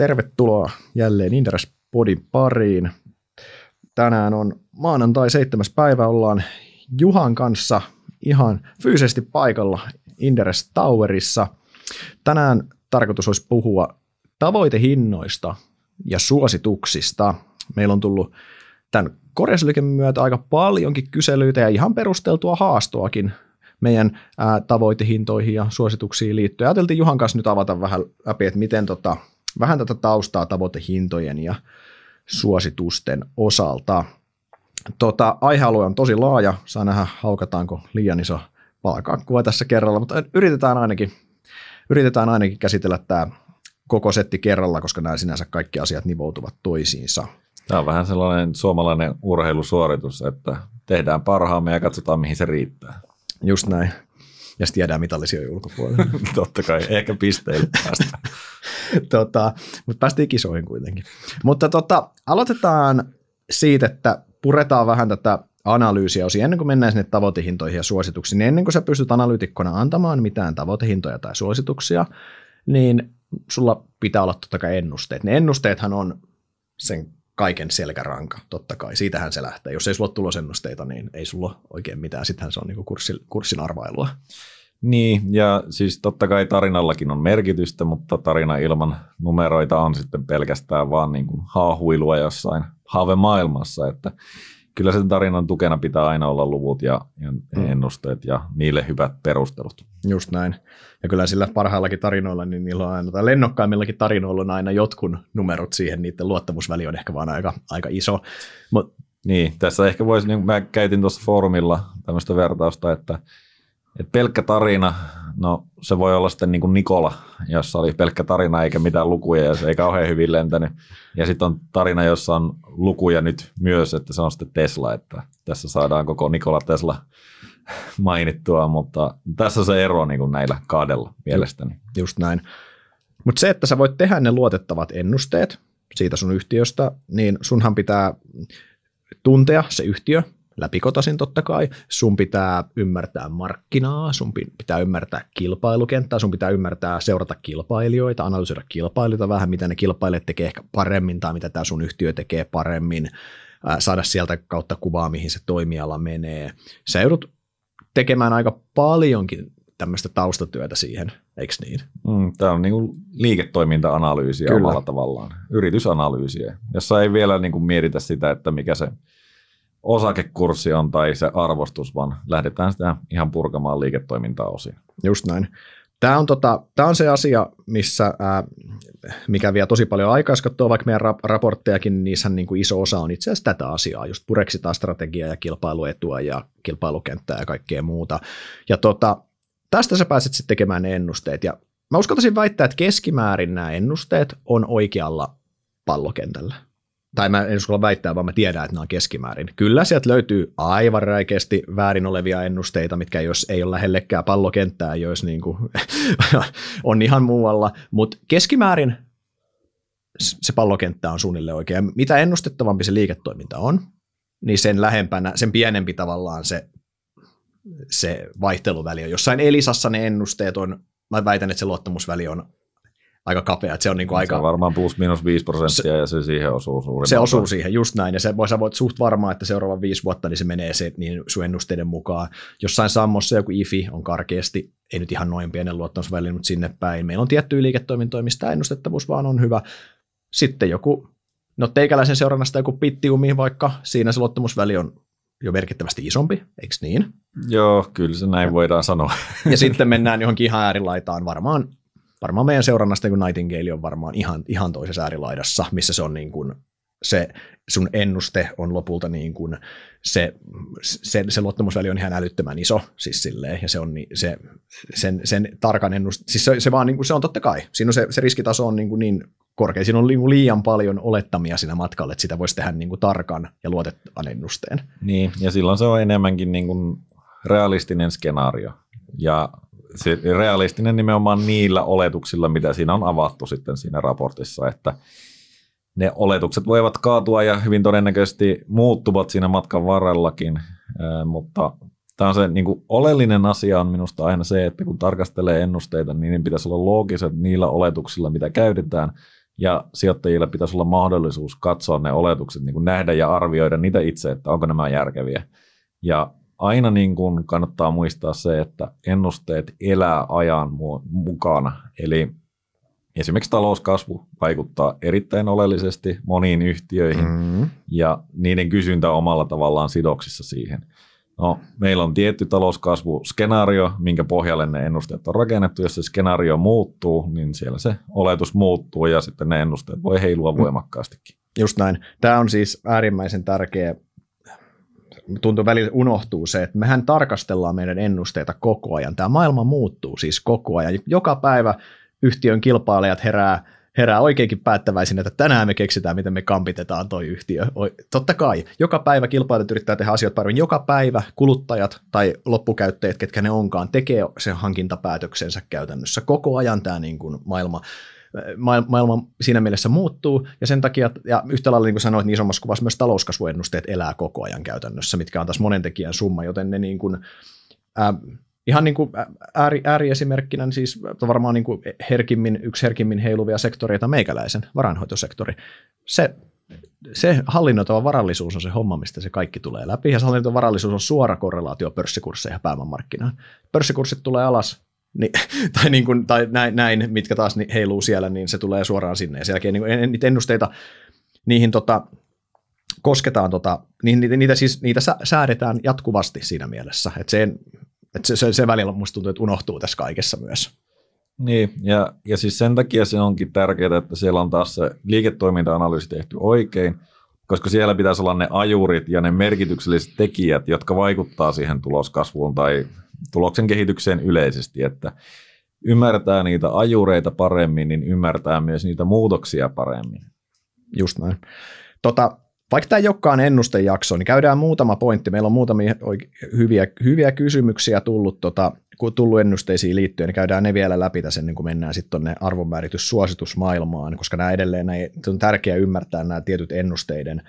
tervetuloa jälleen Inderes Podin pariin. Tänään on maanantai 7. päivä, ollaan Juhan kanssa ihan fyysisesti paikalla Inderes Towerissa. Tänään tarkoitus olisi puhua tavoitehinnoista ja suosituksista. Meillä on tullut tämän Koreslyken myötä aika paljonkin kyselyitä ja ihan perusteltua haastoakin meidän ää, tavoitehintoihin ja suosituksiin liittyen. Ajateltiin Juhan kanssa nyt avata vähän läpi, että miten tota, vähän tätä taustaa tavoitehintojen ja suositusten osalta. Tota, aihealue on tosi laaja, saa nähdä haukataanko liian iso palkakkua tässä kerralla, mutta yritetään ainakin, yritetään ainakin käsitellä tämä koko setti kerralla, koska nämä sinänsä kaikki asiat nivoutuvat toisiinsa. Tämä on vähän sellainen suomalainen urheilusuoritus, että tehdään parhaamme ja katsotaan mihin se riittää. Just näin. Ja sitten jäädään mitallisia ulkopuolelle. Totta kai, ehkä pisteille päästä. tota, mutta päästiin kisoihin kuitenkin. Mutta tota, aloitetaan siitä, että puretaan vähän tätä analyysiä osia ennen kuin mennään sinne tavoitehintoihin ja suosituksiin. Niin ennen kuin sä pystyt analyytikkona antamaan mitään tavoitehintoja tai suosituksia, niin sulla pitää olla totta kai ennusteet. Ne ennusteethan on sen kaiken selkäranka, totta kai. Siitähän se lähtee. Jos ei sulla ole tulosennusteita, niin ei sulla oikein mitään. Sittenhän se on niin kurssin, kurssin arvailua. Niin, ja siis totta kai tarinallakin on merkitystä, mutta tarina ilman numeroita on sitten pelkästään vaan niin kuin haahuilua jossain haavemaailmassa, että kyllä sen tarinan tukena pitää aina olla luvut ja, ja mm. ennusteet ja niille hyvät perustelut. Just näin. Ja kyllä sillä parhaillakin tarinoilla, niin niillä on aina, tai lennokkaimmillakin tarinoilla on aina jotkut numerot siihen, niiden luottamusväli on ehkä vaan aika, aika iso. Mut, niin, tässä ehkä voisi, niin mä käytin tuossa foorumilla tämmöistä vertausta, että et pelkkä tarina, no se voi olla sitten niin kuin Nikola, jossa oli pelkkä tarina eikä mitään lukuja ja se ei kauhean hyvin lentänyt. Ja sitten on tarina, jossa on lukuja nyt myös, että se on sitten Tesla, että tässä saadaan koko Nikola Tesla mainittua, mutta tässä se ero niin kuin näillä kahdella mielestäni. Just näin. Mutta se, että sä voit tehdä ne luotettavat ennusteet siitä sun yhtiöstä, niin sunhan pitää tuntea se yhtiö, läpikotasin totta kai. Sun pitää ymmärtää markkinaa, sun pitää ymmärtää kilpailukenttää, sun pitää ymmärtää seurata kilpailijoita, analysoida kilpailijoita vähän, mitä ne kilpailijat tekee ehkä paremmin tai mitä tämä sun yhtiö tekee paremmin, saada sieltä kautta kuvaa, mihin se toimiala menee. Sä joudut tekemään aika paljonkin tämmöistä taustatyötä siihen, eikö niin? Mm, tämä on niin kuin liiketoiminta-analyysiä Kyllä. omalla tavallaan, yritysanalyysiä, jossa ei vielä niin kuin mietitä sitä, että mikä se osakekurssi on tai se arvostus, vaan lähdetään sitä ihan purkamaan liiketoimintaa osin. Just näin. Tämä on, tota, tämä on se asia, missä, ää, mikä vie tosi paljon aikaa, jos katsoo vaikka meidän raporttejakin, niin niissä niin kuin iso osa on itse asiassa tätä asiaa, just pureksitaan strategiaa ja kilpailuetua ja kilpailukenttää ja kaikkea muuta. Ja tota, tästä sä pääset sitten tekemään ne ennusteet. Ja mä uskaltaisin väittää, että keskimäärin nämä ennusteet on oikealla pallokentällä tai mä en uskalla väittää, vaan mä tiedän, että nämä on keskimäärin. Kyllä sieltä löytyy aivan räikeästi väärin olevia ennusteita, mitkä jos ei ole lähellekään pallokenttää, jos niin kuin on ihan muualla, mutta keskimäärin se pallokenttä on suunnilleen oikein. Mitä ennustettavampi se liiketoiminta on, niin sen lähempänä, sen pienempi tavallaan se, se vaihteluväli on. Jossain Elisassa ne ennusteet on, mä väitän, että se luottamusväli on aika kapea. Että se on niin kuin aika, se on varmaan plus minus 5 prosenttia se, ja se siihen osuu suurin. Se osuu siihen, just näin. Ja se, sä voit suht varmaa, että seuraavan viisi vuotta niin se menee se niin sun ennusteiden mukaan. Jossain sammossa joku IFI on karkeasti, ei nyt ihan noin pienen luottamusvälin, mutta sinne päin. Meillä on tiettyjä liiketoimintoja, mistä ennustettavuus vaan on hyvä. Sitten joku, no teikäläisen seurannasta joku pittiumi vaikka, siinä se luottamusväli on jo merkittävästi isompi, eikö niin? Joo, kyllä se näin voidaan sanoa. Ja sitten mennään johonkin ihan äärilaitaan, varmaan varmaan meidän seurannasta niin Nightingale on varmaan ihan, ihan toisessa äärilaidassa, missä se on niin kuin, se sun ennuste on lopulta niin kuin se, se, se luottamusväli on ihan älyttömän iso, siis silleen, ja se on se, sen, sen tarkan ennuste, siis se, se vaan niin kuin, se on totta kai, siinä on se, se riskitaso on niin, kuin niin korkea, siinä on niin kuin liian paljon olettamia siinä matkalla, että sitä voisi tehdä niin kuin tarkan ja luotettavan ennusteen. Niin, ja silloin se on enemmänkin niin kuin realistinen skenaario, ja se realistinen nimenomaan niillä oletuksilla, mitä siinä on avattu sitten siinä raportissa, että ne oletukset voivat kaatua ja hyvin todennäköisesti muuttuvat siinä matkan varrellakin, mutta tämä on se niin kuin oleellinen asia on minusta aina se, että kun tarkastelee ennusteita, niin niin pitäisi olla loogiset niillä oletuksilla, mitä käytetään, ja sijoittajilla pitäisi olla mahdollisuus katsoa ne oletukset, niin kuin nähdä ja arvioida niitä itse, että onko nämä järkeviä. Ja aina niin kuin kannattaa muistaa se, että ennusteet elää ajan mukana. Eli esimerkiksi talouskasvu vaikuttaa erittäin oleellisesti moniin yhtiöihin mm-hmm. ja niiden kysyntä omalla tavallaan sidoksissa siihen. No, meillä on tietty talouskasvuskenaario, minkä pohjalle ne ennusteet on rakennettu. Jos se skenaario muuttuu, niin siellä se oletus muuttuu ja sitten ne ennusteet voi heilua mm. voimakkaastikin. Just näin. Tämä on siis äärimmäisen tärkeä tuntuu välillä unohtuu se, että mehän tarkastellaan meidän ennusteita koko ajan. Tämä maailma muuttuu siis koko ajan. Joka päivä yhtiön kilpailijat herää, herää oikeinkin päättäväisin, että tänään me keksitään, miten me kampitetaan toi yhtiö. Totta kai, joka päivä kilpailijat yrittää tehdä asioita paremmin. Joka päivä kuluttajat tai loppukäyttäjät, ketkä ne onkaan, tekee sen hankintapäätöksensä käytännössä. Koko ajan tämä niin kuin maailma maailma siinä mielessä muuttuu, ja sen takia, ja yhtä lailla niin kuin sanoit, niin isommassa kuvassa myös talouskasvuennusteet elää koko ajan käytännössä, mitkä on taas monen tekijän summa, joten ne niin kuin, äh, ihan niin kuin ääri, ääriesimerkkinä, niin siis varmaan niin kuin herkimmin, yksi herkimmin heiluvia sektoreita meikäläisen, varainhoitosektori. Se, se hallinnoitava varallisuus on se homma, mistä se kaikki tulee läpi, ja se hallinnoitava varallisuus on suora korrelaatio pörssikursseihin ja pääomamarkkinaan. Pörssikurssit tulee alas, niin, tai, niin kuin, tai näin, näin, mitkä taas heiluu siellä, niin se tulee suoraan sinne. Ja sen jälkeen niin niitä ennusteita, niihin tota, kosketaan, tota, niin niitä, niitä, siis, niitä säädetään jatkuvasti siinä mielessä. Että se, että se, se, se välillä musta tuntuu, että unohtuu tässä kaikessa myös. Niin, ja, ja siis sen takia se onkin tärkeää, että siellä on taas se liiketoiminta-analyysi tehty oikein, koska siellä pitäisi olla ne ajurit ja ne merkitykselliset tekijät, jotka vaikuttaa siihen tuloskasvuun tai tuloksen kehitykseen yleisesti, että ymmärtää niitä ajureita paremmin, niin ymmärtää myös niitä muutoksia paremmin. Just näin. Tota, vaikka tämä ei olekaan ennustejakso, niin käydään muutama pointti. Meillä on muutamia hyviä, hyviä kysymyksiä tullut, tota, tullut ennusteisiin liittyen, niin käydään ne vielä läpi tässä ennen kuin mennään sitten tuonne arvonmäärityssuositusmaailmaan, koska nämä edelleen nämä, on tärkeää ymmärtää nämä tietyt ennusteiden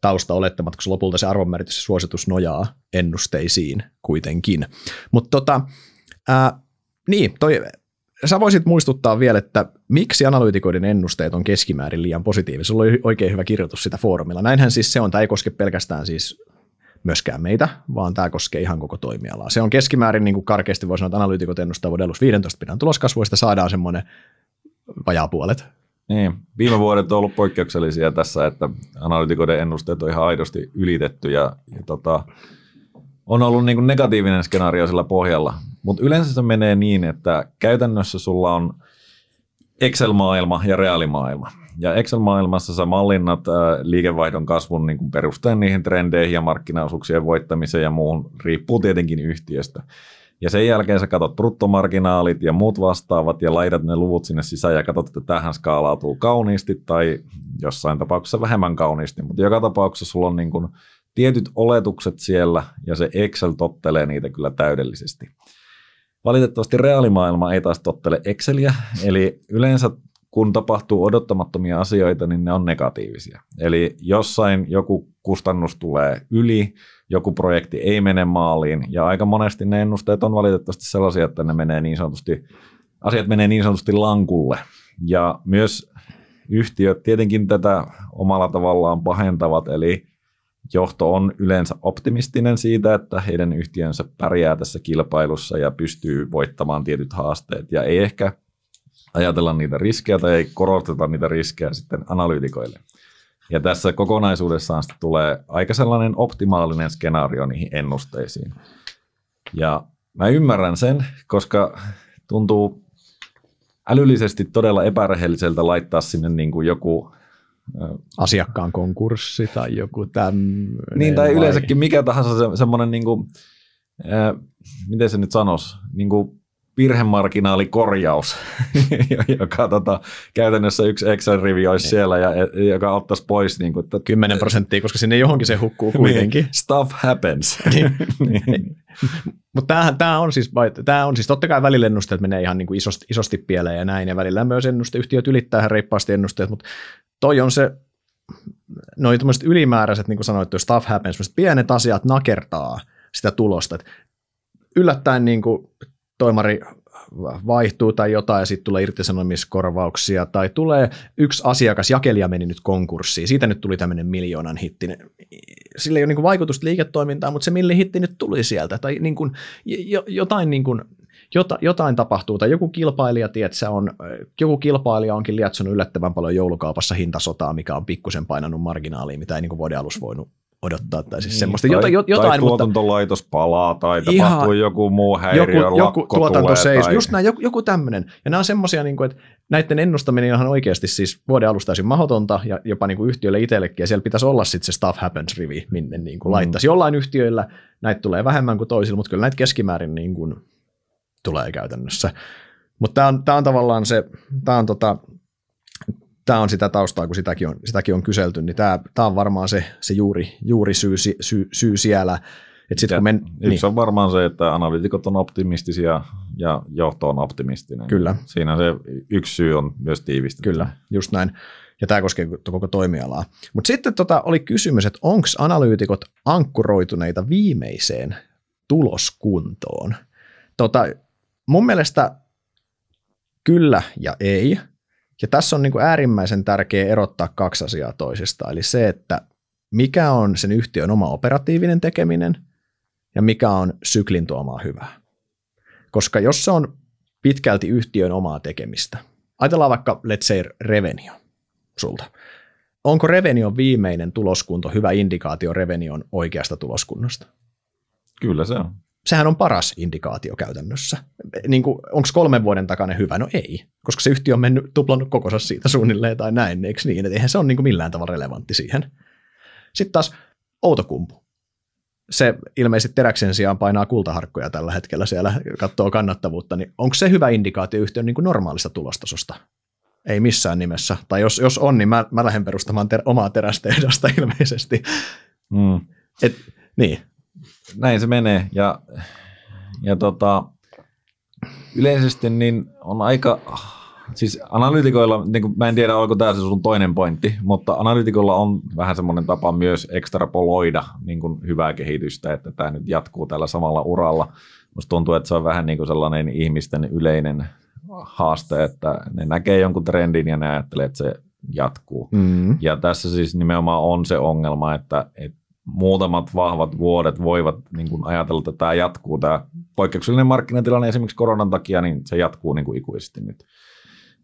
taustaolettamat, koska lopulta se arvonmääritys suositus nojaa ennusteisiin kuitenkin. Mutta tota, niin, toi, sä voisit muistuttaa vielä, että miksi analyytikoiden ennusteet on keskimäärin liian positiivisia. Sulla oli oikein hyvä kirjoitus sitä foorumilla. Näinhän siis se on, tämä ei koske pelkästään siis myöskään meitä, vaan tämä koskee ihan koko toimialaa. Se on keskimäärin, niin kuin karkeasti voi sanoa, että analyytikot ennustaa vuoden 15 pidän tuloskasvuista, saadaan semmoinen vajaa puolet niin, viime vuodet on ollut poikkeuksellisia tässä, että analytikoiden ennusteet on ihan aidosti ylitetty ja, ja tota, on ollut niin kuin negatiivinen skenaario sillä pohjalla. Mutta yleensä se menee niin, että käytännössä sulla on Excel-maailma ja reaalimaailma. Ja Excel-maailmassa sä mallinnat ää, liikevaihdon kasvun niin kuin perusteen niihin trendeihin ja markkinaosuuksien voittamiseen ja muuhun, riippuu tietenkin yhtiöstä. Ja sen jälkeen sä katsot bruttomarginaalit ja muut vastaavat ja laitat ne luvut sinne sisään ja katsot, että tähän skaalautuu kauniisti tai jossain tapauksessa vähemmän kauniisti. Mutta joka tapauksessa sulla on niin kuin tietyt oletukset siellä ja se Excel tottelee niitä kyllä täydellisesti. Valitettavasti reaalimaailma ei taas tottele Exceliä, eli yleensä kun tapahtuu odottamattomia asioita, niin ne on negatiivisia. Eli jossain joku kustannus tulee yli, joku projekti ei mene maaliin, ja aika monesti ne ennusteet on valitettavasti sellaisia, että ne menee niin sanotusti, asiat menee niin sanotusti lankulle. Ja myös yhtiöt tietenkin tätä omalla tavallaan pahentavat, eli johto on yleensä optimistinen siitä, että heidän yhtiönsä pärjää tässä kilpailussa ja pystyy voittamaan tietyt haasteet, ja ei ehkä ajatella niitä riskejä tai ei korosteta niitä riskejä sitten analyytikoille. Ja tässä kokonaisuudessaan tulee aika sellainen optimaalinen skenaario niihin ennusteisiin. Ja mä ymmärrän sen, koska tuntuu älyllisesti todella epärehelliseltä laittaa sinne niin kuin joku asiakkaan konkurssi tai joku tämmöinen. Niin, tai vai? yleensäkin mikä tahansa se, semmoinen, niin kuin, äh, miten se nyt sanoisi, niin kuin virhemarginaalikorjaus, joka tota, käytännössä yksi Excel-rivi olisi niin. siellä ja joka ottaisi pois. Niin kuin, että, 10 prosenttia, koska sinne johonkin se hukkuu niin, kuitenkin. niin, stuff happens. niin. niin. Mutta tämä on siis, tämä on siis totta kai välillä ennusteet menee ihan niin kuin isosti, isosti pieleen ja näin, ja välillä myös ennusteyhtiöt ylittää ihan reippaasti ennusteet, mutta toi on se, noin tämmöiset ylimääräiset, niin kuin sanoit, stuff happens, pienet asiat nakertaa sitä tulosta. yllättäen niin kuin toimari vaihtuu tai jotain ja sitten tulee irtisanomiskorvauksia tai tulee yksi asiakas, jakelija meni nyt konkurssiin, siitä nyt tuli tämmöinen miljoonan hitti. Sillä ei ole niin vaikutusta liiketoimintaan, mutta se milli hitti nyt tuli sieltä. Tai niin kuin, jotain niin kuin, jotain tapahtuu, tai joku kilpailija, tiedätkö, on, joku kilpailija onkin lietsonut yllättävän paljon joulukaupassa hintasotaa, mikä on pikkusen painanut marginaaliin, mitä ei niin vuoden alussa voinut odottaa. Tai siis niin, semmoista, tai, jotain, tai tuotantolaitos mutta, palaa tai ihan, tapahtuu joku muu häiriö, joku, joku tuotanto seis, tai... just näin, joku, joku tämmöinen. Ja nämä on semmoisia, niin kuin, että näiden ennustaminen on ihan oikeasti siis vuoden alusta täysin mahdotonta ja jopa niin kuin yhtiöille itsellekin, ja siellä pitäisi olla sitten se stuff happens rivi, minne niin kuin mm. laittaisi. Jollain yhtiöillä näitä tulee vähemmän kuin toisilla, mutta kyllä näitä keskimäärin niin kuin tulee käytännössä. Mutta tämä on, tää on tavallaan se, tämä on tota, tämä on sitä taustaa, kun sitäkin on, sitäkin on kyselty, niin tämä, tämä on varmaan se, se juuri, juuri syy, syy, syy siellä. Et sit, kun men, yksi niin. on varmaan se, että analytikot on optimistisia ja johto on optimistinen. Kyllä. Siinä se yksi syy on myös tiivistä. Kyllä, just näin. Ja tämä koskee koko toimialaa. Mutta sitten tota, oli kysymys, että onko analyytikot ankkuroituneita viimeiseen tuloskuntoon? Tota, mun mielestä kyllä ja ei – ja tässä on niin kuin äärimmäisen tärkeää erottaa kaksi asiaa toisistaan, eli se, että mikä on sen yhtiön oma operatiivinen tekeminen ja mikä on syklin tuomaa hyvää. Koska jos se on pitkälti yhtiön omaa tekemistä, ajatellaan vaikka let's say revenue sulta. Onko revenue viimeinen tuloskunto hyvä indikaatio revenue oikeasta tuloskunnosta? Kyllä se on sehän on paras indikaatio käytännössä. Niin onko kolmen vuoden takana hyvä? No ei, koska se yhtiö on mennyt, tuplannut kokonsa siitä suunnilleen tai näin, eikö niin? Et eihän se ole niin kuin millään tavalla relevantti siihen. Sitten taas Outokumpu. Se ilmeisesti teräksen sijaan painaa kultaharkkoja tällä hetkellä siellä, katsoo kannattavuutta, niin onko se hyvä indikaatio yhtiön niin kuin normaalista tulostasosta? Ei missään nimessä. Tai jos, jos on, niin mä, mä lähden perustamaan ter- omaa terästehdasta ilmeisesti. Mm. Et, niin, näin se menee. Ja, ja tota, yleisesti niin on aika, siis analytikoilla, niin kuin, mä en tiedä oliko tämä se sun toinen pointti, mutta analytikoilla on vähän semmoinen tapa myös ekstrapoloida niin kuin hyvää kehitystä, että tämä nyt jatkuu tällä samalla uralla. Musta tuntuu, että se on vähän niin kuin sellainen ihmisten yleinen haaste, että ne näkee jonkun trendin ja ne ajattelee, että se jatkuu. Mm. Ja tässä siis nimenomaan on se ongelma, että, että muutamat vahvat vuodet voivat niin kuin ajatella, että tämä jatkuu, tämä poikkeuksellinen markkinatilanne esimerkiksi koronan takia, niin se jatkuu niin kuin ikuisesti nyt.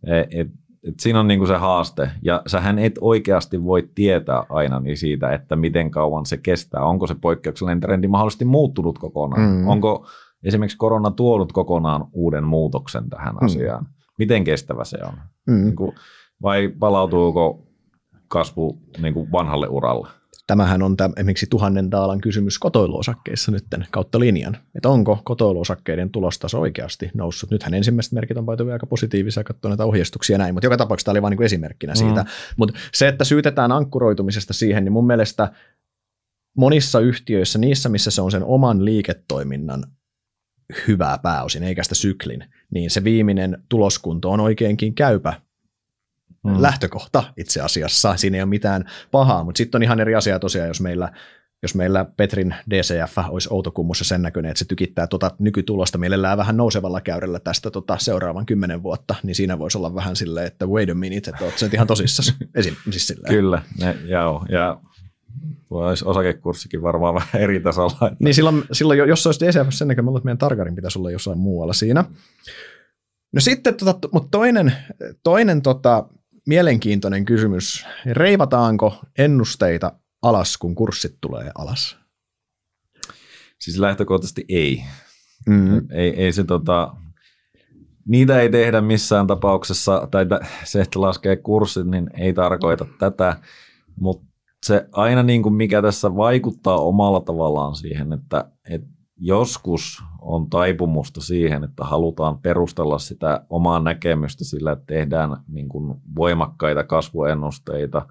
Et, et, et siinä on niin kuin se haaste, ja sähän et oikeasti voi tietää aina niin siitä, että miten kauan se kestää. Onko se poikkeuksellinen trendi mahdollisesti muuttunut kokonaan? Mm. Onko esimerkiksi korona tuonut kokonaan uuden muutoksen tähän mm. asiaan? Miten kestävä se on? Mm. Niin kuin, vai palautuuko kasvu niin kuin vanhalle uralle? Tämähän on tämä, esimerkiksi tuhannen daalan kysymys kotoiluosakkeissa nyt kautta linjan, että onko kotoiluosakkeiden tulostaso oikeasti noussut. Nythän ensimmäiset merkit on paitavia aika positiivisia, katsoa näitä ohjeistuksia ja näin, mutta joka tapauksessa tämä oli vain niin esimerkkinä siitä. Mm. Mutta se, että syytetään ankkuroitumisesta siihen, niin mun mielestä monissa yhtiöissä, niissä missä se on sen oman liiketoiminnan hyvää pääosin, eikä sitä syklin, niin se viimeinen tuloskunto on oikeinkin käypä mm. lähtökohta itse asiassa. Siinä ei ole mitään pahaa, mutta sitten on ihan eri asia tosiaan, jos meillä jos meillä Petrin DCF olisi Outokummussa sen näköinen, että se tykittää tuota nykytulosta mielellään vähän nousevalla käyrällä tästä tota seuraavan kymmenen vuotta, niin siinä voisi olla vähän silleen, että wait a minute, että olet sen ihan tosissaan. Esim, siis silleen. Kyllä, ne, joo, ja olisi osakekurssikin varmaan vähän eri tasolla. Että. Niin silloin, silloin jos se olisi DCF sen näköinen, että meidän tarkarin pitäisi olla jossain muualla siinä. No sitten, tota, mutta toinen, toinen tota, mielenkiintoinen kysymys. Reivataanko ennusteita alas, kun kurssit tulee alas? Siis lähtökohtaisesti ei. Mm. Ei, ei se tota, niitä ei tehdä missään tapauksessa, tai se, että laskee kurssit, niin ei tarkoita tätä, mutta se aina niin kuin mikä tässä vaikuttaa omalla tavallaan siihen, että, että joskus on taipumusta siihen, että halutaan perustella sitä omaa näkemystä sillä, että tehdään niin kuin voimakkaita kasvuennusteita,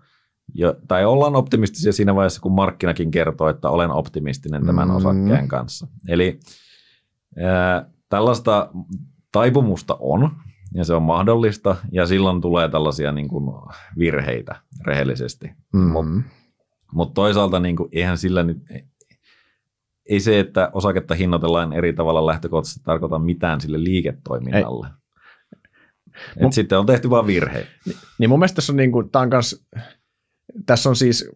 ja, tai ollaan optimistisia siinä vaiheessa, kun markkinakin kertoo, että olen optimistinen tämän mm. osakkeen kanssa. Eli ää, tällaista taipumusta on, ja se on mahdollista, ja silloin tulee tällaisia niin kuin virheitä rehellisesti. Mm. Mutta mut toisaalta niin kuin, eihän sillä nyt, ei se, että osaketta hinnoitellaan eri tavalla lähtökohtaisesti tarkoita mitään sille liiketoiminnalle. Et mun, sitten on tehty vain virhe. Niin, niin mun mielestä tässä on, niin kuin, on kans, tässä on siis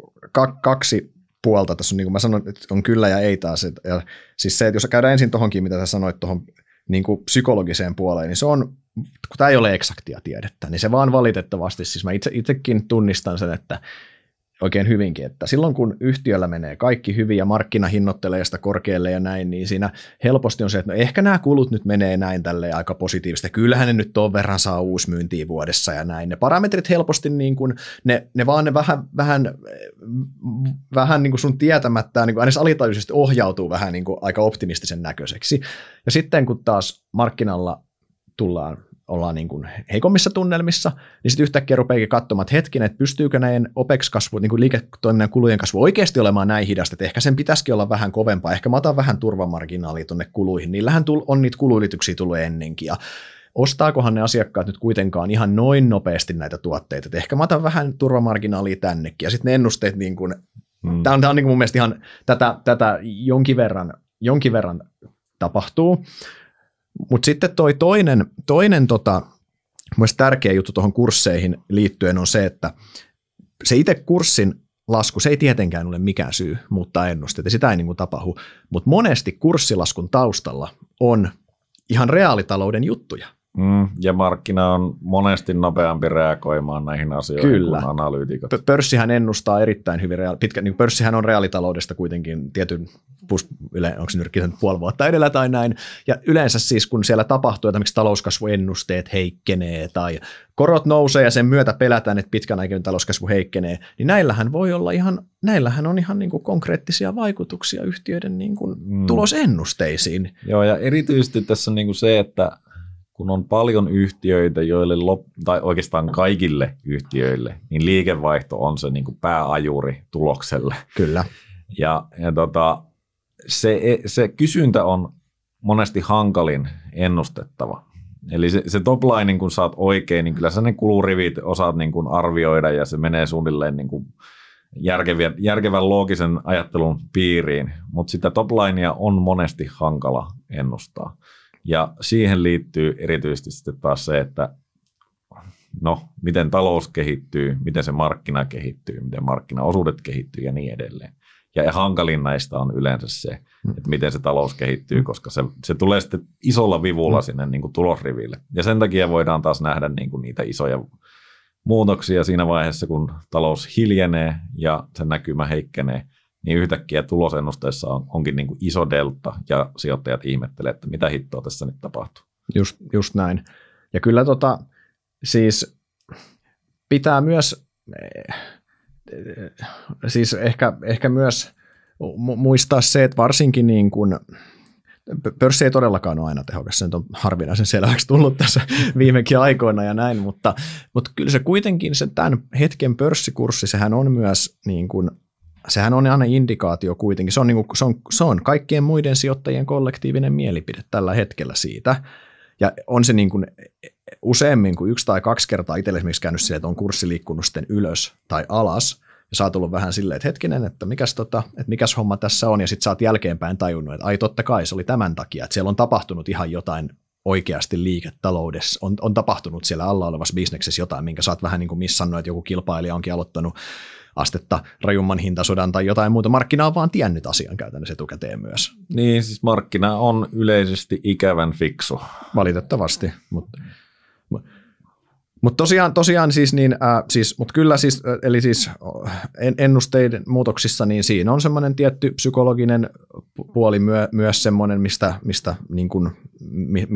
kaksi puolta. Tässä on, niin kuin mä sanoin, että on kyllä ja ei taas. Ja siis se, että jos käydään ensin tuohonkin, mitä sä sanoit tuohon niin kuin psykologiseen puoleen, niin se on, kun tämä ei ole eksaktia tiedettä, niin se vaan valitettavasti, siis mä itse, itsekin tunnistan sen, että oikein hyvinkin, että silloin kun yhtiöllä menee kaikki hyvin ja markkina hinnoittelee sitä korkealle ja näin, niin siinä helposti on se, että no ehkä nämä kulut nyt menee näin tälle aika positiivisesti. Kyllähän ne nyt tuon verran saa myyntiä vuodessa ja näin. Ne parametrit helposti niin kuin, ne, ne vaan ne vähän, vähän, vähän niin kuin sun tietämättä niin kuin aina alitajuisesti ohjautuu vähän niin kuin aika optimistisen näköiseksi. Ja sitten kun taas markkinalla tullaan ollaan niin kuin heikommissa tunnelmissa, niin sitten yhtäkkiä rupeakin katsomaan, että hetkinen, että pystyykö näin OPEX-kasvu, niin kuin liiketoiminnan kulujen kasvu oikeasti olemaan näin hidasta, että ehkä sen pitäisikin olla vähän kovempaa, ehkä mä otan vähän turvamarginaalia tuonne kuluihin, niillähän on niitä kuluylityksiä tullut ennenkin, ja ostaakohan ne asiakkaat nyt kuitenkaan ihan noin nopeasti näitä tuotteita, että ehkä mä otan vähän turvamarginaalia tännekin, ja sitten ne ennusteet, niin kuin, mm. tämä on, tämä on niin kuin mun mielestä ihan tätä, tätä jonkin verran, jonkin verran tapahtuu, mutta sitten toi toinen, toinen tota, tärkeä juttu tuohon kursseihin liittyen on se, että se itse kurssin lasku, se ei tietenkään ole mikään syy muuttaa ennusteita, sitä ei niin kuin tapahdu, mutta monesti kurssilaskun taustalla on ihan reaalitalouden juttuja. Mm, ja markkina on monesti nopeampi reagoimaan näihin asioihin Kyllä. kuin analyytikot. Pörssihän ennustaa erittäin hyvin, rea- pitkä, niin pörssihän on reaalitaloudesta kuitenkin tietyn, pus, yle, onko se nyt puoli vuotta edellä tai näin, ja yleensä siis kun siellä tapahtuu, että miksi talouskasvuennusteet heikkenee tai korot nousee ja sen myötä pelätään, että pitkän aikavälin talouskasvu heikkenee, niin näillähän voi olla ihan, näillähän on ihan niin kuin konkreettisia vaikutuksia yhtiöiden niin kuin mm. tulosennusteisiin. Joo, ja erityisesti tässä on niin kuin se, että kun on paljon yhtiöitä, joille, lop, tai oikeastaan kaikille yhtiöille, niin liikevaihto on se niin kuin pääajuri tulokselle. Kyllä. Ja, ja tota, se, se kysyntä on monesti hankalin ennustettava. Eli se, se top line, niin kun saat oikein, niin kyllä sä ne kulurivit osaat niin kuin arvioida ja se menee suunnilleen niin kuin järkevän, järkevän loogisen ajattelun piiriin, mutta sitä top linea on monesti hankala ennustaa. Ja siihen liittyy erityisesti sitten taas se, että no, miten talous kehittyy, miten se markkina kehittyy, miten markkinaosuudet kehittyy ja niin edelleen. Ja hankalin näistä on yleensä se, mm. että miten se talous kehittyy, koska se, se tulee sitten isolla vivulla mm. sinne niin kuin tulosriville. Ja sen takia voidaan taas nähdä niin kuin niitä isoja muutoksia siinä vaiheessa, kun talous hiljenee ja sen näkymä heikkenee, niin yhtäkkiä tulosennusteessa on, onkin niin kuin iso delta ja sijoittajat ihmettelee, että mitä hittoa tässä nyt tapahtuu. Just, just näin. Ja kyllä tota, siis pitää myös, siis ehkä, ehkä myös muistaa se, että varsinkin niin kuin, pörssi ei todellakaan ole aina tehokas, se on harvinaisen selväksi tullut tässä viimekin aikoina ja näin, mutta, mutta kyllä se kuitenkin se tämän hetken pörssikurssi, sehän on myös niin kuin sehän on aina indikaatio kuitenkin. Se on, niin kuin, se, on, se on kaikkien muiden sijoittajien kollektiivinen mielipide tällä hetkellä siitä. Ja on se niin kuin useammin kuin yksi tai kaksi kertaa itselle esimerkiksi käynyt silleen, että on kurssi liikkunut sitten ylös tai alas, ja sä oot ollut vähän silleen, että hetkinen, että mikäs, tota, että mikäs homma tässä on, ja sitten sä oot jälkeenpäin tajunnut, että ai totta kai se oli tämän takia, että siellä on tapahtunut ihan jotain oikeasti liiketaloudessa, on, on tapahtunut siellä alla olevassa bisneksessä jotain, minkä sä oot vähän niin kuin missannut, että joku kilpailija onkin aloittanut astetta rajumman hintasodan tai jotain muuta. Markkina on vaan tiennyt asian käytännössä etukäteen myös. Niin, siis markkina on yleisesti ikävän fiksu. Valitettavasti, mutta mutta tosiaan, tosiaan siis, niin, äh, siis, mut kyllä siis, eli siis ennusteiden muutoksissa, niin siinä on semmoinen tietty psykologinen puoli myö, myös semmoinen, mistä, mistä niin kun,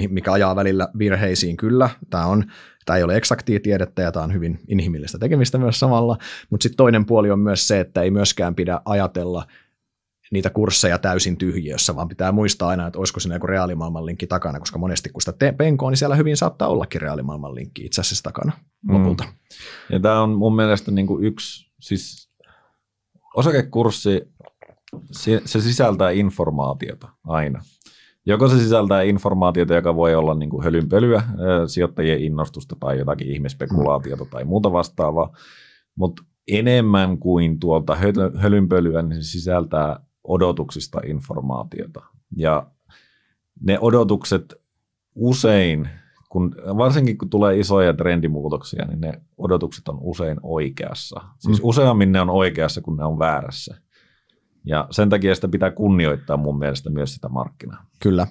mikä ajaa välillä virheisiin kyllä. Tämä on Tämä ei ole eksaktia tiedettä ja tämä on hyvin inhimillistä tekemistä myös samalla, mutta sitten toinen puoli on myös se, että ei myöskään pidä ajatella niitä kursseja täysin tyhjiössä, vaan pitää muistaa aina, että olisiko siinä joku reaalimaailman linkki takana, koska monesti kun sitä te- penkoa, niin siellä hyvin saattaa ollakin reaalimaailman linkki itse asiassa takana mm. lopulta. Mm. Ja tämä on mun mielestä niin kuin yksi, siis osakekurssi, se, se sisältää informaatiota aina. Joko se sisältää informaatiota, joka voi olla niin kuin hölynpölyä, sijoittajien innostusta tai jotakin ihmespekulaatiota tai muuta vastaavaa, mutta enemmän kuin tuolta hölynpölyä, niin se sisältää odotuksista informaatiota. Ja ne odotukset usein, kun, varsinkin kun tulee isoja trendimuutoksia, niin ne odotukset on usein oikeassa. Siis mm. useammin ne on oikeassa, kun ne on väärässä. Ja sen takia sitä pitää kunnioittaa mun mielestä myös sitä markkinaa. Kyllä.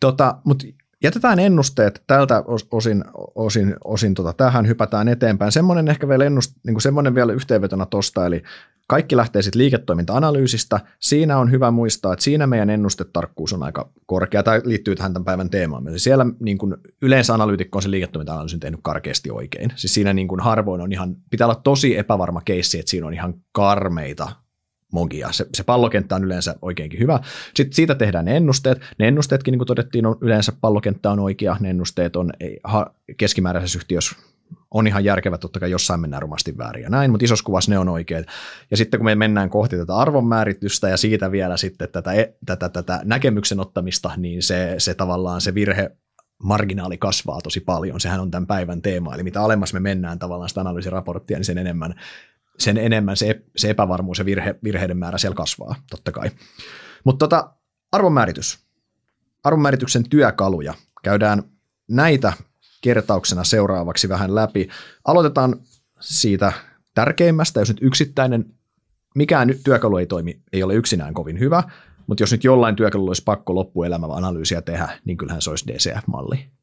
Tota, Mutta jätetään ennusteet tältä osin, osin, osin tota, tähän, hypätään eteenpäin. Semmoinen ehkä vielä, ennust, niin semmoinen vielä yhteenvetona tosta, eli kaikki lähtee sitten liiketoiminta-analyysistä. Siinä on hyvä muistaa, että siinä meidän ennustetarkkuus on aika korkea. Tämä liittyy tähän tämän päivän teemaan. Eli siellä niin kuin yleensä analyytikko on se liiketoiminta-analyysin tehnyt karkeasti oikein. Siis siinä niin kuin harvoin on ihan, pitää olla tosi epävarma keissi, että siinä on ihan karmeita mogia. Se, se pallokenttä on yleensä oikeinkin hyvä. Sitten siitä tehdään ne ennusteet. Ne ennusteetkin, niin kuin todettiin, on yleensä pallokenttä on oikea. Ne ennusteet on keskimääräisessä yhtiössä on ihan järkevä, totta kai jossain mennään rumasti väärin ja näin, mutta isossa kuvassa ne on oikeat. Ja sitten kun me mennään kohti tätä arvonmääritystä ja siitä vielä sitten tätä, e, tätä, tätä näkemyksen ottamista, niin se, se tavallaan se virhe marginaali kasvaa tosi paljon. Sehän on tämän päivän teema. Eli mitä alemmas me mennään tavallaan sitä analyysiraporttia, niin sen enemmän, sen, enemmän se, se epävarmuus ja virhe, virheiden määrä siellä kasvaa, totta kai. Mutta tota, arvonmääritys. Arvonmäärityksen työkaluja. Käydään näitä kertauksena seuraavaksi vähän läpi. Aloitetaan siitä tärkeimmästä, jos nyt yksittäinen, mikään työkalu ei toimi, ei ole yksinään kovin hyvä, mutta jos nyt jollain työkalulla olisi pakko loppuelämä analyysiä tehdä, niin kyllähän se olisi DCF-malli.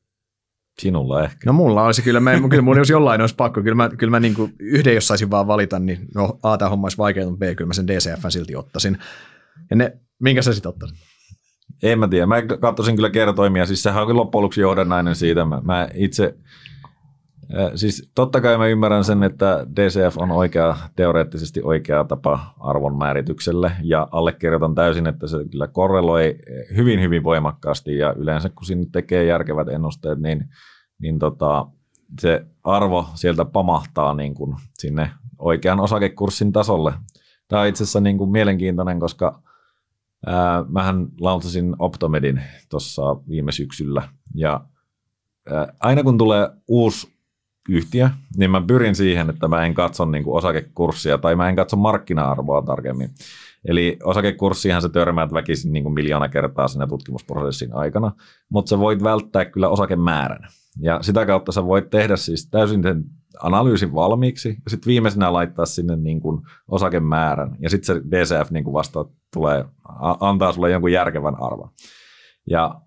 Sinulla ehkä. No mulla olisi kyllä, mä, kyllä mun jos jollain olisi pakko, kyllä mä, kyllä mä niin kuin yhden jos saisin vaan valita, niin no A, tämä homma olisi vaikea, mutta B, kyllä mä sen DCF silti ottaisin. Ja ne, minkä sä sitten ottaisit? En mä tiedä. Mä katsoisin kyllä kertoimia. Siis sehän on loppujen lopuksi johdannainen siitä. Mä, mä itse, siis totta kai mä ymmärrän sen, että DCF on oikea, teoreettisesti oikea tapa arvon määritykselle ja allekirjoitan täysin, että se kyllä korreloi hyvin, hyvin voimakkaasti. Ja yleensä kun sinne tekee järkevät ennusteet, niin, niin tota, se arvo sieltä pamahtaa niin kuin sinne oikean osakekurssin tasolle. Tämä on itse asiassa niin kuin mielenkiintoinen, koska Ää, mähän launchasin Optomedin tuossa viime syksyllä. Ja ää, aina kun tulee uusi yhtiö, niin mä pyrin siihen, että mä en katso niin kuin osakekurssia tai mä en katso markkina-arvoa tarkemmin. Eli osakekurssihan se törmäät väkisin niin kuin miljoona kertaa siinä tutkimusprosessin aikana, mutta sä voit välttää kyllä osakemäärän. Ja sitä kautta sä voit tehdä siis täysin sen analyysin valmiiksi ja sitten viimeisenä laittaa sinne niin kuin osakemäärän ja sitten se DCF niin kuin vasta tulee, antaa sulle jonkun järkevän arvon. Ja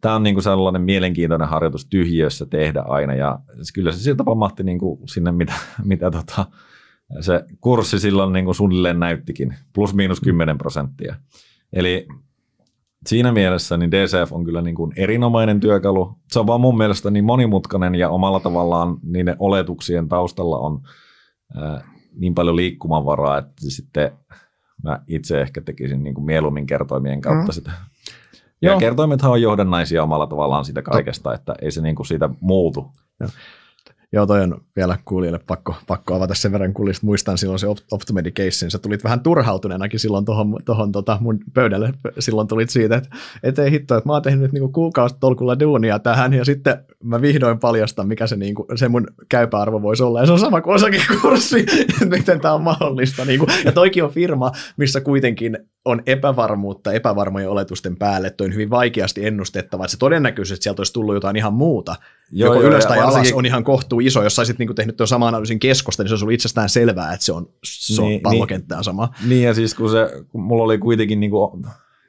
tämä on niin kuin sellainen mielenkiintoinen harjoitus tyhjiössä tehdä aina ja kyllä se siltä pamahti niin kuin sinne, mitä, mitä tota, se kurssi silloin niin kuin suunnilleen näyttikin, plus miinus 10 prosenttia. Eli siinä mielessä niin DCF on kyllä niin kuin erinomainen työkalu. Se on vaan mun mielestä niin monimutkainen ja omalla tavallaan niiden oletuksien taustalla on niin paljon liikkumavaraa, että sitten mä itse ehkä tekisin niin kuin mieluummin kertoimien kautta mm. sitä. Ja Joo. kertoimethan on johdannaisia omalla tavallaan sitä kaikesta, että ei se niin kuin siitä muutu. Joo. Joo, toi on vielä kuulijoille pakko, pakko avata sen verran kuulista. Muistan silloin se Optomedi case, sä tulit vähän turhautuneenakin silloin tuohon tohon, tota mun pöydälle. Silloin tulit siitä, että et ei hitto, että mä oon tehnyt nyt niinku kuukausitolkulla duunia tähän ja sitten mä vihdoin paljastan, mikä se, niinku, se mun käypä arvo voisi olla. Ja se on sama kuin osakekurssi, että miten tämä on mahdollista. Niinku. Ja toikin on firma, missä kuitenkin on epävarmuutta epävarmojen oletusten päälle, että on hyvin vaikeasti ennustettava, että se todennäköisesti sieltä olisi tullut jotain ihan muuta, joo, joko joo, ylös tai alas on ihan kohtuu iso. Jos saisit niin tehnyt tuon saman analyysin keskosta, niin se olisi ollut itsestään selvää, että se on, se on niin, pallokenttään niin, sama. Niin ja siis kun, se, kun mulla oli kuitenkin niin kuin,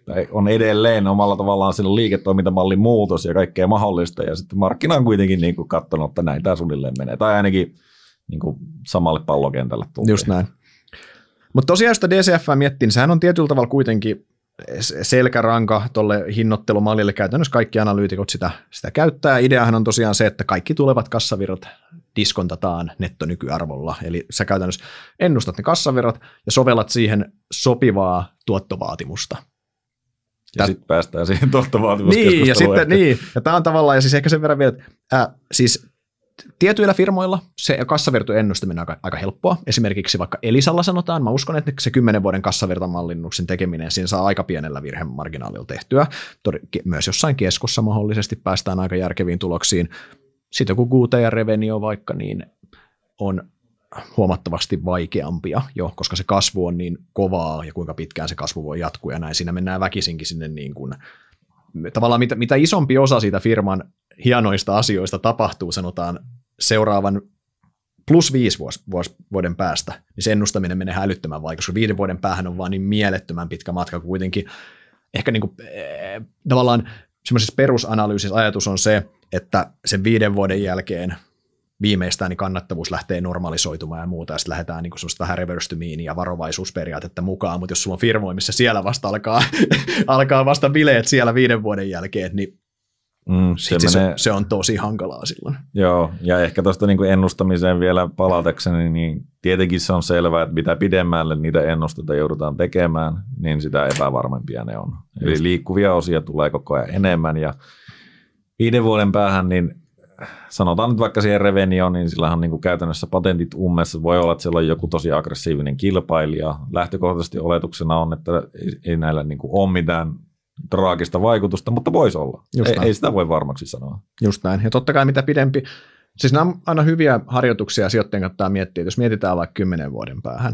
tai on edelleen omalla tavallaan sillä liiketoimintamallin muutos ja kaikkea mahdollista, ja sitten markkina on kuitenkin niin kuin katsonut, että näin tämä suunnilleen menee, tai ainakin niin kuin samalle pallokentälle tultiin. Just näin. Mutta tosiaan sitä DCF miettii, niin sehän on tietyllä tavalla kuitenkin selkäranka tuolle hinnoittelumallille. Käytännössä kaikki analyytikot sitä, sitä käyttää. Ideahan on tosiaan se, että kaikki tulevat kassavirrat diskontataan nettonykyarvolla. Eli sä käytännössä ennustat ne kassavirrat ja sovellat siihen sopivaa tuottovaatimusta. Ja sitten päästään siihen tuottovaatimuskeskusteluun. Niin, ja sitten, niin, ja tämä on tavallaan, ja siis ehkä sen verran vielä, että ää, siis Tietyillä firmoilla se kassavirtojen ennustaminen on aika, aika helppoa. Esimerkiksi vaikka Elisalla sanotaan, mä uskon, että se 10 vuoden kassavirtamallinnuksen tekeminen, siinä saa aika pienellä virhemarginaalilla tehtyä. Myös jossain keskussa mahdollisesti päästään aika järkeviin tuloksiin. Sitten joku QT ja Revenio vaikka, niin on huomattavasti vaikeampia jo, koska se kasvu on niin kovaa ja kuinka pitkään se kasvu voi jatkua ja näin. Siinä mennään väkisinkin sinne niin kuin, tavallaan mitä, mitä isompi osa siitä firman hienoista asioista tapahtuu, sanotaan seuraavan plus viisi vuos, vuos, vuoden päästä, niin se ennustaminen menee älyttömän vaikea, koska viiden vuoden päähän on vaan niin mielettömän pitkä matka, kuitenkin. Ehkä niin kuin, äh, tavallaan semmoisessa perusanalyysissä ajatus on se, että sen viiden vuoden jälkeen viimeistään niin kannattavuus lähtee normalisoitumaan ja muuta, ja sitten lähdetään niin semmoista vähän reverstymiin ja varovaisuusperiaatetta mukaan, mutta jos sulla on firmoja, missä siellä vasta alkaa, alkaa vasta bileet siellä viiden vuoden jälkeen, niin Mm, se, se, menee... se on tosi hankalaa silloin. Joo, ja ehkä tuosta niin ennustamiseen vielä palautekseni, niin tietenkin se on selvää, että mitä pidemmälle niitä ennusteita joudutaan tekemään, niin sitä epävarmempia ne on. Just. Eli liikkuvia osia tulee koko ajan enemmän, ja viiden vuoden päähän, niin sanotaan nyt vaikka siihen Revenioon, niin sillä on niin kuin käytännössä patentit ummessa. Voi olla, että siellä on joku tosi aggressiivinen kilpailija. Lähtökohtaisesti oletuksena on, että ei näillä niin kuin ole mitään traagista vaikutusta, mutta voisi olla. Just ei, ei sitä voi varmaksi sanoa. Just näin. Ja totta kai mitä pidempi, siis nämä on aina hyviä harjoituksia sijoittajien kannattaa miettiä, että jos mietitään vaikka kymmenen vuoden päähän,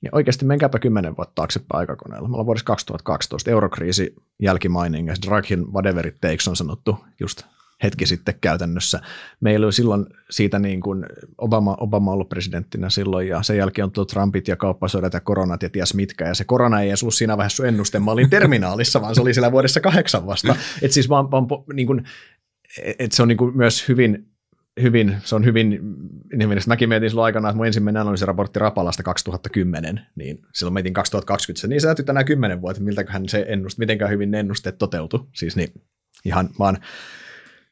niin oikeasti menkääpä kymmenen vuotta taaksepäin aikakoneella. Me ollaan vuodessa 2012, eurokriisi, jälkimaining, Draghin whatever it takes on sanottu just hetki sitten käytännössä. Meillä oli silloin siitä niin kuin Obama, Obama ollut presidenttinä silloin ja sen jälkeen on tullut Trumpit ja kauppasodat ja koronat ja ties mitkä ja se korona ei edes ollut siinä vaiheessa ennuste. Mä olin terminaalissa, vaan se oli siellä vuodessa kahdeksan vasta. Et siis vaan, vaan niin kuin, et se on niin kuin myös hyvin hyvin, se on hyvin, niin mielessä mäkin mietin silloin aikana, että mun ensimmäinen analyysiraportti Rapalasta 2010, niin silloin mietin 2020, niin se täytyy tänään 10 vuotta, miltäköhän se ennust, mitenkään hyvin ne ennusteet toteutui, siis niin ihan vaan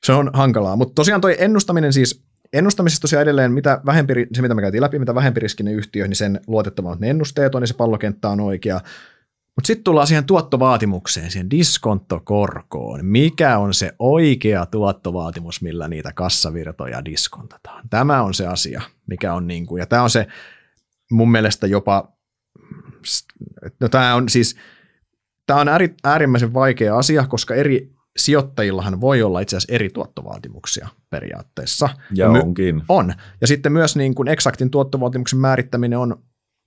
se on hankalaa. Mutta tosiaan toi ennustaminen siis, ennustamisessa tosiaan edelleen, mitä vähempi, se mitä me käytiin läpi, mitä vähempi riskinen yhtiö, niin sen luotettavammat ne ennusteet on, niin se pallokenttä on oikea. Mutta sitten tullaan siihen tuottovaatimukseen, siihen diskonttokorkoon. Mikä on se oikea tuottovaatimus, millä niitä kassavirtoja diskontataan? Tämä on se asia, mikä on niin kuin, ja tämä on se mun mielestä jopa, no tämä on siis, tämä on äärimmäisen vaikea asia, koska eri sijoittajillahan voi olla itse asiassa eri tuottovaatimuksia periaatteessa. Ja, ja onkin. On. Ja sitten myös niin kuin eksaktin tuottovaatimuksen määrittäminen on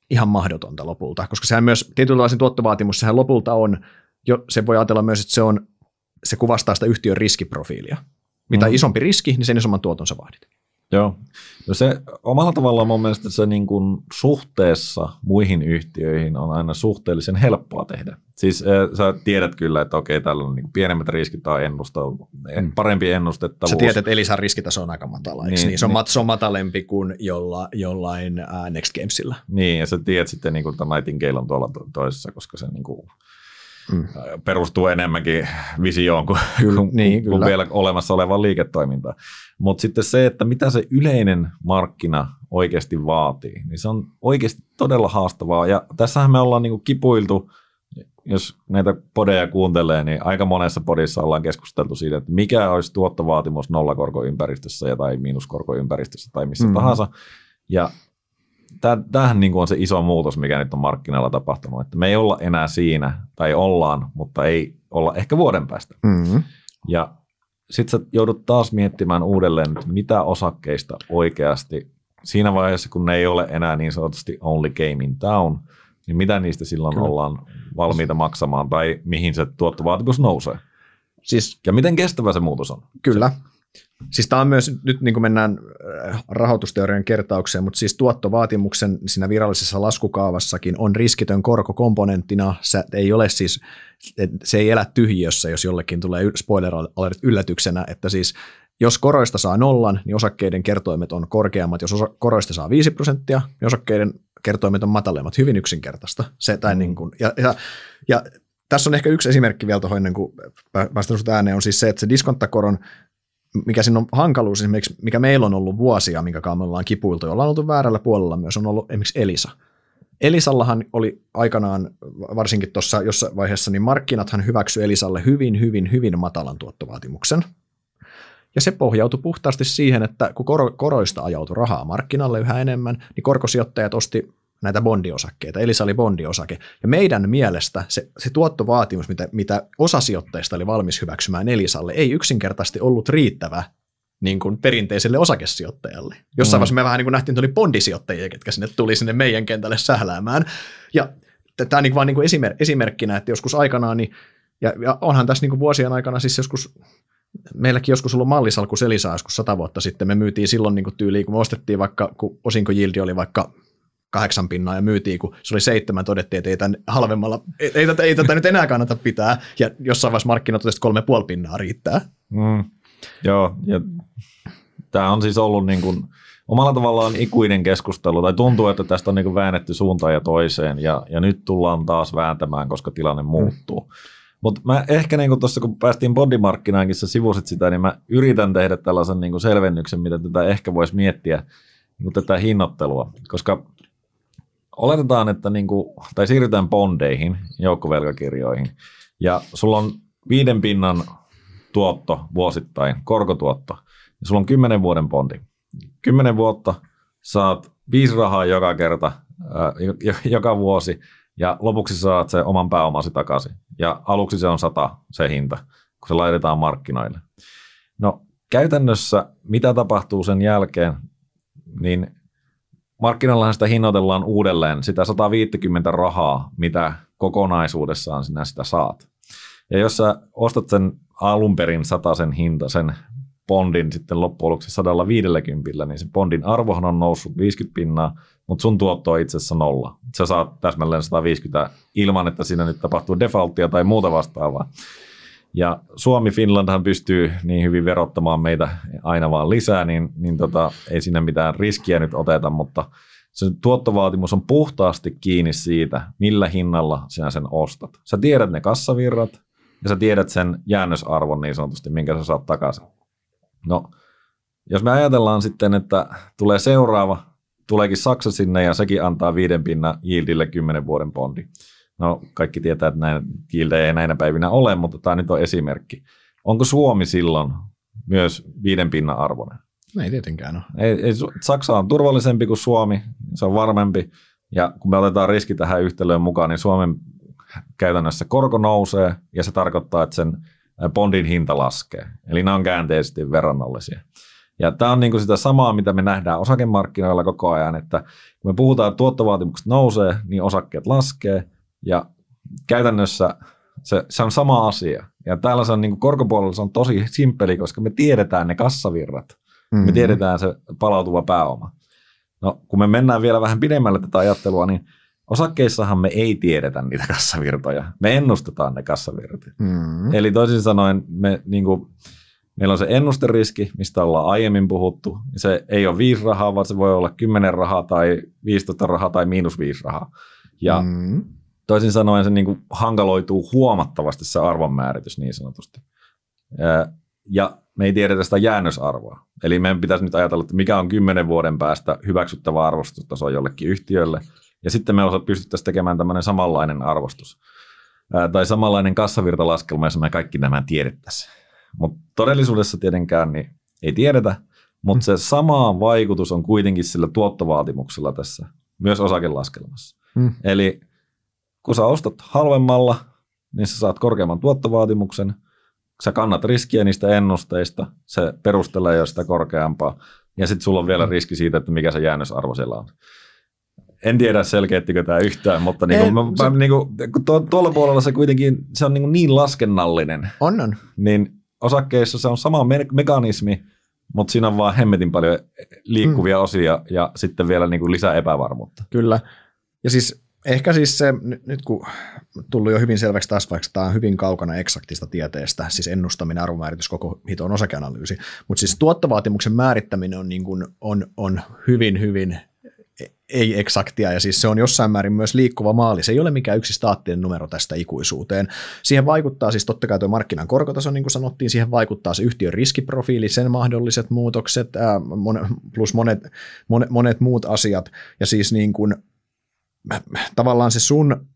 ihan mahdotonta lopulta, koska sehän myös tietynlaisen tuottovaatimus, sehän lopulta on, jo, se voi ajatella myös, että se, on, se kuvastaa sitä yhtiön riskiprofiilia. Mitä mm. isompi riski, niin sen isomman tuoton sä vaadit. Joo. No se omalla tavallaan mun mielestä se niin kuin suhteessa muihin yhtiöihin on aina suhteellisen helppoa tehdä. Siis äh, sä tiedät kyllä, että okei, täällä on niin kuin pienemmät riskit tai ennusta, mm. parempi ennustettavuus. Sä tiedät, että Elisan riskitaso on aika matala, niin, niin? Se, on, niin. se on matalempi kuin jolla, jollain uh, Next Gamesilla. Niin, ja sä tiedät sitten, niin kuin, että Nightingale on tuolla toisessa, koska se niin kuin, mm. perustuu enemmänkin visioon kuin, kyllä, kuin, niin, kuin vielä olemassa olevaan liiketoimintaan. Mutta sitten se, että mitä se yleinen markkina oikeasti vaatii, niin se on oikeasti todella haastavaa. Ja tässähän me ollaan niinku kipuiltu, jos näitä podeja kuuntelee, niin aika monessa podissa ollaan keskusteltu siitä, että mikä olisi tuottovaatimus nollakorkoympäristössä ja tai miinuskorkoympäristössä tai missä mm. tahansa. Ja tämähän niin on se iso muutos, mikä nyt on markkinoilla tapahtunut, että me ei olla enää siinä, tai ollaan, mutta ei olla ehkä vuoden päästä. Mm-hmm. Ja sitten sä joudut taas miettimään uudelleen, että mitä osakkeista oikeasti siinä vaiheessa, kun ne ei ole enää niin sanotusti only game in town, niin mitä niistä silloin Kyllä. ollaan valmiita maksamaan tai mihin se tuottovaatimus nousee. Siis, ja miten kestävä se muutos on? Kyllä. Siis tämä on myös, nyt niin kuin mennään äh, rahoitusteorian kertaukseen, mutta siis tuottovaatimuksen siinä virallisessa laskukaavassakin on riskitön korko komponenttina. Se ei ole siis, se ei elä tyhjiössä, jos jollekin tulee spoiler alert yllätyksenä, että siis jos koroista saa nollan, niin osakkeiden kertoimet on korkeammat. Jos osa, koroista saa 5 prosenttia, niin osakkeiden kertoimet on matalemmat. Hyvin yksinkertaista. Se, tai niin kuin, ja, ja, ja tässä on ehkä yksi esimerkki vielä tuohon ennen kuin päästään ääneen, on siis se, että se diskonttakoron mikä siinä on hankaluus esimerkiksi, mikä meillä on ollut vuosia, minkä me ollaan kipuiltu, jolla on oltu väärällä puolella myös, on ollut esimerkiksi Elisa. Elisallahan oli aikanaan, varsinkin tuossa jossain vaiheessa, niin markkinathan hyväksyi Elisalle hyvin, hyvin, hyvin matalan tuottovaatimuksen. Ja se pohjautui puhtaasti siihen, että kun koroista ajautui rahaa markkinalle yhä enemmän, niin korkosijoittajat osti näitä bondiosakkeita. Elisa oli bondiosake. Ja meidän mielestä se, se tuottovaatimus, mitä, mitä osa sijoittajista oli valmis hyväksymään Elisalle, ei yksinkertaisesti ollut riittävä niin kuin perinteiselle osakesijoittajalle. Jossain mm. vaiheessa me vähän niin kuin nähtiin, että oli bondisijoittajia, ketkä sinne tuli sinne meidän kentälle sähläämään. Ja tämä niin vaan niin kuin esimer- esimerkkinä, että joskus aikanaan, niin, ja, ja onhan tässä niin kuin vuosien aikana siis joskus meilläkin joskus ollut mallisalku Selisaa joskus sata vuotta sitten, me myytiin silloin niin kuin tyyliin, kun me ostettiin vaikka, kun osinko Jildi oli vaikka kahdeksan pinnaa ja myytiin, kun se oli seitsemän, todettiin, että ei, tämän halvemmalla, ei, ei, tätä, ei tätä nyt enää kannata pitää, ja jossain vaiheessa markkinat kolme puoli pinnaa riittää. Mm. Joo, ja tämä on siis ollut niin kuin, omalla tavallaan ikuinen keskustelu, tai tuntuu, että tästä on niin kuin väännetty suuntaan ja toiseen, ja, ja nyt tullaan taas vääntämään, koska tilanne muuttuu. Mm. Mutta mä ehkä niin tuossa, kun päästiin bondimarkkinaankin, sä sivusit sitä, niin mä yritän tehdä tällaisen niin selvennyksen, mitä tätä ehkä voisi miettiä, niin tätä hinnoittelua, koska oletetaan, että niin kuin, tai siirrytään bondeihin, joukkovelkakirjoihin, ja sulla on viiden pinnan tuotto vuosittain, korkotuotto, ja sulla on kymmenen vuoden bondi. Kymmenen vuotta saat viisi rahaa joka kerta, ää, joka vuosi, ja lopuksi saat se oman pääomasi takaisin. Ja aluksi se on sata se hinta, kun se laitetaan markkinoille. No käytännössä mitä tapahtuu sen jälkeen, niin markkinoillahan sitä hinnoitellaan uudelleen sitä 150 rahaa, mitä kokonaisuudessaan sinä sitä saat. Ja jos sä ostat sen alun perin sen hinta, sen bondin sitten loppujen lopuksi 150, niin se bondin arvohan on noussut 50 pinnaa, mutta sun tuotto on itse asiassa nolla. Sä saat täsmälleen 150 ilman, että siinä nyt tapahtuu defaulttia tai muuta vastaavaa. Ja Suomi, Finlandhan pystyy niin hyvin verottamaan meitä aina vaan lisää, niin, niin tota, ei siinä mitään riskiä nyt oteta, mutta se tuottovaatimus on puhtaasti kiinni siitä, millä hinnalla sinä sen ostat. Sä tiedät ne kassavirrat ja sä tiedät sen jäännösarvon niin sanotusti, minkä sä saat takaisin. No, jos me ajatellaan sitten, että tulee seuraava, tuleekin Saksa sinne ja sekin antaa viiden pinnan yieldille kymmenen vuoden bondi. No, kaikki tietää, että näin yieldejä ei näinä päivinä ole, mutta tämä nyt on esimerkki. Onko Suomi silloin myös viiden pinnan arvoinen? No ei tietenkään ole. Ei, ei, Saksa on turvallisempi kuin Suomi, se on varmempi. Ja kun me otetaan riski tähän yhtälöön mukaan, niin Suomen käytännössä korko nousee ja se tarkoittaa, että sen bondin hinta laskee. Eli nämä on käänteisesti verrannollisia. Ja tämä on niin kuin sitä samaa, mitä me nähdään osakemarkkinoilla koko ajan, että kun me puhutaan, että tuottovaatimukset nousee, niin osakkeet laskee, ja käytännössä se, se on sama asia. Ja täällä se on niin korkopuolella se on tosi simppeli, koska me tiedetään ne kassavirrat. Mm-hmm. Me tiedetään se palautuva pääoma. No, kun me mennään vielä vähän pidemmälle tätä ajattelua, niin Osakkeissahan me ei tiedetä niitä kassavirtoja. Me ennustetaan ne kassavirrat. Mm. Eli toisin sanoen me, niin kuin, meillä on se ennusteriski, mistä ollaan aiemmin puhuttu. Se ei ole viisi rahaa, vaan se voi olla 10 rahaa tai 15 rahaa tai miinus viisi rahaa. Ja mm. Toisin sanoen se niin kuin hankaloituu huomattavasti se arvonmääritys niin sanotusti. Ja me ei tiedetä sitä jäännösarvoa. Eli meidän pitäisi nyt ajatella, että mikä on kymmenen vuoden päästä hyväksyttävä arvostustaso jollekin yhtiölle – ja sitten me pystyttäisiin tekemään tämmöinen samanlainen arvostus ää, tai samanlainen kassavirtalaskelma, jossa me kaikki nämä tiedettäisiin. Mutta todellisuudessa tietenkään niin ei tiedetä, mutta se sama vaikutus on kuitenkin sillä tuottovaatimuksella tässä, myös osakelaskelmassa. Hmm. Eli kun sä ostat halvemmalla, niin sä saat korkeamman tuottovaatimuksen, sä kannat riskiä niistä ennusteista, se perustelee jo sitä korkeampaa, ja sitten sulla on vielä hmm. riski siitä, että mikä se jäännösarvo siellä on en tiedä selkeättikö tämä yhtään, mutta niin kuin, mä, se, mä, niin kuin, kun tuo, tuolla puolella se kuitenkin se on niin, niin laskennallinen. On, on. Niin osakkeissa se on sama me- mekanismi, mutta siinä on vaan hemmetin paljon liikkuvia mm. osia ja sitten vielä niin kuin lisää epävarmuutta. Kyllä. Ja siis ehkä siis se, nyt kun tullut jo hyvin selväksi taas, vaikka tämä on hyvin kaukana eksaktista tieteestä, siis ennustaminen, arvomääritys, koko hiton osakeanalyysi, mutta siis tuottovaatimuksen määrittäminen on, niin kuin, on, on hyvin, hyvin ei eksaktia, ja siis se on jossain määrin myös liikkuva maali. Se ei ole mikään yksi staattinen numero tästä ikuisuuteen. Siihen vaikuttaa siis totta kai tuo markkinan korkotaso, niin kuin sanottiin, siihen vaikuttaa se yhtiön riskiprofiili, sen mahdolliset muutokset, ää, plus monet, monet, monet muut asiat, ja siis niin kuin, tavallaan se sun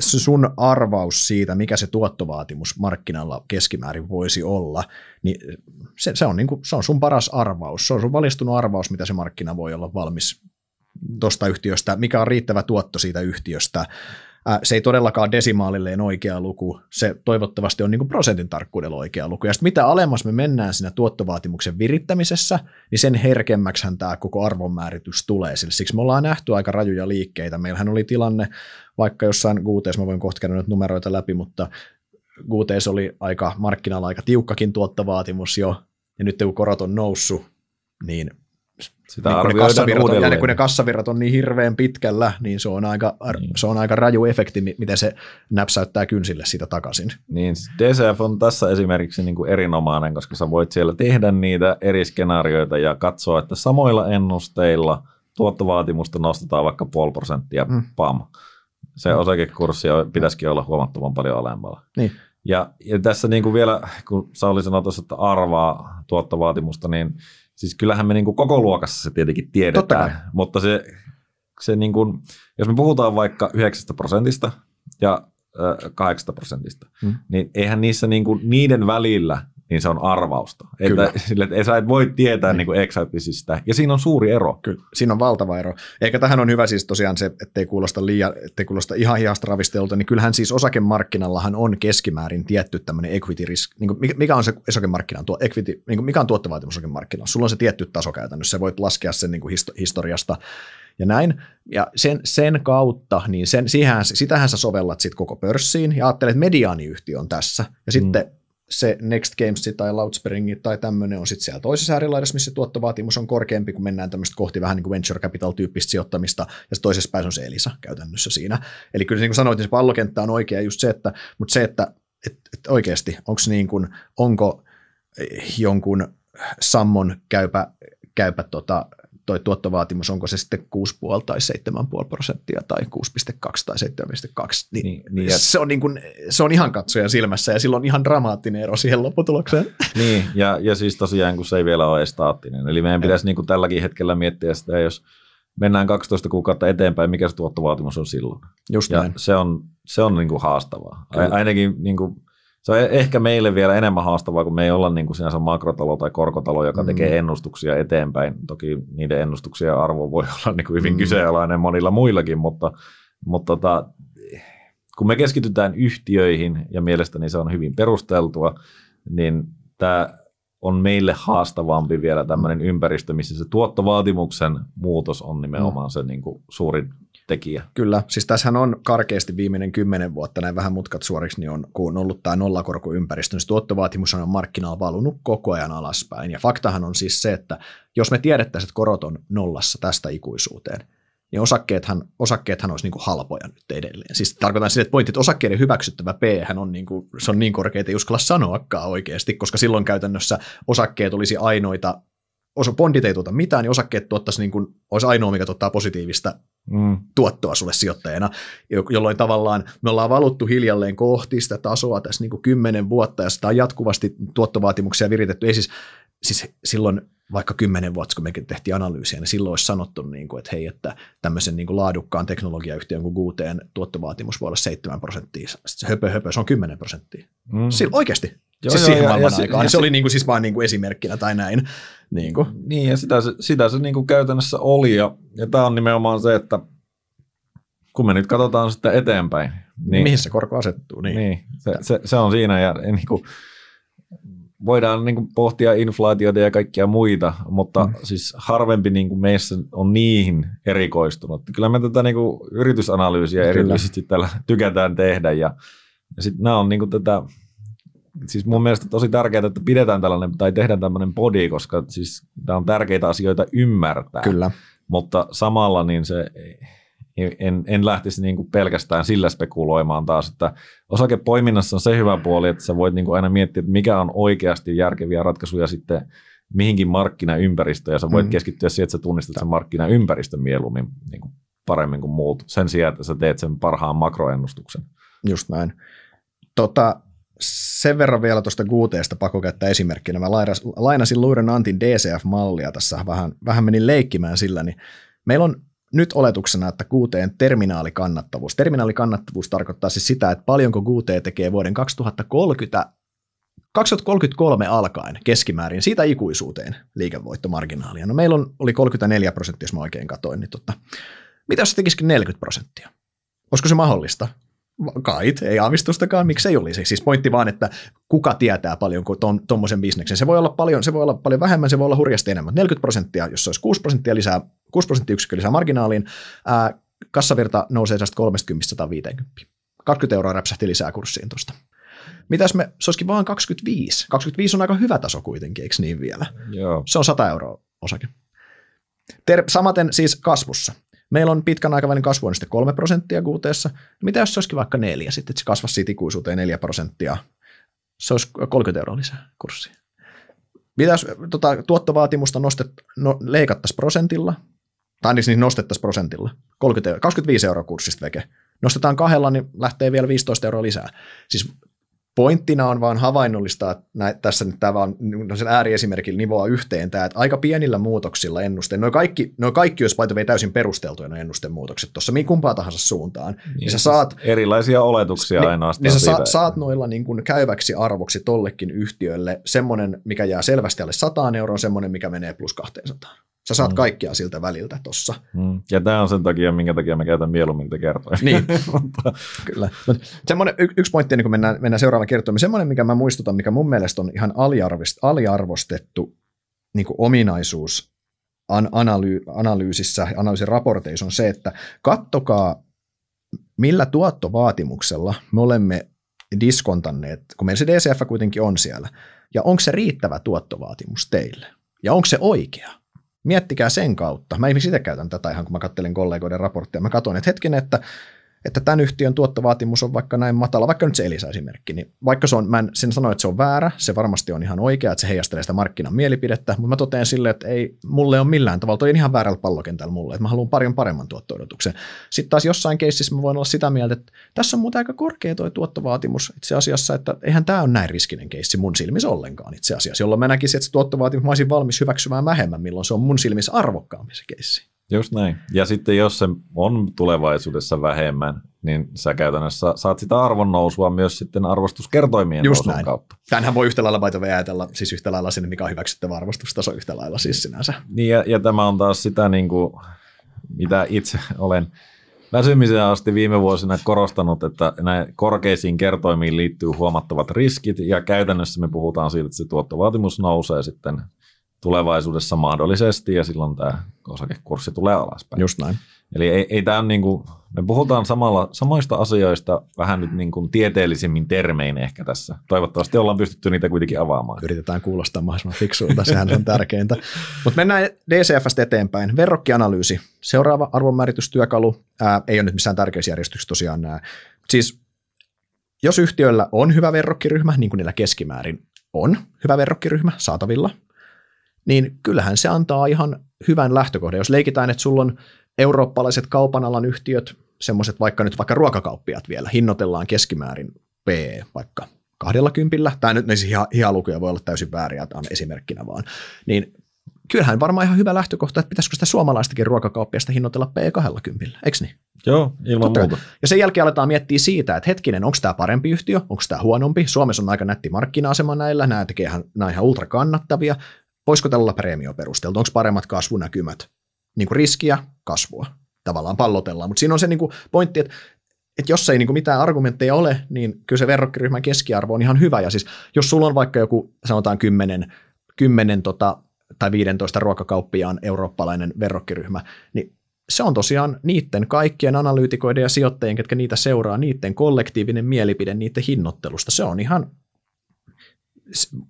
se sun arvaus siitä, mikä se tuottovaatimus markkinalla keskimäärin voisi olla, niin se, se, on, niin kuin, se on sun paras arvaus. Se on sun valistunut arvaus, mitä se markkina voi olla valmis tuosta yhtiöstä, mikä on riittävä tuotto siitä yhtiöstä. Se ei todellakaan desimaalilleen oikea luku, se toivottavasti on niin kuin prosentin tarkkuudella oikea luku. Ja mitä alemmas me mennään siinä tuottovaatimuksen virittämisessä, niin sen herkemmäksihän tämä koko arvonmääritys tulee. Siksi me ollaan nähty aika rajuja liikkeitä. Meillähän oli tilanne, vaikka jossain Guuteessa, mä voin kohta käydä nyt numeroita läpi, mutta Guuteessa oli aika markkinalla aika tiukkakin tuottovaatimus jo, ja nyt kun korot on noussut, niin sitä niin kun, ne kassavirrat on, ja kun ne kassavirrat on niin hirveän pitkällä, niin se on aika, niin. se on aika raju efekti, miten se näpsäyttää kynsille sitä takaisin. Niin, DCF on tässä esimerkiksi niin kuin erinomainen, koska sä voit siellä tehdä niitä eri skenaarioita ja katsoa, että samoilla ennusteilla tuottovaatimusta nostetaan vaikka puoli prosenttia, mm. pam. Se mm. osakekurssi pitäisikin olla huomattavan paljon alemmalla. Niin. Ja, ja tässä niin kuin vielä, kun Sauli sanoi tuossa, että arvaa tuottovaatimusta, niin Siis kyllähän me niin kuin koko luokassa se tietenkin tiedetään, mutta se, se niin kuin, jos me puhutaan vaikka 9 prosentista ja 8 prosentista, hmm. niin eihän niissä niin kuin, niiden välillä niin se on arvausta. Kyllä. Että, sille, että sä et voi tietää niin. niin eksaktisista, ja siinä on suuri ero. Kyllä, siinä on valtava ero. Eikä tähän on hyvä siis tosiaan se, ettei kuulosta, liian, ettei kuulosta ihan hihasta ravistelulta, niin kyllähän siis osakemarkkinallahan on keskimäärin tietty tämmöinen equity risk, niin kuin mikä on se osakemarkkinan, tuo equity, niin kuin mikä on tuottovaatimus osakemarkkinalla? Sulla on se tietty taso käytännössä, sä voit laskea sen niin kuin historiasta, ja näin. Ja sen, sen kautta, niin sen, siihen, sitähän sä sovellat sitten koko pörssiin ja ajattelet, että mediaaniyhtiö on tässä. Ja mm. sitten se Next Games tai Loudspringi tai tämmöinen on sitten siellä toisessa äärilaidassa, missä tuottovaatimus on korkeampi, kun mennään tämmöistä kohti vähän niin kuin venture capital-tyyppistä sijoittamista, ja toisessa päässä on se Elisa käytännössä siinä. Eli kyllä niin kuin sanoit, niin se pallokenttä on oikea just se, että, mutta se, että et, et oikeasti, onko niin kuin, onko jonkun sammon käypä, käypä tota, toi tuottovaatimus, onko se sitten 6,5 tai 7,5 prosenttia tai 6,2 tai 7,2, niin, niin, niin se, on niin kuin, se on ihan katsojan silmässä ja sillä on ihan dramaattinen ero siihen lopputulokseen. Niin, ja, ja siis tosiaan kun se ei vielä ole edes staattinen, eli meidän pitäisi niin kuin tälläkin hetkellä miettiä sitä, jos mennään 12 kuukautta eteenpäin, mikä se tuottovaatimus on silloin. Just ja näin. se on, se on niin kuin haastavaa. Kyllä. Ainakin niin kuin, se on ehkä meille vielä enemmän haastavaa, kun me ei olla niin kuin sinänsä makrotalo tai korkotalo, joka mm. tekee ennustuksia eteenpäin. Toki niiden ennustuksia arvo voi olla niin kuin hyvin mm. kyseenalainen monilla muillakin, mutta, mutta tota, kun me keskitytään yhtiöihin, ja mielestäni se on hyvin perusteltua, niin tämä on meille haastavampi vielä tämmöinen ympäristö, missä se tuottovaatimuksen muutos on nimenomaan mm. se niin kuin suurin tekijä. Kyllä, siis tässähän on karkeasti viimeinen kymmenen vuotta, näin vähän mutkat suoriksi, niin on, kun on ollut tämä nollakorkoympäristö, niin tuottovaatimus on markkinoilla valunut koko ajan alaspäin. Ja faktahan on siis se, että jos me tiedettäisiin, että korot on nollassa tästä ikuisuuteen, niin osakkeethan, osakkeethan olisi niin kuin halpoja nyt edelleen. Siis tarkoitan sitä, että pointti, että osakkeiden hyväksyttävä P on, niin kuin, se on niin korkea, että ei uskalla sanoakaan oikeasti, koska silloin käytännössä osakkeet olisi ainoita osa bondit ei tuota mitään, niin osakkeet tuottaisi niin kuin, olisi ainoa, mikä tuottaa positiivista mm. tuottoa sulle sijoittajana, jolloin tavallaan me ollaan valuttu hiljalleen kohti sitä tasoa tässä niin kuin kymmenen vuotta, ja sitä on jatkuvasti tuottovaatimuksia viritetty. Ei siis, siis silloin vaikka kymmenen vuotta, kun me tehtiin analyysiä, niin silloin olisi sanottu, niin kuin, että hei, että tämmöisen niin kuin laadukkaan teknologiayhtiön kuin Gooteen tuottovaatimus voi olla 7 prosenttia. Sitten se höpö, höpö, se on 10 prosenttia. Mm. Silloin oikeasti. Joo, siis joo, siihen ja, ja, aikaan. Ja, se, se oli niin kuin, siis vain niin kuin esimerkkinä tai näin. Niin, kuin. niin ja sitä se, sitä se niin kuin käytännössä oli. Ja, ja tämä on nimenomaan se, että kun me nyt katsotaan sitten eteenpäin. Niin, Mihin se korko asettuu. Niin, niin se, se, se, on siinä. Ja niin kuin, voidaan niin kuin, pohtia inflaatiota ja kaikkia muita, mutta mm. siis harvempi niin kuin meissä on niihin erikoistunut. Kyllä me tätä niin kuin, yritysanalyysiä Kyllä. erityisesti tällä tykätään tehdä. Ja, ja sitten nämä on niin kuin, tätä siis mun mielestä tosi tärkeää, että pidetään tällainen tai tehdään tämmöinen podi, koska siis tämä on tärkeitä asioita ymmärtää. Kyllä. Mutta samalla niin se, en, en lähtisi niin kuin pelkästään sillä spekuloimaan taas, että osakepoiminnassa on se hyvä puoli, että sä voit niin kuin aina miettiä, että mikä on oikeasti järkeviä ratkaisuja sitten mihinkin markkinaympäristöön, ja sä voit mm. keskittyä siihen, että sä tunnistat sen markkinaympäristön mieluummin niin kuin paremmin kuin muut, sen sijaan, että sä teet sen parhaan makroennustuksen. Just näin. Tota, sen verran vielä tuosta Guuteesta pakko käyttää esimerkkinä. Mä lainasin Luuren Antin DCF-mallia tässä, vähän, vähän menin leikkimään sillä, niin meillä on nyt oletuksena, että Guuteen terminaalikannattavuus. Terminaalikannattavuus tarkoittaa siis sitä, että paljonko Guute tekee vuoden 2030 2033 alkaen keskimäärin siitä ikuisuuteen liikevoittomarginaalia. No meillä on, oli 34 prosenttia, jos mä oikein katoin, niin tota, mitä jos se tekisikin 40 prosenttia? Olisiko se mahdollista? Kait, ei aavistustakaan, miksei olisi. Siis pointti vaan, että kuka tietää paljon tuommoisen bisneksen. Se voi olla paljon, se voi olla paljon vähemmän, se voi olla hurjasti enemmän. 40 prosenttia, jos se olisi 6 prosenttia lisää, 6 prosenttia yksikö lisää marginaaliin, ää, kassavirta nousee 30-150. 20 euroa räpsähti lisää kurssiin tuosta. Mitäs me, se olisikin vaan 25. 25 on aika hyvä taso kuitenkin, eikö niin vielä? Joo. Se on 100 euroa osake. Ter- samaten siis kasvussa. Meillä on pitkän aikavälin kasvu on sitten 3 prosenttia kuuteessa. Mitä jos se olisikin vaikka neljä, sitten että se kasvaisi siitä ikuisuuteen 4 prosenttia? Se olisi 30 euroa lisää kurssia. Mitä jos tota, tuottovaatimusta nostet, no, leikattaisiin prosentilla, tai niin nostettaisiin prosentilla, 30, 25 euroa kurssista veke. Nostetaan kahdella, niin lähtee vielä 15 euroa lisää. Siis pointtina on vaan havainnollistaa, näin, tässä nyt tämä vaan no sen ääriesimerkillä nivoa yhteen tämä, että aika pienillä muutoksilla ennuste, noin kaikki, noi kaikki jos paito täysin perusteltuja nuo ennustemuutokset tuossa, mihin kumpaa tahansa suuntaan, niin, niin sä siis saat... Erilaisia oletuksia niin, ainoastaan. Niin sä sa, saat noilla niin kuin käyväksi arvoksi tollekin yhtiölle semmoinen, mikä jää selvästi alle 100 euroa, semmoinen, mikä menee plus 200. Sä saat mm. kaikkia siltä väliltä tuossa. Mm. Ja tämä on sen takia, minkä takia mä käytän mieluummin te kertoa. Niin, kyllä. Semmoinen, y- yksi pointti, niin kun mennään, mennään seuraavaan kertomaan, semmoinen, mikä mä muistutan, mikä mun mielestä on ihan aliarvostettu niin kuin ominaisuus an- analy- analyysissä, analyysin raporteissa on se, että kattokaa, millä tuottovaatimuksella me olemme diskontanneet, kun meillä se DCF kuitenkin on siellä, ja onko se riittävä tuottovaatimus teille, ja onko se oikea? Miettikää sen kautta. Mä ihmisiä käytän tätä ihan, kun mä kattelin kollegoiden raporttia. Mä katsoin, että hetkinen, että että tämän yhtiön tuottovaatimus on vaikka näin matala, vaikka nyt se Elisa-esimerkki, niin vaikka se on, mä en sen sano, että se on väärä, se varmasti on ihan oikea, että se heijastelee sitä markkinan mielipidettä, mutta mä totean sille, että ei mulle on millään tavalla, toi on ihan väärällä pallokentällä mulle, että mä haluan paljon paremman tuotto-odotuksen. Sitten taas jossain keississä mä voin olla sitä mieltä, että tässä on muuten aika korkea toi tuottovaatimus itse asiassa, että eihän tämä ole näin riskinen keissi mun silmissä ollenkaan itse asiassa, jolloin mä näkisin, että se tuottovaatimus mä olisin valmis hyväksymään vähemmän, milloin se on mun silmissä arvokkaampi se keissi. Just näin. Ja sitten jos se on tulevaisuudessa vähemmän, niin sä käytännössä saat sitä arvon nousua myös sitten arvostuskertoimien Just näin. kautta. Tämähän voi yhtä lailla baita ajatella, siis yhtä lailla sinne, mikä on hyväksyttävä arvostustaso yhtä lailla siis sinänsä. Niin ja, ja tämä on taas sitä, niin kuin, mitä itse olen väsymisen asti viime vuosina korostanut, että näin korkeisiin kertoimiin liittyy huomattavat riskit ja käytännössä me puhutaan siitä, että se tuottovaatimus nousee sitten tulevaisuudessa mahdollisesti ja silloin tämä osakekurssi tulee alaspäin. Just näin. Eli ei, ei tämä niin kuin, me puhutaan samalla, samoista asioista vähän nyt niin kuin tieteellisemmin termein ehkä tässä. Toivottavasti ollaan pystytty niitä kuitenkin avaamaan. Yritetään kuulostaa mahdollisimman fiksuilta, sehän on tärkeintä. Mutta mennään DCFstä eteenpäin. Verrokkianalyysi. Seuraava arvonmääritystyökalu. Ää, ei ole nyt missään tärkeysjärjestyksessä tosiaan nämä. Siis jos yhtiöllä on hyvä verrokkiryhmä, niin kuin niillä keskimäärin on hyvä verrokkiryhmä saatavilla, niin kyllähän se antaa ihan hyvän lähtökohdan. Jos leikitään, että sulla on eurooppalaiset kaupan alan yhtiöt, semmoiset vaikka nyt vaikka ruokakauppiat vielä, hinnoitellaan keskimäärin P vaikka kahdella kympillä, tai nyt näissä hialukuja voi olla täysin vääriä, tämä on esimerkkinä vaan, niin kyllähän varmaan ihan hyvä lähtökohta, että pitäisikö sitä suomalaistakin ruokakauppiasta hinnoitella P20, eikö niin? Joo, ilman Totta. muuta. Ja sen jälkeen aletaan miettiä siitä, että hetkinen, onko tämä parempi yhtiö, onko tämä huonompi. Suomessa on aika nätti markkina-asema näillä, nämä tekee ihan, nämä ihan ultra kannattavia. Voisiko tällä olla preemio perusteltu, onko paremmat kasvunäkymät niin kuin riskiä, kasvua. Tavallaan pallotellaan, mutta siinä on se niin kuin pointti, että että jos ei niin kuin mitään argumentteja ole, niin kyllä se verrokkiryhmän keskiarvo on ihan hyvä. Ja siis jos sulla on vaikka joku, sanotaan 10, 10 tota, tai 15 ruokakauppiaan eurooppalainen verrokkiryhmä, niin se on tosiaan niiden kaikkien analyytikoiden ja sijoittajien, ketkä niitä seuraa, niiden kollektiivinen mielipide niiden hinnoittelusta. Se on ihan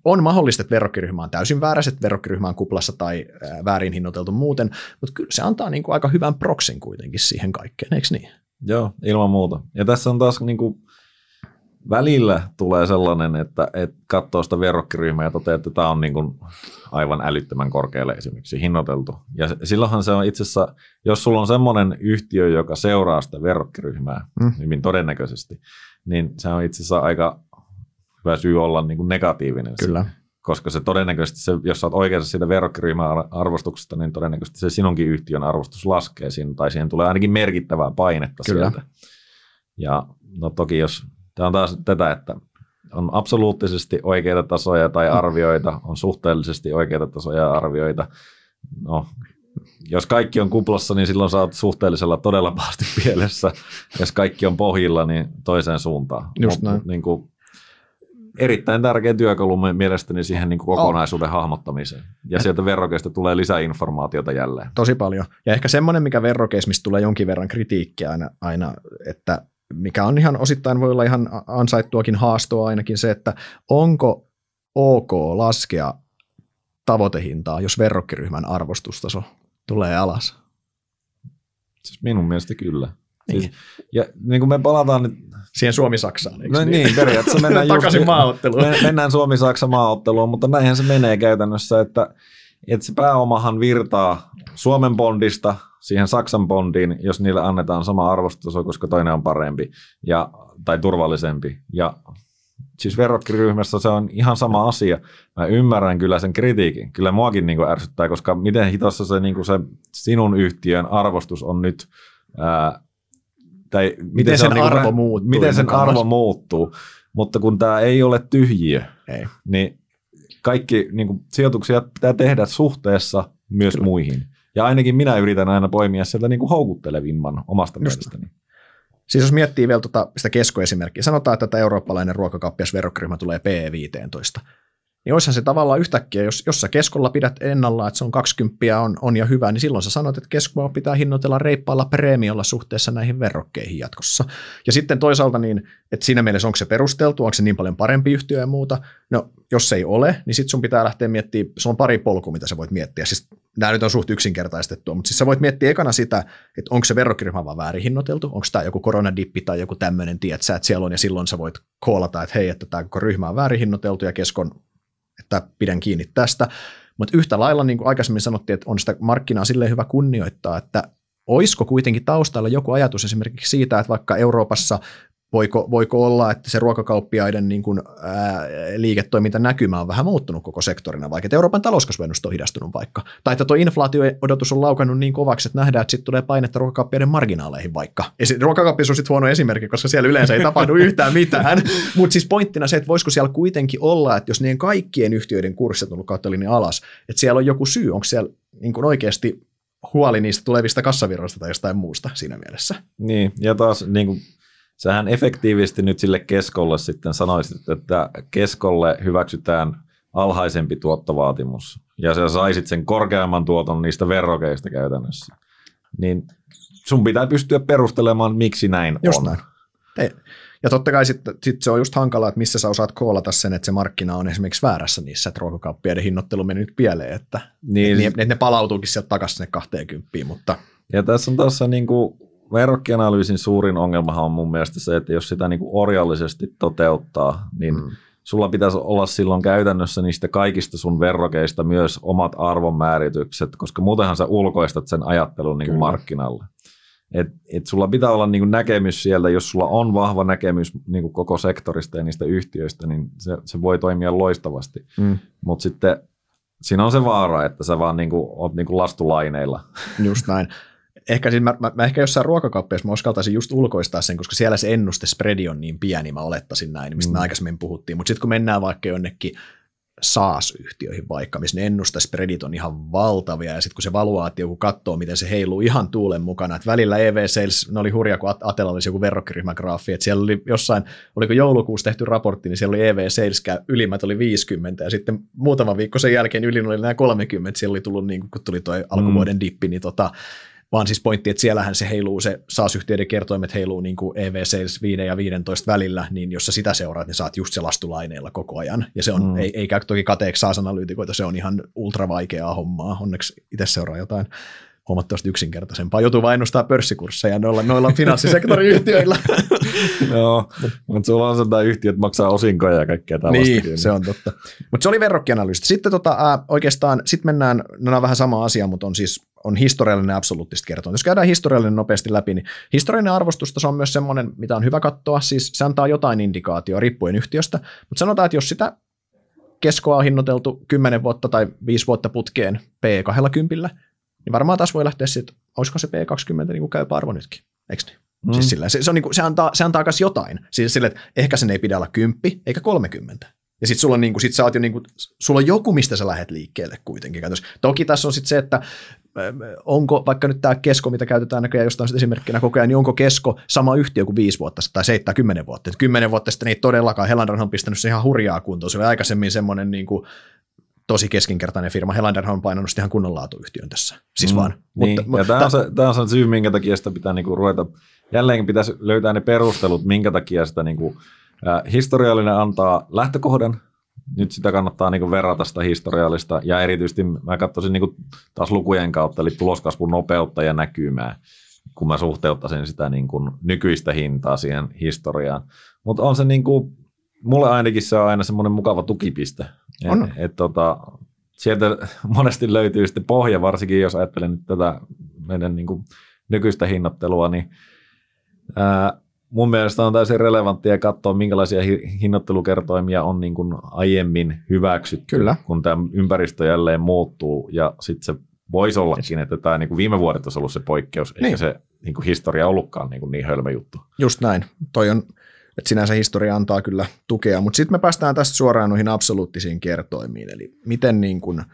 on mahdollista, että verrokkiryhmä on täysin väärä, että verrokkiryhmä on kuplassa tai väärin hinnoiteltu muuten, mutta kyllä se antaa niin kuin aika hyvän proksin kuitenkin siihen kaikkeen, eikö niin? Joo, ilman muuta. Ja tässä on taas niin kuin, välillä tulee sellainen, että, että katsoo sitä verrokkiryhmää ja toteaa, että tämä on niin kuin aivan älyttömän korkealle esimerkiksi hinnoiteltu. Ja silloinhan se on itse asiassa, jos sulla on semmoinen yhtiö, joka seuraa sitä verrokkiryhmää mm. hyvin todennäköisesti, niin se on itse asiassa aika hyvä syy olla niin kuin negatiivinen. Kyllä. Koska se todennäköisesti, se, jos sä oot oikeassa siitä verrokkiryhmän arvostuksesta, niin todennäköisesti se sinunkin yhtiön arvostus laskee siinä, tai siihen tulee ainakin merkittävää painetta Kyllä. sieltä. Ja no toki jos, tämä on taas tätä, että on absoluuttisesti oikeita tasoja tai mm. arvioita, on suhteellisesti oikeita tasoja ja arvioita. No, jos kaikki on kuplassa, niin silloin saat suhteellisella todella pahasti pielessä. Jos kaikki on pohjilla, niin toiseen suuntaan. Just näin. Niin kuin, erittäin tärkeä työkalu mielestäni siihen niin kuin kokonaisuuden oh. hahmottamiseen. Ja sieltä verrokeista tulee lisäinformaatiota jälleen. Tosi paljon. Ja ehkä semmoinen, mikä verrokeissa, mistä tulee jonkin verran kritiikkiä aina, aina, että mikä on ihan osittain voi olla ihan ansaittuakin haastoa ainakin se, että onko ok laskea tavoitehintaa, jos verrokkiryhmän arvostustaso tulee alas? Siis minun mielestä kyllä. Niin. Siis, ja niin kuin me palataan nyt... Siihen Suomi-Saksaan, eikö No niin, niin periaatteessa mennään Takaisin maaotteluun. mennään Suomi-Saksa maaotteluun, mutta näinhän se menee käytännössä, että, että se pääomahan virtaa Suomen bondista siihen Saksan bondiin, jos niille annetaan sama arvostustaso, koska toinen on parempi ja, tai turvallisempi. Ja siis verrokkiryhmässä se on ihan sama asia. Mä ymmärrän kyllä sen kritiikin. Kyllä muakin niin ärsyttää, koska miten hitossa se, niin se sinun yhtiön arvostus on nyt ää, tai miten, miten sen, niin arvo niin muuttuu. Miten sen arvo muuttuu. Mutta kun tämä ei ole tyhjiö, ei. niin kaikki niin kuin, sijoituksia pitää tehdä suhteessa myös Kyllä. muihin. Ja ainakin minä yritän aina poimia sieltä niin kuin houkuttelevimman omasta Just. mielestäni. Siis jos miettii vielä tuota, sitä keskoesimerkkiä, sanotaan, että tämä eurooppalainen ruokakauppias verrokryhmä tulee PE15 niin olisihan se tavallaan yhtäkkiä, jos, jos sä keskolla pidät ennallaan, että se on 20 on, on ja hyvä, niin silloin sä sanot, että keskoa pitää hinnoitella reippaalla preemiolla suhteessa näihin verrokkeihin jatkossa. Ja sitten toisaalta niin, että siinä mielessä onko se perusteltu, onko se niin paljon parempi yhtiö ja muuta. No, jos ei ole, niin sitten sun pitää lähteä miettimään, se on pari polku, mitä sä voit miettiä. Siis nämä nyt on suht yksinkertaistettua, mutta siis sä voit miettiä ekana sitä, että onko se verrokkiryhmä vaan väärin hinnoiteltu, onko tämä joku koronadippi tai joku tämmöinen, tiedät sä, että siellä on, ja silloin sä voit koolata, että hei, että tämä koko ryhmä on väärin hinnoiteltu ja keskon että pidän kiinni tästä. Mutta yhtä lailla, niin kuin aikaisemmin sanottiin, että on sitä markkinaa silleen hyvä kunnioittaa, että olisiko kuitenkin taustalla joku ajatus esimerkiksi siitä, että vaikka Euroopassa Voiko, voiko olla, että se ruokakauppiaiden niin kuin, ää, liiketoiminta näkymä on vähän muuttunut koko sektorina, vaikka että Euroopan talouskasvuennuste on hidastunut vaikka. Tai että tuo inflaatio-odotus on laukannut niin kovaksi, että nähdään, että sitten tulee painetta ruokakauppiaiden marginaaleihin vaikka. Ruokakauppius on sitten huono esimerkki, koska siellä yleensä ei tapahdu yhtään mitään. Mutta siis pointtina se, että voisiko siellä kuitenkin olla, että jos niiden kaikkien yhtiöiden kurssit on ollut kautta alas, että siellä on joku syy, onko siellä niin kuin oikeasti huoli niistä tulevista kassavirroista tai jostain muusta siinä mielessä. Niin, ja taas niin kuin sähän efektiivisesti nyt sille keskolle sitten sanoisit, että keskolle hyväksytään alhaisempi tuottovaatimus, ja sä saisit sen korkeamman tuoton niistä verrokeista käytännössä, niin sun pitää pystyä perustelemaan, miksi näin just on. Näin. Ja totta kai sitten sit se on just hankalaa, että missä sä osaat koolata sen, että se markkina on esimerkiksi väärässä niissä, että ruokakauppiaiden hinnoittelu meni nyt pieleen, että, niin. että, ne, ne palautuukin sieltä takaisin sinne 20, mutta... Ja tässä on tuossa niin kuin verrokkianalyysin suurin ongelmahan on mun mielestä se, että jos sitä niin kuin orjallisesti toteuttaa, niin mm. sulla pitäisi olla silloin käytännössä niistä kaikista sun verrokeista myös omat arvonmääritykset, koska muutenhan sä ulkoistat sen ajattelun niin kuin markkinalle. Et, et sulla pitää olla niin kuin näkemys sieltä, jos sulla on vahva näkemys niin kuin koko sektorista ja niistä yhtiöistä, niin se, se voi toimia loistavasti. Mm. Mutta sitten siinä on se vaara, että sä vaan niin kuin, oot niin kuin lastulaineilla. Just näin ehkä, siis mä, mä, mä, ehkä jossain ruokakauppiassa mä uskaltaisin just ulkoistaa sen, koska siellä se ennuste spreadi on niin pieni, mä olettaisin näin, mistä mm. me aikaisemmin puhuttiin. Mutta sitten kun mennään vaikka jonnekin SaaS-yhtiöihin vaikka, missä ne ennustespreadit on ihan valtavia, ja sitten kun se valuaatio, kun katsoo, miten se heiluu ihan tuulen mukana, että välillä EV Sales, ne oli hurja, kun Atella olisi joku verrokkiryhmägraafi, että siellä oli jossain, oliko joulukuussa tehty raportti, niin siellä oli EV Sales, ylimmät oli 50, ja sitten muutama viikko sen jälkeen ylin oli nämä 30, siellä oli tullut, niin kun tuli tuo alkuvuoden mm. dippi, niin tota, vaan siis pointti, että siellähän se heiluu, se SaaS-yhtiöiden kertoimet heiluu niin kuin EV Sales 5 ja 15 välillä, niin jos sä sitä seuraat, niin saat just se lastulaineella koko ajan. Ja se on, mm. ei, ei käy toki kateeksi SaaS-analyytikoita, se on ihan ultra vaikeaa hommaa. Onneksi itse seuraa jotain huomattavasti yksinkertaisempaa. Joutuu vain ennustaa pörssikursseja noilla, noilla finanssisektoriyhtiöillä. Joo, mutta sulla on sellainen yhtiöt maksaa osinkoja ja kaikkea tällaista. Niin, se on totta. Mutta se oli verrokkianalyysi. Sitten tota, äh, oikeastaan, sit mennään, no on vähän sama asia, mutta on siis on historiallinen absoluuttisesti kertonut. Jos käydään historiallinen nopeasti läpi, niin historiallinen arvostus on myös semmoinen, mitä on hyvä katsoa, siis se antaa jotain indikaatioa riippuen yhtiöstä, mutta sanotaan, että jos sitä keskoa on hinnoiteltu 10 vuotta tai 5 vuotta putkeen P20, niin varmaan taas voi lähteä sitten, olisiko se P20 niin kuin käypä arvo nytkin, eikö niin? Mm. Siis sillä, se, se, on niin kuin, se, antaa, se antaa myös jotain. Siis sille, että ehkä sen ei pidä olla 10 eikä 30. Ja sitten sulla on, niin kuin, sit sä oot jo, niin kuin, sulla on joku, mistä sä lähdet liikkeelle kuitenkin. Käytössä. Toki tässä on sitten se, että onko vaikka nyt tämä kesko, mitä käytetään näköjään jostain esimerkkinä koko ajan, niin onko kesko sama yhtiö kuin viisi vuotta sitten tai seitsemän, kymmenen vuotta. Et kymmenen vuotta sitten ei todellakaan, Helander on pistänyt se ihan hurjaa kuntoon. Se oli aikaisemmin semmoinen niin kuin, tosi keskinkertainen firma. Helander on painanut ihan kunnon laatuyhtiön tässä. Siis mm, vaan. Niin. Mutta, ja tämä, on se, tämä on se syy, minkä takia sitä pitää niinku ruveta, jälleen pitäisi löytää ne perustelut, minkä takia sitä niinku, äh, historiallinen antaa lähtökohdan, nyt sitä kannattaa niin verrata sitä historiallista, ja erityisesti mä katsoisin niin taas lukujen kautta, eli tuloskasvun nopeutta ja näkymää, kun mä suhteuttaisin sitä niin kuin nykyistä hintaa siihen historiaan. Mutta on se niin kuin, mulle ainakin se on aina semmoinen mukava tukipiste. On. Et, et, tota, sieltä monesti löytyy sitten pohja, varsinkin jos ajattelen nyt tätä meidän niin kuin nykyistä hinnoittelua, niin ää, mun mielestä on täysin relevanttia katsoa, minkälaisia hinnoittelukertoimia on niin kuin aiemmin hyväksytty, Kyllä. kun tämä ympäristö jälleen muuttuu. Ja sitten se voisi ollakin, että tämä niin kuin viime vuodet olisi ollut se poikkeus, niin. eikä se niin kuin historia ollutkaan niin, kuin niin hölmö juttu. Just näin. Toi on, että sinänsä historia antaa kyllä tukea, mutta sitten me päästään tästä suoraan noihin absoluuttisiin kertoimiin, eli miten niin kuin –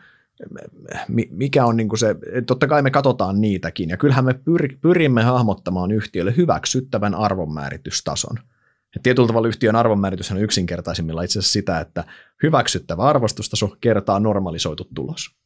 mikä on niin kuin se, totta kai me katsotaan niitäkin, ja kyllähän me pyr, pyrimme hahmottamaan yhtiölle hyväksyttävän arvonmääritystason. Ja tietyllä tavalla yhtiön arvonmääritys on yksinkertaisimmilla itse asiassa sitä, että hyväksyttävä arvostustaso kertaa normalisoitu tulos.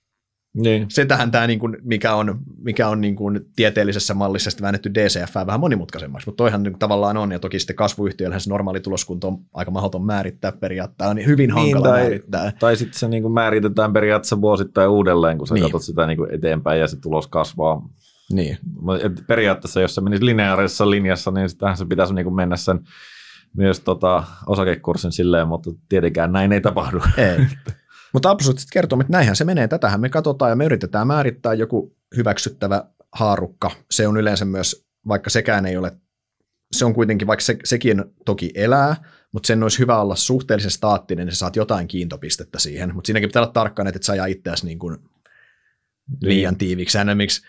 Niin. Setähän tämä, niin kuin, mikä on, mikä on niin kuin tieteellisessä mallissa väännetty DCF vähän monimutkaisemmaksi, mutta toihan niin tavallaan on, ja toki sitten kasvuyhtiöllä se normaali tuloskunto on aika mahdoton määrittää periaatteessa, niin hyvin niin, hankala tai, määrittää. Tai sitten se niin kuin määritetään periaatteessa vuosittain uudelleen, kun sä niin. katsot sitä niin kuin eteenpäin ja se tulos kasvaa. Niin. Et periaatteessa, jos se menisi lineaarisessa linjassa, niin sitähän se pitäisi niin kuin mennä sen myös tota, osakekurssin silleen, mutta tietenkään näin ei tapahdu. Ei. Mutta absoluuttiset kertomat, näinhän se menee. Tätähän me katsotaan ja me yritetään määrittää joku hyväksyttävä haarukka. Se on yleensä myös, vaikka sekään ei ole, se on kuitenkin, vaikka se, sekin toki elää, mutta sen olisi hyvä olla suhteellisen staattinen, niin sä saat jotain kiintopistettä siihen. Mutta siinäkin pitää olla tarkkaan, että et sä ajaa itseäsi niin kuin liian tiiviksi. Miksi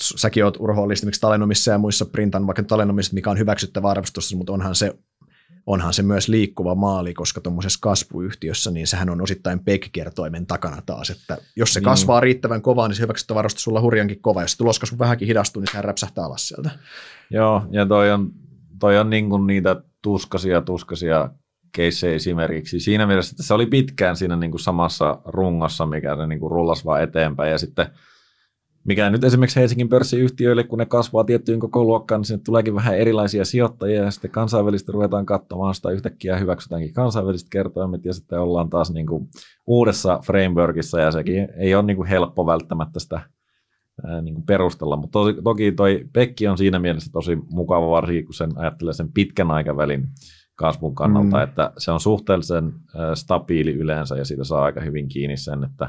säkin oot Urho miksi Talenomissa ja muissa printan vaikka Talenomissa, mikä on hyväksyttävä arvostus, mutta onhan se onhan se myös liikkuva maali, koska tuommoisessa kasvuyhtiössä, niin sehän on osittain PEG-kertoimen takana taas, että jos se niin. kasvaa riittävän kovaa, niin se hyväksyttävä varoista sulla hurjankin kova, jos tuloskasvu vähänkin hidastuu, niin sehän räpsähtää alas sieltä. Joo, ja toi on, toi on niin kuin niitä tuskasia, tuskasia keissejä esimerkiksi. Siinä mielessä, että se oli pitkään siinä niin kuin samassa rungossa, mikä se niin kuin rullasi vaan eteenpäin, ja sitten – mikä nyt esimerkiksi Helsingin pörssiyhtiöille, kun ne kasvaa tiettyyn koko luokkaan, niin sinne tuleekin vähän erilaisia sijoittajia ja sitten kansainvälisesti ruvetaan katsomaan sitä yhtäkkiä hyväksytäänkin kansainväliset kertoimet ja sitten ollaan taas niin kuin uudessa frameworkissa ja sekin ei ole niin kuin helppo välttämättä sitä niin kuin perustella, mutta tosi, toki toi Pekki on siinä mielessä tosi mukava varsinkin, kun sen ajattelee sen pitkän aikavälin kasvun kannalta, mm. että se on suhteellisen stabiili yleensä ja siitä saa aika hyvin kiinni sen, että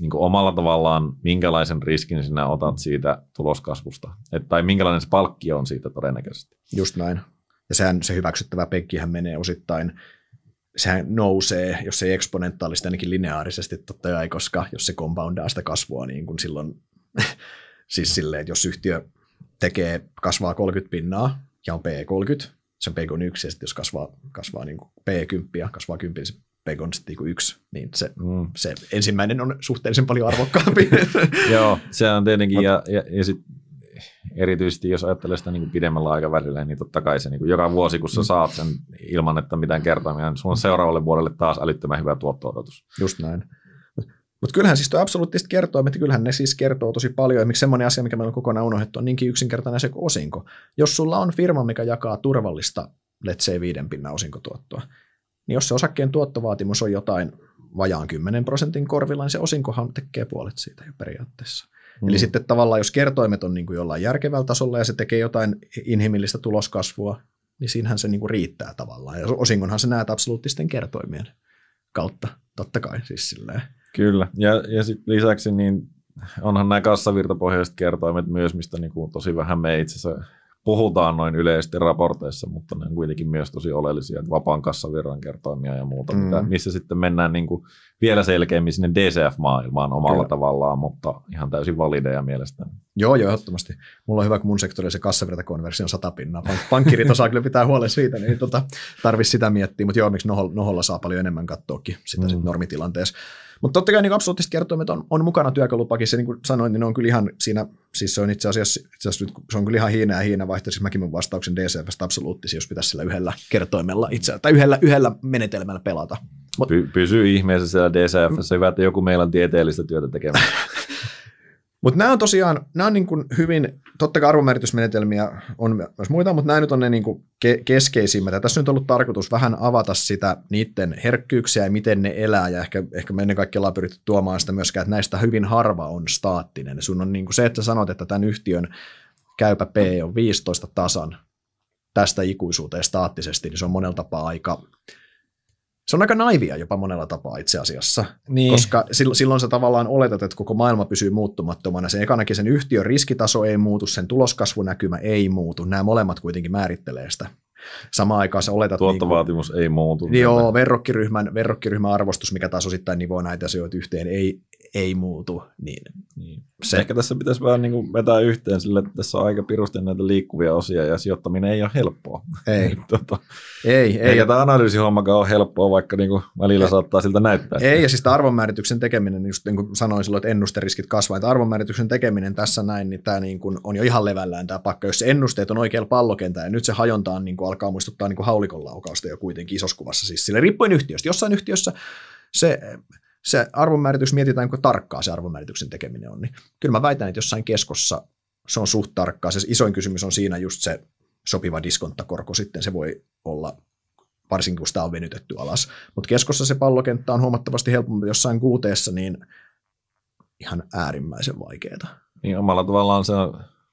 niin kuin omalla tavallaan, minkälaisen riskin sinä otat siitä tuloskasvusta, Et, tai minkälainen se palkki on siitä todennäköisesti. Just näin. Ja sehän, se hyväksyttävä pekkihän menee osittain, sehän nousee, jos ei eksponentaalisesti, ainakin lineaarisesti totta kai, koska jos se compoundaa sitä kasvua, niin kuin silloin, siis silleen, että jos yhtiö tekee, kasvaa 30 pinnaa ja on P30, se on P1, ja sitten jos kasvaa, kasvaa niin kuin P10, kasvaa 10, niin se Pegon sitten niin yksi, niin se, mm. se ensimmäinen on suhteellisen paljon arvokkaampi. Joo, se on tietenkin, ja, ja, ja sit erityisesti jos ajattelee sitä niin pidemmällä aikavälillä, niin totta kai se niin kuin joka vuosi, kun sä mm. saat sen ilman, että mitään kertoimia, niin sulla on seuraavalle vuodelle taas älyttömän hyvä tuotto-odotus. Just näin. Mutta kyllähän siis tuo absoluuttiset kertoimet, kyllähän ne siis kertoo tosi paljon. Esimerkiksi semmoinen asia, mikä meillä on kokonaan unohdettu, on niinkin yksinkertainen se kuin osinko. Jos sulla on firma, mikä jakaa turvallista, let's say, viiden pinnan osinkotuottoa, niin jos se osakkeen tuottovaatimus on jotain vajaan 10 prosentin korvilla, niin se osinkohan tekee puolet siitä jo periaatteessa. Mm. Eli sitten tavallaan, jos kertoimet on niin kuin jollain järkevällä tasolla ja se tekee jotain inhimillistä tuloskasvua, niin siinähän se niin kuin riittää tavallaan. Ja osingonhan se näet absoluuttisten kertoimien kautta, totta kai siis silleen. Kyllä, ja, ja sitten lisäksi niin onhan nämä kassavirtapohjaiset kertoimet myös, mistä niin kuin tosi vähän me itse asiassa puhutaan noin yleisesti raporteissa, mutta ne on kuitenkin myös tosi oleellisia, että vapaan kassavirran kertoimia ja muuta, mm. mitä, missä sitten mennään niin kuin vielä selkeämmin sinne DCF-maailmaan omalla Kyllä. tavallaan, mutta ihan täysin valideja mielestäni. Joo, joo, ehdottomasti. Mulla on hyvä, kun mun sektorilla se kassavirtakonversio on sata pinnaa. Pank- pankkirit osaa kyllä pitää huolen siitä, niin tota, tarvitsisi sitä miettiä. Mutta joo, miksi noholla, noholla saa paljon enemmän katsoakin sitä mm. sit normitilanteessa. Mutta totta kai niin absoluuttiset kertoimet on, on mukana työkalupakissa, niin kuin sanoin, niin ne on kyllä ihan siinä, siis se on itse asiassa, itse asiassa se on kyllä ihan hiina ja hiina vaihto, siis mäkin mun vastauksen DCFstä absoluuttisia, jos pitäisi sillä yhdellä kertoimella itse, tai yhdellä, yhdellä menetelmällä pelata. Mut, Py, pysyy ihmeessä siellä DCFssä, hyvä, että joku meillä on tieteellistä työtä tekemään. Mutta nämä on tosiaan, nämä on niin kuin hyvin, totta kai arvomääritysmenetelmiä on myös muita, mutta nämä nyt on ne niin kuin ke- keskeisimmät. Ja tässä on nyt ollut tarkoitus vähän avata sitä niiden herkkyyksiä ja miten ne elää, ja ehkä, ehkä me ennen kaikkea ollaan pyritty tuomaan sitä myöskään, että näistä hyvin harva on staattinen. Sun on niin kuin se, että sä sanot, että tämän yhtiön käypä P on 15 tasan tästä ikuisuuteen staattisesti, niin se on monella tapaa aika se on aika naivia jopa monella tapaa itse asiassa, niin. koska silloin sä tavallaan oletat, että koko maailma pysyy muuttumattomana. Se ekanakin sen yhtiön riskitaso ei muutu, sen tuloskasvunäkymä ei muutu. Nämä molemmat kuitenkin määrittelee sitä. Samaan aikaan sä oletat... Tuottovaatimus niin kuin, ei muutu. Joo, verrokkiryhmän, verrokkiryhmän arvostus, mikä taas osittain nivoo näitä asioita yhteen, ei, ei muutu. Niin, niin. Se. Ehkä tässä pitäisi vähän niin kuin vetää yhteen sille, että tässä on aika pirusti näitä liikkuvia osia ja sijoittaminen ei ole helppoa. Ei. tota, ei, ei. Eikä tämä analyysihommakaan ole helppoa, vaikka niin kuin välillä ei. saattaa siltä näyttää. Ei, ja siis arvonmäärityksen tekeminen, just niin kuin sanoin silloin, että ennusteriskit kasvaa, että arvonmäärityksen tekeminen tässä näin, niin tämä niin kuin on jo ihan levällään tämä pakka. Jos se ennusteet on oikealla pallokentällä, ja nyt se hajonta on, niin kuin alkaa muistuttaa niin kuin haulikon laukausta jo kuitenkin isossa kuvassa. Siis sille riippuen yhtiöstä. Jossain yhtiössä se se arvonmääritys, mietitään kuinka tarkkaa se arvonmäärityksen tekeminen on, niin kyllä mä väitän, että jossain keskossa se on suht tarkkaa. Se isoin kysymys on siinä just se sopiva diskonttakorko sitten, se voi olla varsinkin kun sitä on venytetty alas. Mutta keskossa se pallokenttä on huomattavasti helpompi jossain kuuteessa, niin ihan äärimmäisen vaikeaa. Niin omalla tavallaan se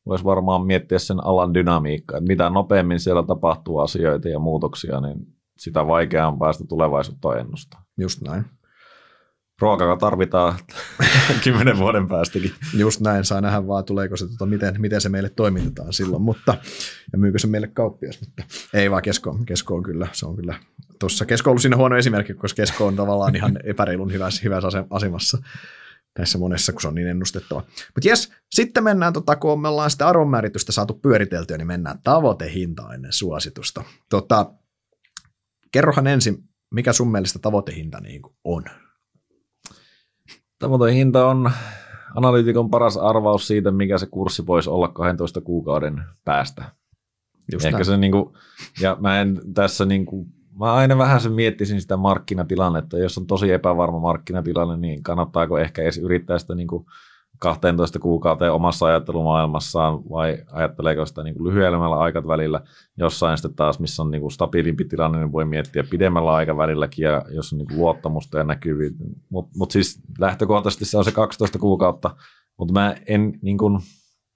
voisi varmaan miettiä sen alan dynamiikkaa, että mitä nopeammin siellä tapahtuu asioita ja muutoksia, niin sitä vaikeampaa sitä tulevaisuutta ennustaa. Just näin ruokaa tarvitaan kymmenen vuoden päästäkin. Just näin, saa nähdä vaan, tuleeko se, tota, miten, miten se meille toimitetaan silloin, mutta ja myykö se meille kauppias, mutta ei vaan Kesko, Kesko on kyllä, se on kyllä, tuossa Kesko on ollut siinä huono esimerkki, koska Kesko on tavallaan ihan epäreilun hyvässä, hyvässä asemassa näissä monessa, kun se on niin ennustettava. Mutta jes, sitten mennään, tota, kun me ollaan sitä arvonmääritystä saatu pyöriteltyä, niin mennään tavoitehinta ennen suositusta. Tota, kerrohan ensin, mikä sun mielestä tavoitehinta niin on? Hinta on analyytikon paras arvaus siitä, mikä se kurssi voisi olla 12 kuukauden päästä. Just Ehkä se niin kuin, ja mä en tässä niin kuin, mä aina vähän sen miettisin sitä markkinatilannetta. Jos on tosi epävarma markkinatilanne, niin kannattaako ehkä edes yrittää sitä niin kuin 12 kuukauteen omassa ajattelumaailmassaan vai ajatteleeko sitä niin lyhyemmällä aikavälillä jossain sitten taas, missä on niin kuin stabiilimpi tilanne, niin voi miettiä pidemmällä aikavälilläkin ja jos on niin kuin luottamusta ja näkyvyyttä. Mutta mut siis lähtökohtaisesti se on se 12 kuukautta, mutta mä en, niin kuin,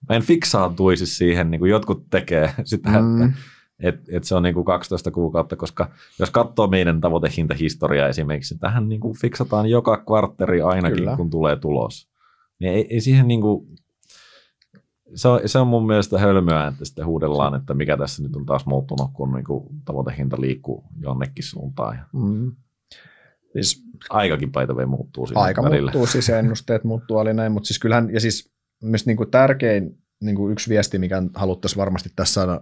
mä en fiksaantuisi siihen, niin kuin jotkut tekee sitä, mm. että et, et se on niin kuin 12 kuukautta, koska jos katsoo meidän tavoitehintahistoriaa esimerkiksi, tähän niin kuin fiksataan joka kvartteri ainakin, Kyllä. kun tulee tulos. Niin ei, ei siihen niin kuin, se on, se on mun mielestä hölmöä, että sitten huudellaan, että mikä tässä nyt on taas muuttunut, kun niin kuin tavoitehinta liikkuu jonnekin suuntaan. Mm. Siis, Aikakin paitaveen muuttuu Aika välillä. muuttuu, siis ennusteet muuttuu oli näin, mutta siis kyllähän, ja siis myös niin kuin tärkein niin kuin yksi viesti, mikä haluttaisiin varmasti tässä saada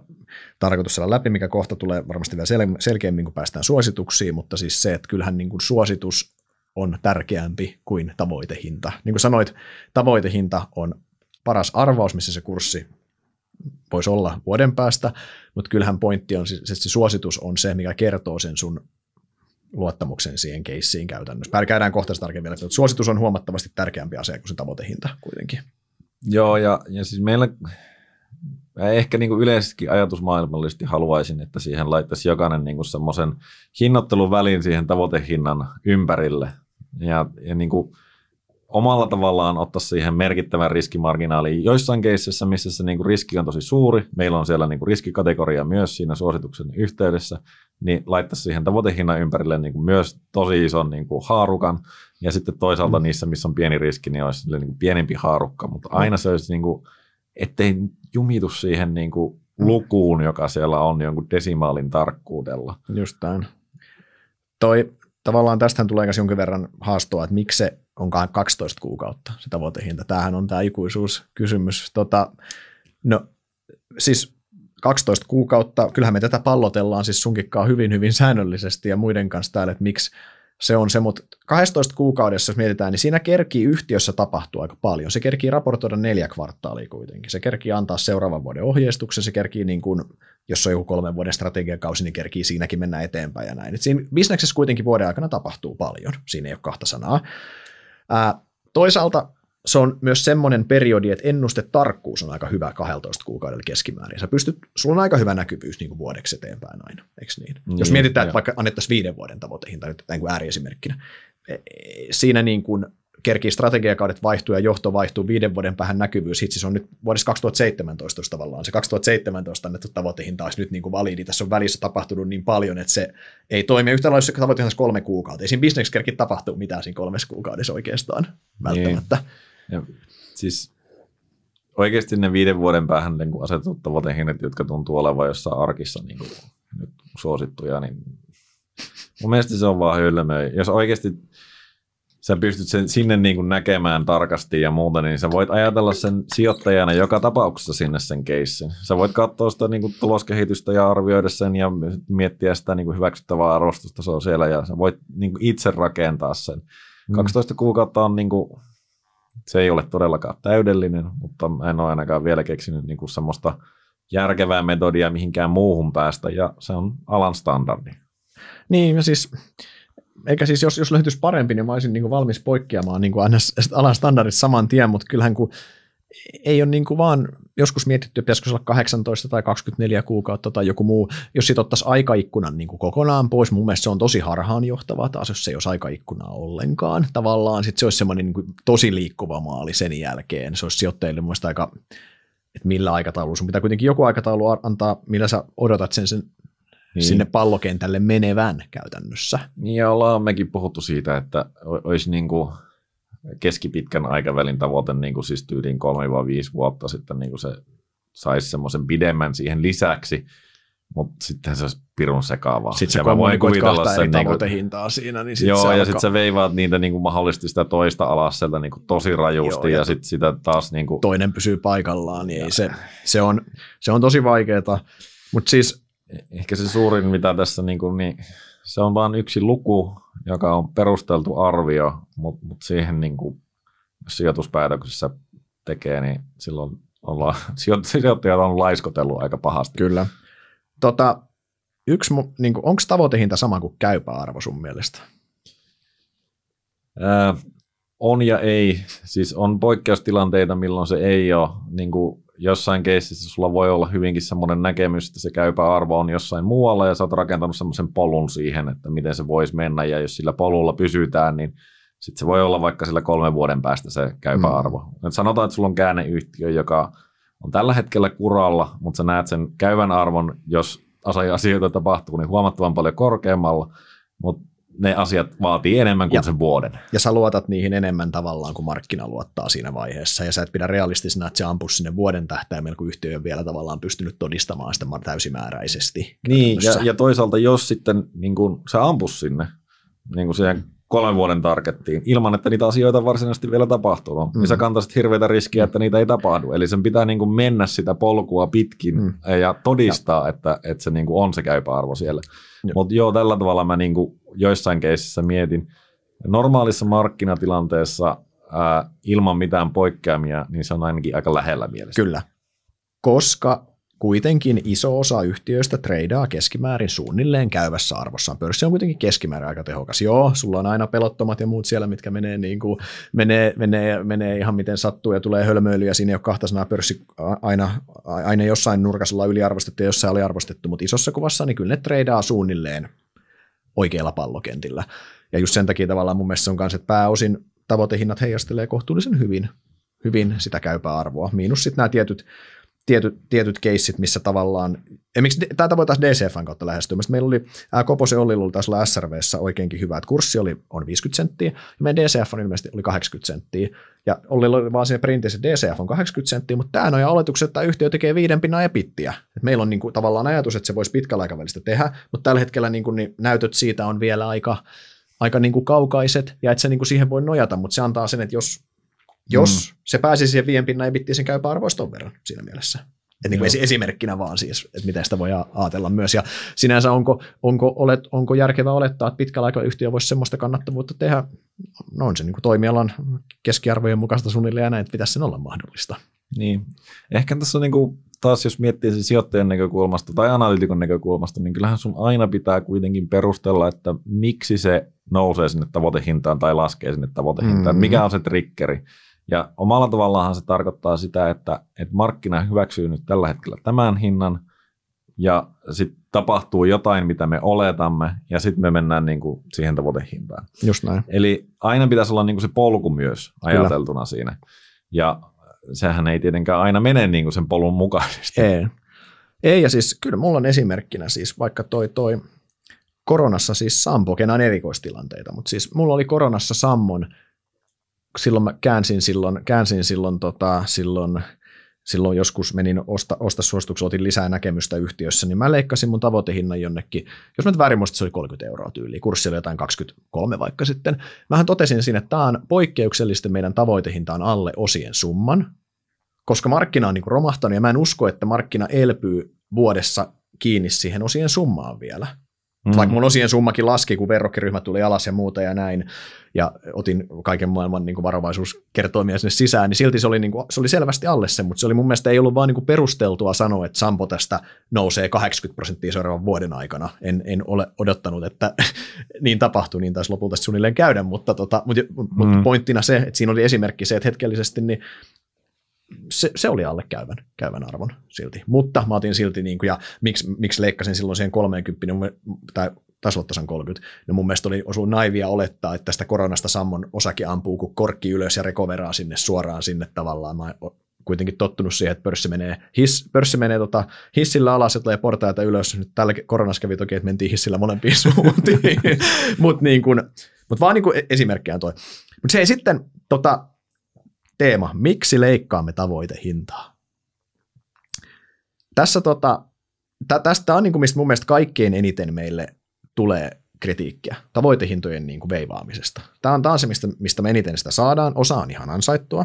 tarkoitus saada läpi, mikä kohta tulee varmasti vielä sel- selkeämmin, kun päästään suosituksiin, mutta siis se, että kyllähän niin kuin suositus on tärkeämpi kuin tavoitehinta. Niin kuin sanoit, tavoitehinta on paras arvaus, missä se kurssi voisi olla vuoden päästä, mutta kyllähän pointti on, että se suositus on se, mikä kertoo sen sun luottamuksen siihen keissiin käytännössä. Käydään kohta tarkemmin vielä, suositus on huomattavasti tärkeämpi asia kuin se tavoitehinta kuitenkin. Joo, ja, ja siis meillä mä ehkä niin kuin yleisestikin ajatusmaailmallisesti haluaisin, että siihen laittaisi jokainen niin semmoisen hinnoittelun välin siihen tavoitehinnan ympärille, ja, ja niin kuin omalla tavallaan ottaa siihen merkittävän riskimarginaaliin. Joissain keisseissä, missä se niin kuin riski on tosi suuri, meillä on siellä niin kuin riskikategoria myös siinä suosituksen yhteydessä, niin laittaa siihen tavoitehinnan ympärille niin kuin myös tosi ison niin kuin haarukan, ja sitten toisaalta mm. niissä, missä on pieni riski, niin olisi niin kuin pienempi haarukka, mutta mm. aina se olisi, niin kuin, ettei jumitu siihen niin kuin mm. lukuun, joka siellä on jonkun desimaalin tarkkuudella. Just tämän. Toi tavallaan tästähän tulee myös jonkin verran haastoa, että miksi se onkaan 12 kuukautta se tavoitehinta. Tämähän on tämä ikuisuuskysymys. Tota, no siis 12 kuukautta, kyllähän me tätä pallotellaan siis sunkikkaa hyvin hyvin säännöllisesti ja muiden kanssa täällä, että miksi se on se, mutta 12 kuukaudessa, jos mietitään, niin siinä kerkii yhtiössä tapahtua aika paljon. Se kerkii raportoida neljä kvartaalia kuitenkin. Se kerkii antaa seuraavan vuoden ohjeistuksen, se kerkii, niin kuin, jos on joku kolmen vuoden strategiakausi, niin kerkii siinäkin mennä eteenpäin ja näin. Et siinä bisneksessä kuitenkin vuoden aikana tapahtuu paljon, siinä ei ole kahta sanaa. Ää, toisaalta se on myös semmoinen periodi, että ennustetarkkuus on aika hyvä 12 kuukaudella keskimäärin. Sä pystyt, sulla on aika hyvä näkyvyys niin kuin vuodeksi eteenpäin aina, eikö niin? niin Jos mietitään, että vaikka annettaisiin viiden vuoden tavoitehinta nyt niin kuin ääriesimerkkinä, e, e, siinä niin kuin kerkii strategiakaudet vaihtuu ja johto vaihtuu viiden vuoden päähän näkyvyys. Itse se on nyt vuodessa 2017 tavallaan. Se 2017 annettu tavoitehinta olisi nyt niin kuin validi. Tässä on välissä tapahtunut niin paljon, että se ei toimi yhtä lailla, jos tavoitehinta kolme kuukautta. Ei siinä bisnekskerki tapahtuu mitään siinä kolmessa kuukaudessa oikeastaan välttämättä. Niin. Ja siis oikeasti ne viiden vuoden päähän niin asetut tavoitehinnat, jotka tuntuu olevan jossain arkissa niin kuin nyt suosittuja, niin mun mielestä se on vaan hölmöä. Jos oikeasti sä pystyt sen sinne niin kuin näkemään tarkasti ja muuta, niin sä voit ajatella sen sijoittajana joka tapauksessa sinne sen keissin. Sä voit katsoa sitä niin kuin tuloskehitystä ja arvioida sen ja miettiä sitä niin kuin hyväksyttävää arvostusta se on siellä ja sä voit niin kuin itse rakentaa sen. 12 mm. kuukautta on niin kuin se ei ole todellakaan täydellinen, mutta en ole ainakaan vielä keksinyt niin kuin semmoista järkevää metodia mihinkään muuhun päästä, ja se on alan standardi. Niin, ja siis, eikä siis jos, jos löytyisi parempi, niin mä olisin niin kuin valmis poikkeamaan niin kuin alan standardit saman tien, mutta kyllähän kun ei ole niin kuin vaan joskus mietitty, pitäisikö se olla 18 tai 24 kuukautta tai joku muu, jos sitten ottaisiin aikaikkunan niin kuin kokonaan pois, mun mielestä se on tosi harhaanjohtavaa taas, jos se ei olisi aikaikkunaa ollenkaan. Tavallaan sitten se olisi semmoinen niin kuin tosi liikkuva maali sen jälkeen. Se olisi sijoittajille mun aika, että millä aikataululla sun pitää kuitenkin joku aikataulu antaa, millä sä odotat sen, sen niin. sinne pallokentälle menevän käytännössä. Niin ja ollaan mekin puhuttu siitä, että olisi niin kuin keskipitkän aikavälin tavoite niin kuin siis tyyliin 3-5 vuotta sitten niin kuin se saisi semmoisen pidemmän siihen lisäksi, mutta sitten se olisi pirun sekaavaa. Sitten se ja voin kuvitella sen niin kuin, hintaa siinä. Niin sit joo, ja sitten sä veivaat niitä niin kuin mahdollisesti sitä toista alas sieltä niin kuin tosi rajusti, joo, ja, ja sitten sitä taas... Niin kuin... Toinen pysyy paikallaan, niin ei se, se, on, se on tosi vaikeaa. Mutta siis... Ehkä se suurin, mitä tässä niin, kuin, niin se on vain yksi luku, joka on perusteltu arvio, mutta mut siihen niin kuin, sijoituspäätöksessä tekee, niin silloin ollaan, sijoittajat on laiskotellut aika pahasti. Kyllä. Tota, yksi, niin onko tavoitehinta sama kuin käypä arvo sun mielestä? Ää, on ja ei. Siis on poikkeustilanteita, milloin se ei ole. Niin kuin jossain keississä sulla voi olla hyvinkin semmoinen näkemys, että se käypä arvo on jossain muualla ja sä oot rakentanut semmoisen polun siihen, että miten se voisi mennä ja jos sillä polulla pysytään, niin sitten se voi olla vaikka sillä kolmen vuoden päästä se käypä mm. arvo. Et sanotaan, että sulla on käänneyhtiö, joka on tällä hetkellä kuralla, mutta sä näet sen käyvän arvon, jos asioita tapahtuu, niin huomattavan paljon korkeammalla, mutta ne asiat vaatii enemmän kuin ja, sen vuoden. Ja sä luotat niihin enemmän tavallaan kuin markkina luottaa siinä vaiheessa, ja sä et pidä realistisena, että se ampuu sinne vuoden tähtäimellä, kun yhtiö on vielä tavallaan pystynyt todistamaan sitä täysimääräisesti. Niin, ja, ja toisaalta jos sitten niin kun se ampus sinne, niin kuin siihen kolmen vuoden targettiin, ilman että niitä asioita varsinaisesti vielä tapahtuu, mm. niin sä kantaisit hirveitä riskiä, että niitä ei tapahdu. Eli sen pitää niin kuin mennä sitä polkua pitkin mm. ja todistaa, ja. Että, että se niin kuin on se käypä arvo siellä. Mutta joo, tällä tavalla mä niin kuin joissain keisissä mietin. Normaalissa markkinatilanteessa ää, ilman mitään poikkeamia, niin se on ainakin aika lähellä mielessä. Kyllä, koska Kuitenkin iso osa yhtiöistä treidaa keskimäärin suunnilleen käyvässä arvossaan. Pörssi on kuitenkin keskimäärin aika tehokas. Joo, sulla on aina pelottomat ja muut siellä, mitkä menee, niin kuin, menee, menee, menee ihan miten sattuu ja tulee hölmöilyä. Siinä ei ole kahta sanaa pörssi aina, aina jossain nurkassa yliarvostettu ja jossain aliarvostettu, mutta isossa kuvassa niin kyllä ne treidaa suunnilleen oikealla pallokentillä. Ja just sen takia tavallaan mun mielestä se on kanssa, että pääosin tavoitehinnat heijastelee kohtuullisen hyvin, hyvin sitä käypää arvoa. Miinus sitten nämä tietyt tietyt, tietyt keissit, missä tavallaan, miksi tätä voitaisiin DCFn kautta lähestyä. Meillä oli, ää, Koposen Olli taisi olla SRVssä oikeinkin hyvä, että kurssi oli, on 50 senttiä, ja meidän DCF on ilmeisesti oli 80 senttiä, ja Olli oli vaan siinä perinteessä DCF on 80 senttiä, mutta tämä on oletukset, että yhtiö tekee viiden pinnan epittiä. Et meillä on niin kuin, tavallaan ajatus, että se voisi pitkällä aikavälistä tehdä, mutta tällä hetkellä niin kuin, niin näytöt siitä on vielä aika, aika niin kuin kaukaiset, ja et sä niin kuin siihen voi nojata, mutta se antaa sen, että jos, jos mm. se pääsi siihen viien pinnan, ei sen käypä arvoista verran siinä mielessä. Et niin kuin esimerkkinä vaan siis, että miten sitä voi ajatella myös. Ja sinänsä onko, onko, olet, onko järkevää olettaa, että pitkällä aikavälillä yhtiö voisi sellaista kannattavuutta tehdä, no on se niin kuin toimialan keskiarvojen mukaista suunnilleen ja näin, että pitäisi sen olla mahdollista. Niin. Ehkä tässä on niin kuin, taas jos miettii siis sijoittajan näkökulmasta tai analytikon näkökulmasta, niin kyllähän sun aina pitää kuitenkin perustella, että miksi se nousee sinne tavoitehintaan tai laskee sinne tavoitehintaan. Mm-hmm. Mikä on se triggeri? Ja omalla tavallaan se tarkoittaa sitä, että, että markkina hyväksyy nyt tällä hetkellä tämän hinnan, ja sitten tapahtuu jotain, mitä me oletamme, ja sitten me mennään niin kuin siihen tavoitehintaan. Just näin. Eli aina pitäisi olla niin kuin se polku myös ajateltuna Kyllä. siinä. Ja sehän ei tietenkään aina mene niin kuin sen polun mukaisesti. Ei. ei, ja siis kyllä mulla on esimerkkinä siis vaikka toi, toi koronassa siis Sampo, kenään erikoistilanteita, mutta siis mulla oli koronassa Sammon silloin mä käänsin silloin, käänsin silloin, tota, silloin, silloin joskus menin osta, osta suosituksen, otin lisää näkemystä yhtiössä, niin mä leikkasin mun tavoitehinnan jonnekin, jos mä nyt väärin muistin, se oli 30 euroa tyyliin, kurssi oli jotain 23 vaikka sitten. Mähän totesin siinä, että tämä on poikkeuksellisesti meidän tavoitehinta on alle osien summan, koska markkina on niin romahtanut ja mä en usko, että markkina elpyy vuodessa kiinni siihen osien summaan vielä. Mm. Vaikka mun osien summakin laski, kun verrokkiryhmä tuli alas ja muuta ja näin, ja otin kaiken maailman niin kuin varovaisuuskertoimia sinne sisään, niin silti se oli, niin kuin, se oli selvästi alle sen, mutta se oli mun mielestä ei ollut vaan niin kuin perusteltua sanoa, että Sampo tästä nousee 80 prosenttia seuraavan vuoden aikana. En, en ole odottanut, että niin tapahtui, niin taisi lopulta suunnilleen käydä, mutta, tota, mutta, mm. mutta pointtina se, että siinä oli esimerkki se, että hetkellisesti niin se, se oli alle käyvän, käyvän arvon silti. Mutta mä otin silti, niin kuin, ja miksi, miksi leikkasin silloin siihen 30, tai taisi olla tasan 30, no mun mielestä oli osu naivia olettaa, että tästä koronasta Sammon osake ampuu kuin korkki ylös ja rekoveraa sinne suoraan sinne tavallaan. Mä kuitenkin tottunut siihen, että pörssi menee, his, pörssi menee tota, hissillä alas ja tulee portaita ylös. Nyt tällä koronassa kävi toki, että mentiin hissillä molempiin suuntiin, mutta niin mut vaan niin esimerkkiä toi. Mutta se ei sitten, tota, teema, miksi leikkaamme tavoitehintaa? Tässä tota, tä, tästä on niin kuin, mistä mun mielestä kaikkein eniten meille tulee kritiikkiä tavoitehintojen niin kuin veivaamisesta. Tämä on taas se, mistä, mistä me eniten sitä saadaan. Osa on ihan ansaittua,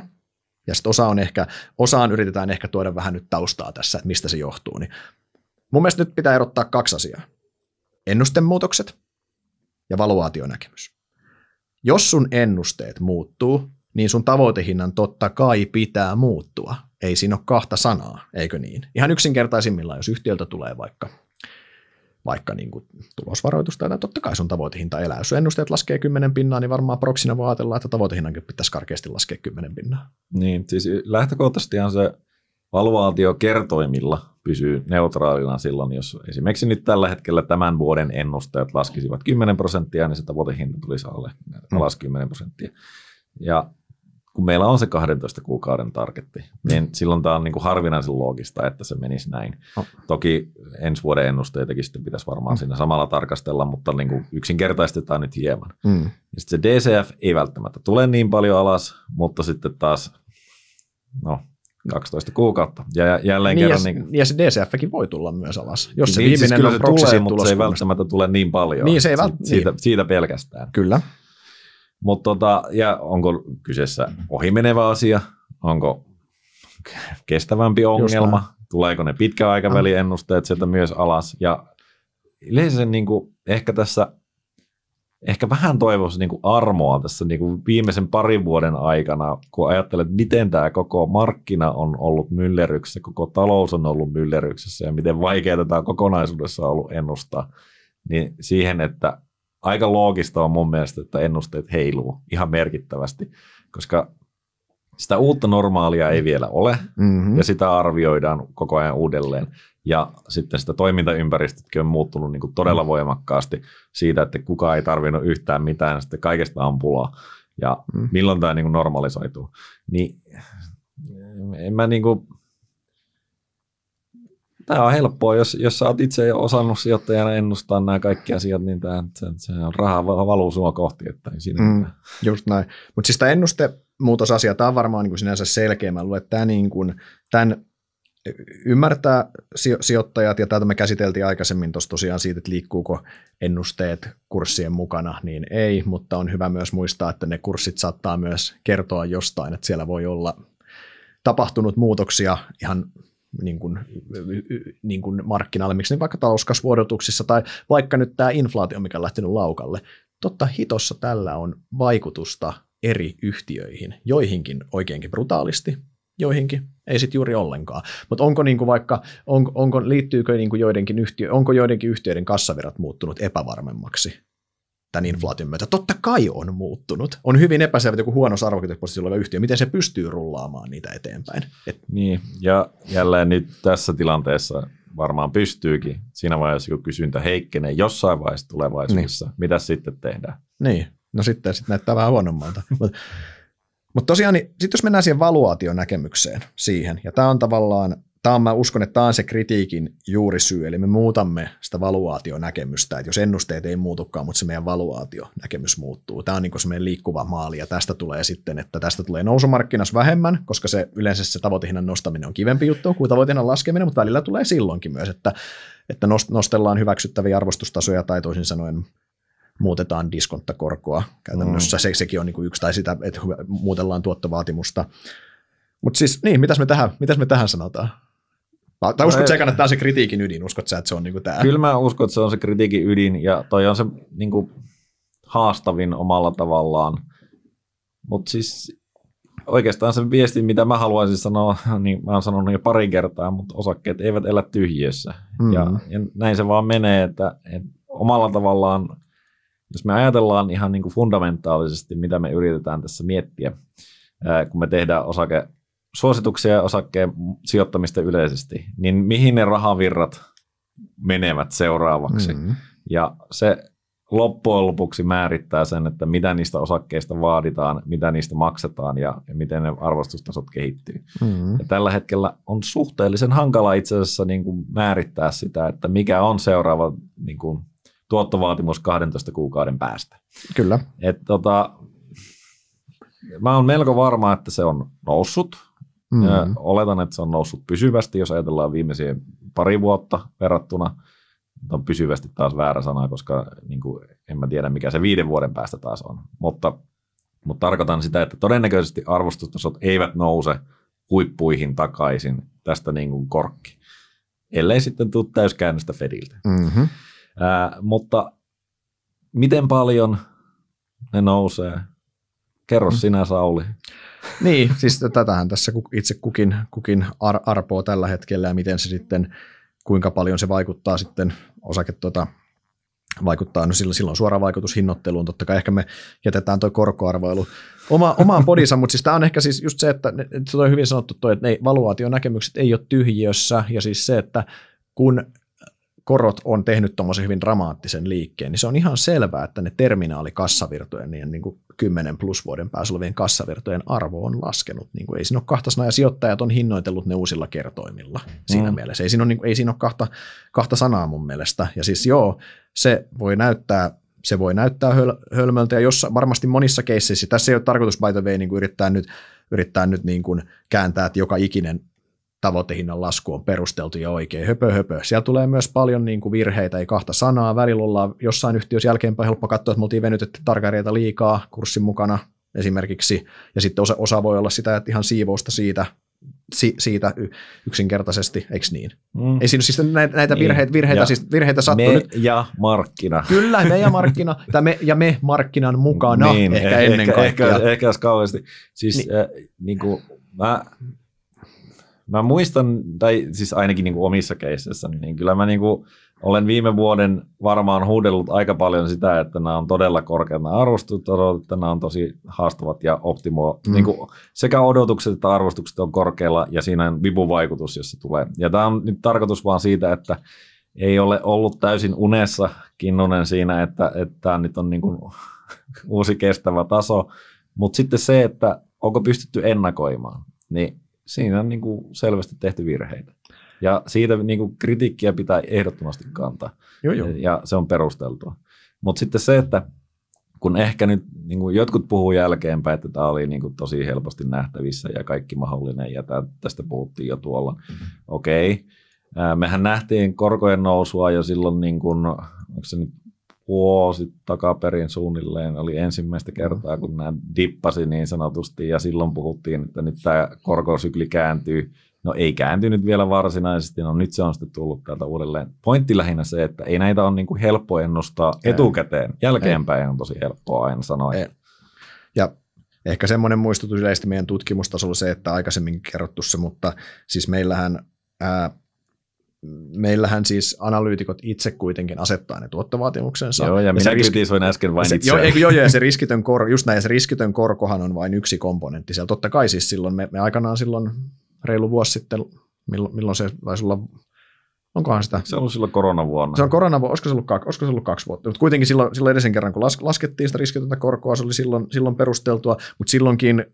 ja sitten osa on ehkä, osaan yritetään ehkä tuoda vähän nyt taustaa tässä, että mistä se johtuu. Niin mun mielestä nyt pitää erottaa kaksi asiaa. Ennustemuutokset ja valuaationäkemys. Jos sun ennusteet muuttuu, niin sun tavoitehinnan totta kai pitää muuttua. Ei siinä ole kahta sanaa, eikö niin? Ihan yksinkertaisimmillaan, jos yhtiöltä tulee vaikka, vaikka niin kuin tulosvaroitusta, niin totta kai sun tavoitehinta elää. Jos ennusteet laskee 10 pinnaa, niin varmaan proksina voi ajatella, että tavoitehinnankin pitäisi karkeasti laskea 10 pinnaa. Niin, siis lähtökohtaisestihan se valuaatio kertoimilla pysyy neutraalina silloin, jos esimerkiksi nyt tällä hetkellä tämän vuoden ennusteet laskisivat 10 prosenttia, niin se tavoitehinta tulisi alle alas 10 prosenttia. Ja kun meillä on se 12 kuukauden targetti, niin mm. silloin tämä on niin kuin harvinaisen loogista, että se menisi näin. Oh. Toki ensi vuoden ennusteitakin sitten pitäisi varmaan mm. siinä samalla tarkastella, mutta niin kuin yksinkertaistetaan nyt hieman. Mm. Ja sitten se DCF ei välttämättä tule niin paljon alas, mutta sitten taas, no 12 kuukautta. Ja jälleen niin kerran... Ja, niin, ja se DCFkin voi tulla myös alas. Jos se niin, siis viimeinen siis on se tulee, mutta se ei välttämättä tule niin paljon. Niin, se ei vält- siitä, niin. siitä pelkästään. Kyllä. Mutta tota, ja onko kyseessä ohimenevä asia? Onko kestävämpi ongelma? Tuleeko ne pitkäaikavälin ennusteet sieltä myös alas? Ja yleensä niin kuin, ehkä tässä ehkä vähän toivoisi niin kuin armoa tässä niin kuin viimeisen parin vuoden aikana, kun ajattelet, miten tämä koko markkina on ollut myllerryksessä, koko talous on ollut myllerryksessä ja miten vaikeaa tämä kokonaisuudessa on ollut ennustaa, niin siihen, että aika loogista on mun mielestä, että ennusteet heiluu ihan merkittävästi, koska sitä uutta normaalia ei vielä ole, mm-hmm. ja sitä arvioidaan koko ajan uudelleen. Ja sitten sitä toimintaympäristötkin on muuttunut niin kuin todella mm. voimakkaasti siitä, että kukaan ei tarvinnut yhtään mitään, ja sitten kaikesta on pulaa. Ja mm. milloin tämä niin kuin normalisoituu. Niin en mä niin kuin, tämä on helppoa, jos, jos sä oot itse osannut sijoittajana ennustaa nämä kaikki asiat, niin tämä, se, se on raha valuu sua kohti. Että ei siinä mm, just näin. Mutta siis tämä ennustemuutosasia, tämä on varmaan niin kuin sinänsä selkeä. Mä luulen, että tämä niin kuin, tämän ymmärtää sijoittajat, ja tätä me käsiteltiin aikaisemmin tuossa tosiaan siitä, että liikkuuko ennusteet kurssien mukana, niin ei, mutta on hyvä myös muistaa, että ne kurssit saattaa myös kertoa jostain, että siellä voi olla tapahtunut muutoksia ihan niin kuin, niin kuin markkinalle, miksi niin vaikka talouskasvuodotuksissa tai vaikka nyt tämä inflaatio, mikä on lähtenyt laukalle. Totta hitossa tällä on vaikutusta eri yhtiöihin, joihinkin oikeinkin brutaalisti, joihinkin ei sitten juuri ollenkaan. Mutta onko niinku vaikka, on, onko, liittyykö niinku joidenkin yhtiö, onko joidenkin yhtiöiden kassavirrat muuttunut epävarmemmaksi tämän inflaation myötä? Totta kai on muuttunut. On hyvin epäselvä joku huono arvoketjupositiossa oleva yhtiö, miten se pystyy rullaamaan niitä eteenpäin. Et... Niin, ja jälleen nyt tässä tilanteessa varmaan pystyykin siinä vaiheessa, kun kysyntä heikkenee jossain vaiheessa tulevaisuudessa. Niin. Mitä sitten tehdään? Niin, no sitten, sitten näyttää vähän huonommalta. Mutta tosiaan, niin sitten jos mennään siihen valuaationäkemykseen siihen, ja tämä on tavallaan, tämä on, mä uskon, että tämä on se kritiikin juurisyy, eli me muutamme sitä valuaationäkemystä, että jos ennusteet ei muutukaan, mutta se meidän valuaationäkemys muuttuu. Tämä on niin se meidän liikkuva maali, ja tästä tulee sitten, että tästä tulee nousumarkkinassa vähemmän, koska se yleensä se tavoitehinnan nostaminen on kivempi juttu kuin tavoitehinnan laskeminen, mutta välillä tulee silloinkin myös, että, että nostellaan hyväksyttäviä arvostustasoja tai toisin sanoen muutetaan diskonttakorkoa käytännössä. Mm. Se, sekin on niin kuin yksi, tai sitä, että muutellaan tuottovaatimusta. Mutta siis, niin, mitäs me tähän, mitäs me tähän sanotaan? Tai uskot sä, että tämä on se kritiikin ydin? Uskot sä, että se on niin tämä? Kyllä mä uskon, että se on se kritiikin ydin, ja toi on se niin kuin haastavin omalla tavallaan. Mutta siis oikeastaan se viesti, mitä mä haluaisin sanoa, niin mä oon sanonut jo pari kertaa, mutta osakkeet eivät elä tyhjiössä. Mm. Ja, ja näin se vaan menee, että, että omalla tavallaan jos me ajatellaan ihan niin kuin fundamentaalisesti, mitä me yritetään tässä miettiä, kun me tehdään osake, suosituksia ja osakkeen sijoittamista yleisesti, niin mihin ne rahavirrat menevät seuraavaksi. Mm-hmm. Ja se loppujen lopuksi määrittää sen, että mitä niistä osakkeista vaaditaan, mitä niistä maksetaan ja, ja miten ne arvostustasot kehittyy. Mm-hmm. Ja tällä hetkellä on suhteellisen hankala itse asiassa niin kuin määrittää sitä, että mikä on seuraava niin kuin tuottovaatimus 12 kuukauden päästä. Kyllä. Et, tota, mä oon melko varma, että se on noussut. Mm. Ja oletan, että se on noussut pysyvästi, jos ajatellaan viimeisiä pari vuotta verrattuna. On pysyvästi taas väärä sana, koska niin kuin, en mä tiedä, mikä se viiden vuoden päästä taas on. Mutta, mutta tarkoitan sitä, että todennäköisesti arvostustasot eivät nouse huippuihin takaisin tästä niin kuin korkki, ellei sitten tule täyskäännöstä Fediltä. Mm-hmm. Ää, mutta miten paljon ne nousee? Kerro mm. sinä, Sauli. Niin, siis tätähän tässä itse kukin, kukin ar- arpoo tällä hetkellä ja miten se sitten, kuinka paljon se vaikuttaa sitten osake tuota, vaikuttaa, no silloin, silloin suora vaikutus hinnoitteluun, totta kai ehkä me jätetään tuo korkoarvoilu oma, omaan podinsa, mutta siis tämä on ehkä siis just se, että se on hyvin sanottu toi, että ne valuaationäkemykset ei ole tyhjiössä, ja siis se, että kun korot on tehnyt tuommoisen hyvin dramaattisen liikkeen, niin se on ihan selvää, että ne terminaalikassavirtojen, niin, niin kuin 10 plus vuoden päässä olevien kassavirtojen arvo on laskenut. Niin kuin ei siinä ole kahta sanaa, ja sijoittajat on hinnoitellut ne uusilla kertoimilla siinä mm. mielessä. Ei siinä ole, niin kuin, ei siinä ole kahta, kahta sanaa mun mielestä. Ja siis joo, se voi näyttää se voi näyttää höl, hölmöltä, ja jossa, varmasti monissa keisseissä, tässä ei ole tarkoitus by the way niin kuin yrittää nyt, yrittää nyt niin kuin kääntää, että joka ikinen tavoitehinnan lasku on perusteltu ja oikein. Höpö, höpö. Siellä tulee myös paljon niin kuin virheitä, ei kahta sanaa. Välillä ollaan jossain yhtiössä jälkeenpäin helppo katsoa, että me oltiin venytetty tarkareita liikaa kurssin mukana esimerkiksi. Ja sitten osa, osa voi olla sitä, että ihan siivousta siitä, si, siitä yksinkertaisesti, eikö niin? Mm. Ei siinä siis näitä, näitä niin. virheitä, virheitä, siis virheitä sattuu me nyt. ja markkina. Kyllä, me ja markkina, tai me, ja me markkinan mukana niin, ehkä eh, ennen ehkä, kaikkea. Ehkä, ehkä kauheasti. Siis niin. äh, niin kuin, mä Mä muistan, tai siis ainakin niin kuin omissa keisseissä, niin kyllä mä niin kuin olen viime vuoden varmaan huudellut aika paljon sitä, että nämä on todella korkeat nämä arvostut, että nämä on tosi haastavat ja optimo. Mm. Niin kuin sekä odotukset että arvostukset on korkealla ja siinä on vipuvaikutus, jos se tulee. Ja tämä on nyt tarkoitus vaan siitä, että ei ole ollut täysin unessa Kinnunen siinä, että, että tämä nyt on niin kuin uusi kestävä taso, mutta sitten se, että onko pystytty ennakoimaan, niin siinä on niin kuin selvästi tehty virheitä. Ja siitä niin kuin kritiikkiä pitää ehdottomasti kantaa. Joo, joo. Ja se on perusteltua. Mutta sitten se, että kun ehkä nyt niin kuin jotkut puhuu jälkeenpäin, että tämä oli niin kuin tosi helposti nähtävissä ja kaikki mahdollinen, ja tästä puhuttiin jo tuolla. Mm-hmm. Okei, okay. mehän nähtiin korkojen nousua jo silloin, niin kuin, onko se nyt vuosi takaperin suunnilleen, oli ensimmäistä kertaa, kun nämä dippasi niin sanotusti, ja silloin puhuttiin, että nyt tämä korkosykli kääntyy, No ei kääntynyt vielä varsinaisesti, no nyt se on sitten tullut täältä uudelleen. Pointti lähinnä se, että ei näitä ole niin kuin helppo ennustaa ei. etukäteen. Jälkeenpäin ei. on tosi helppoa aina sanoa. Ei. Ja ehkä semmoinen muistutus yleisesti meidän tutkimustasolla se, että aikaisemmin kerrottu se, mutta siis meillähän ää, meillähän siis analyytikot itse kuitenkin asettaa ne tuottovaatimuksensa. Joo, ja, ja minä kritisoin äsken vain itse. Joo, joo, ja se riskitön, kor, just näin, ja se riskitön korkohan on vain yksi komponentti siellä. Totta kai siis silloin, me, me aikanaan silloin reilu vuosi sitten, milloin, milloin se taisi olla, onkohan sitä? Se on ollut silloin koronavuonna. Se on koronavuonna, olisiko se ollut, kaksi, olisiko se ollut kaksi vuotta, mutta kuitenkin silloin, silloin edellisen kerran, kun las, laskettiin sitä riskitöntä korkoa, se oli silloin, silloin perusteltua, mutta silloinkin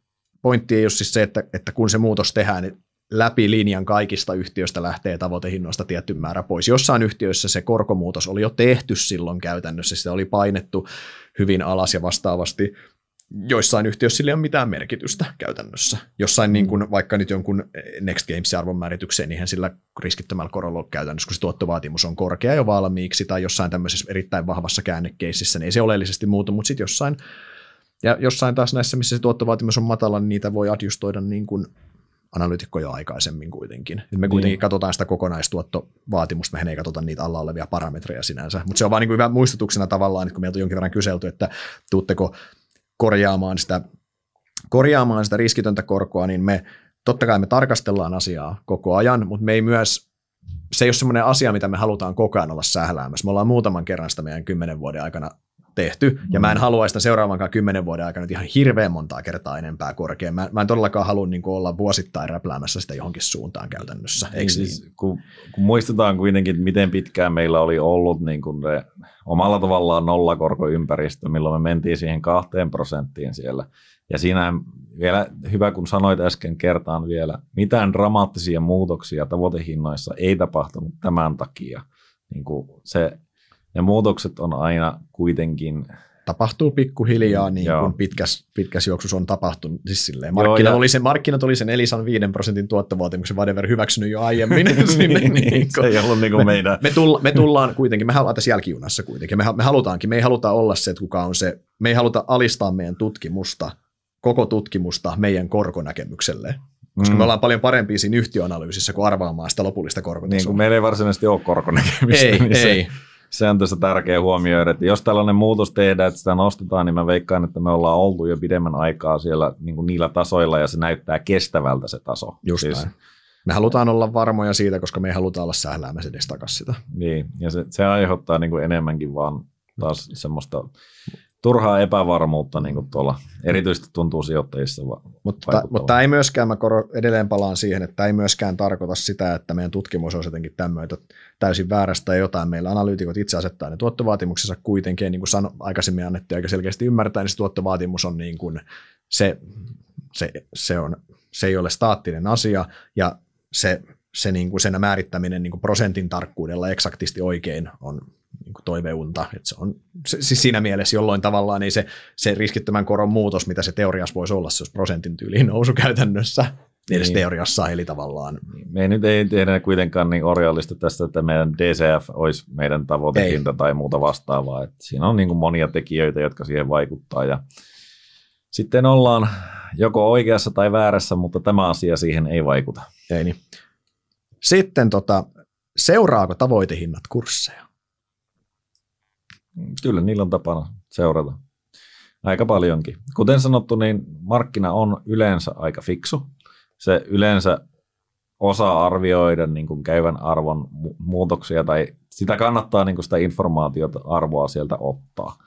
pointti ei ole siis se, että, että kun se muutos tehdään, niin läpi linjan kaikista yhtiöistä lähtee tavoitehinnoista tietty määrä pois. Jossain yhtiöissä se korkomuutos oli jo tehty silloin käytännössä, sitä oli painettu hyvin alas ja vastaavasti joissain yhtiöissä sillä ei ole mitään merkitystä käytännössä. Jossain niin kuin, vaikka nyt jonkun Next Gamesin arvon määritykseen, niin sillä riskittömällä korolla käytännössä, kun se tuottovaatimus on korkea jo valmiiksi, tai jossain tämmöisessä erittäin vahvassa käännekeississä, niin ei se oleellisesti muutu, mutta sitten jossain, ja jossain taas näissä, missä se tuottovaatimus on matala, niin niitä voi adjustoida niin kuin analyytikko jo aikaisemmin kuitenkin. Et me kuitenkin niin. katsotaan sitä kokonaistuottovaatimusta, mehän ei katsota niitä alla olevia parametreja sinänsä. Mutta se on vaan niin kuin hyvä muistutuksena tavallaan, että kun meiltä on jonkin verran kyselty, että tuutteko korjaamaan sitä, korjaamaan sitä riskitöntä korkoa, niin me totta kai me tarkastellaan asiaa koko ajan, mutta me ei myös, se ei ole semmoinen asia, mitä me halutaan koko ajan olla sähläämässä. Me ollaan muutaman kerran sitä meidän kymmenen vuoden aikana tehty, ja mä en mm. halua sitä seuraavankaan kymmenen vuoden aikana ihan hirveän montaa kertaa enempää korkea. Mä, mä en todellakaan halua niin olla vuosittain räpläämässä sitä johonkin suuntaan käytännössä. Eikö niin, siis, niin? kun, kun muistetaan kuitenkin, miten pitkään meillä oli ollut niin kuin ne, omalla tavallaan nollakorkoympäristö, milloin me mentiin siihen kahteen prosenttiin siellä. Ja siinä vielä hyvä, kun sanoit äsken kertaan vielä, mitään dramaattisia muutoksia tavoitehinnoissa ei tapahtunut tämän takia. Niin kuin se ne muutokset on aina kuitenkin tapahtuu pikkuhiljaa, niin kuin pitkäs, pitkäs juoksus on tapahtunut. Siis silleen, markkinat, Joo, ja... oli sen, markkinat oli sen Elisan 5 prosentin tuottovaatimuksen whatever hyväksynyt jo aiemmin. sinne, niin, niin, se ei ollut niin kuin me, meidän. Me, tulla, me, tullaan kuitenkin, me halutaan tässä jälkijunassa kuitenkin, me, me halutaankin, me ei haluta olla se, että kuka on se, me ei haluta alistaa meidän tutkimusta, koko tutkimusta meidän korkonäkemykselle. Koska mm. me ollaan paljon parempia siinä yhtiöanalyysissä kuin arvaamaan sitä lopullista korkotasoa. Niin kuin meillä ei varsinaisesti ole korkonäkemistä. Ei, niin ei. Se, se on tässä tärkeä huomioida, että jos tällainen muutos tehdään, että sitä nostetaan, niin mä veikkaan, että me ollaan oltu jo pidemmän aikaa siellä niin kuin niillä tasoilla ja se näyttää kestävältä se taso. Just siis, näin. Me halutaan olla varmoja siitä, koska me ei haluta olla sähläämässä edes takaisin sitä. Niin, ja se, se aiheuttaa niin kuin enemmänkin vaan taas semmoista turhaa epävarmuutta niin kuin tuolla, erityisesti tuntuu sijoittajissa. Mutta, mutta tämä ei myöskään, mä koro, edelleen palaan siihen, että tämä ei myöskään tarkoita sitä, että meidän tutkimus on jotenkin tämmöinen täysin väärästä ja jotain. Meillä analyytikot itse asettaa ne tuottovaatimuksensa kuitenkin, niin kuin sano, aikaisemmin annettiin aika selkeästi ymmärtää, niin se tuottovaatimus on niin kuin se, se, se, on, se ei ole staattinen asia ja se, se niin kuin sen määrittäminen niin kuin prosentin tarkkuudella eksaktisti oikein on niin kuin toiveunta. Että se on se, siis siinä mielessä jolloin tavallaan niin se, se riskittömän koron muutos, mitä se teoriassa voisi olla, se olisi prosentin tyyliin nousu käytännössä. Niin. Edes teoriassa, eli tavallaan. Me ei nyt ei tehdä kuitenkaan niin orjallista tästä, että meidän DCF olisi meidän tavoitehinta ei. tai muuta vastaavaa. Että siinä on niin kuin monia tekijöitä, jotka siihen vaikuttaa. Ja sitten ollaan joko oikeassa tai väärässä, mutta tämä asia siihen ei vaikuta. Ei niin. Sitten tota, seuraako tavoitehinnat kursseja? Kyllä, niillä on tapana seurata. Aika paljonkin. Kuten sanottu, niin markkina on yleensä aika fiksu. Se yleensä osaa arvioida niin kuin käyvän arvon muutoksia tai sitä kannattaa niin kuin sitä informaatiota arvoa sieltä ottaa.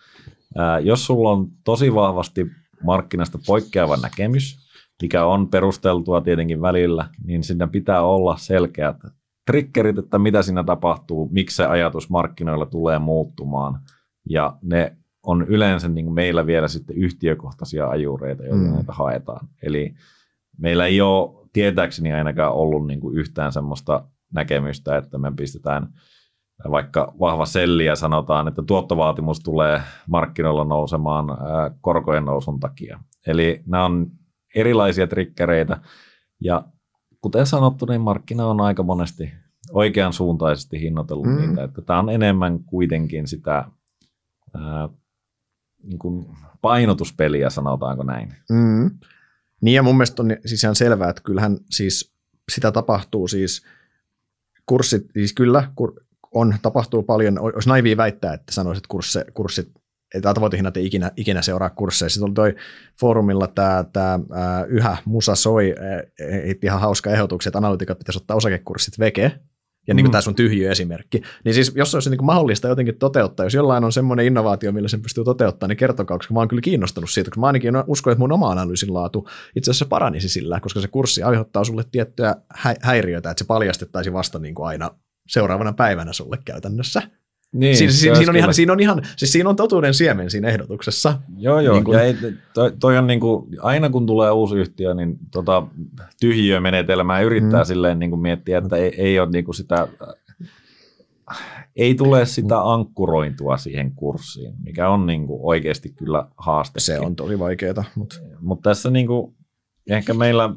Ää, jos sulla on tosi vahvasti markkinasta poikkeava näkemys, mikä on perusteltua tietenkin välillä, niin siinä pitää olla selkeät triggerit, että mitä siinä tapahtuu, miksi se ajatus markkinoilla tulee muuttumaan – ja ne on yleensä niin kuin meillä vielä sitten yhtiökohtaisia ajureita, joita mm. näitä haetaan. Eli meillä ei ole tietääkseni ainakaan ollut niin kuin yhtään semmoista näkemystä, että me pistetään vaikka vahva selli ja sanotaan, että tuottovaatimus tulee markkinoilla nousemaan korkojen nousun takia. Eli nämä on erilaisia trikkereitä ja kuten sanottu, niin markkina on aika monesti oikean suuntaisesti hinnoitellut mm. niitä, että tämä on enemmän kuitenkin sitä ää, niin kuin painotuspeliä, sanotaanko näin. Mm. Niin ja mun mielestä on siis ihan selvää, että kyllähän siis sitä tapahtuu siis kurssit, siis kyllä on, tapahtuu paljon, olisi naivia väittää, että sanoisit, kurssi, kurssit että tavoitehinnat ei ikinä, ikinä seuraa kursseja. Sitten oli toi foorumilla tämä, tämä yhä Musa Soi, heitti ihan hauska ehdotus, että analytikat pitäisi ottaa osakekurssit veke, ja niin kuin mm. tämä sun tyhjy esimerkki. Niin siis jos olisi niin kuin mahdollista jotenkin toteuttaa, jos jollain on semmoinen innovaatio, millä sen pystyy toteuttamaan, niin kertokaa, koska mä oon kyllä kiinnostunut siitä, koska mä ainakin uskon, että mun oma analyysin laatu itse asiassa paranisi sillä, koska se kurssi aiheuttaa sulle tiettyjä häiriöitä, että se paljastettaisiin vasta niin kuin aina seuraavana päivänä sulle käytännössä. Niin, siinä, siinä, siinä, on ihan, siinä on ihan, siis siinä on totuuden siemen siinä ehdotuksessa. Joo, joo, niin kun... ja ei, toi, toi on niin kuin, aina kun tulee uusi yhtiö, niin tota, tyhjiömenetelmää yrittää mm. silleen niin kuin miettiä, että ei, ei ole niin kuin sitä, ei tule sitä ankkurointua siihen kurssiin, mikä on niin kuin oikeasti kyllä haaste. Se on tosi vaikeaa. Mutta Mut tässä niin kuin, ehkä meillä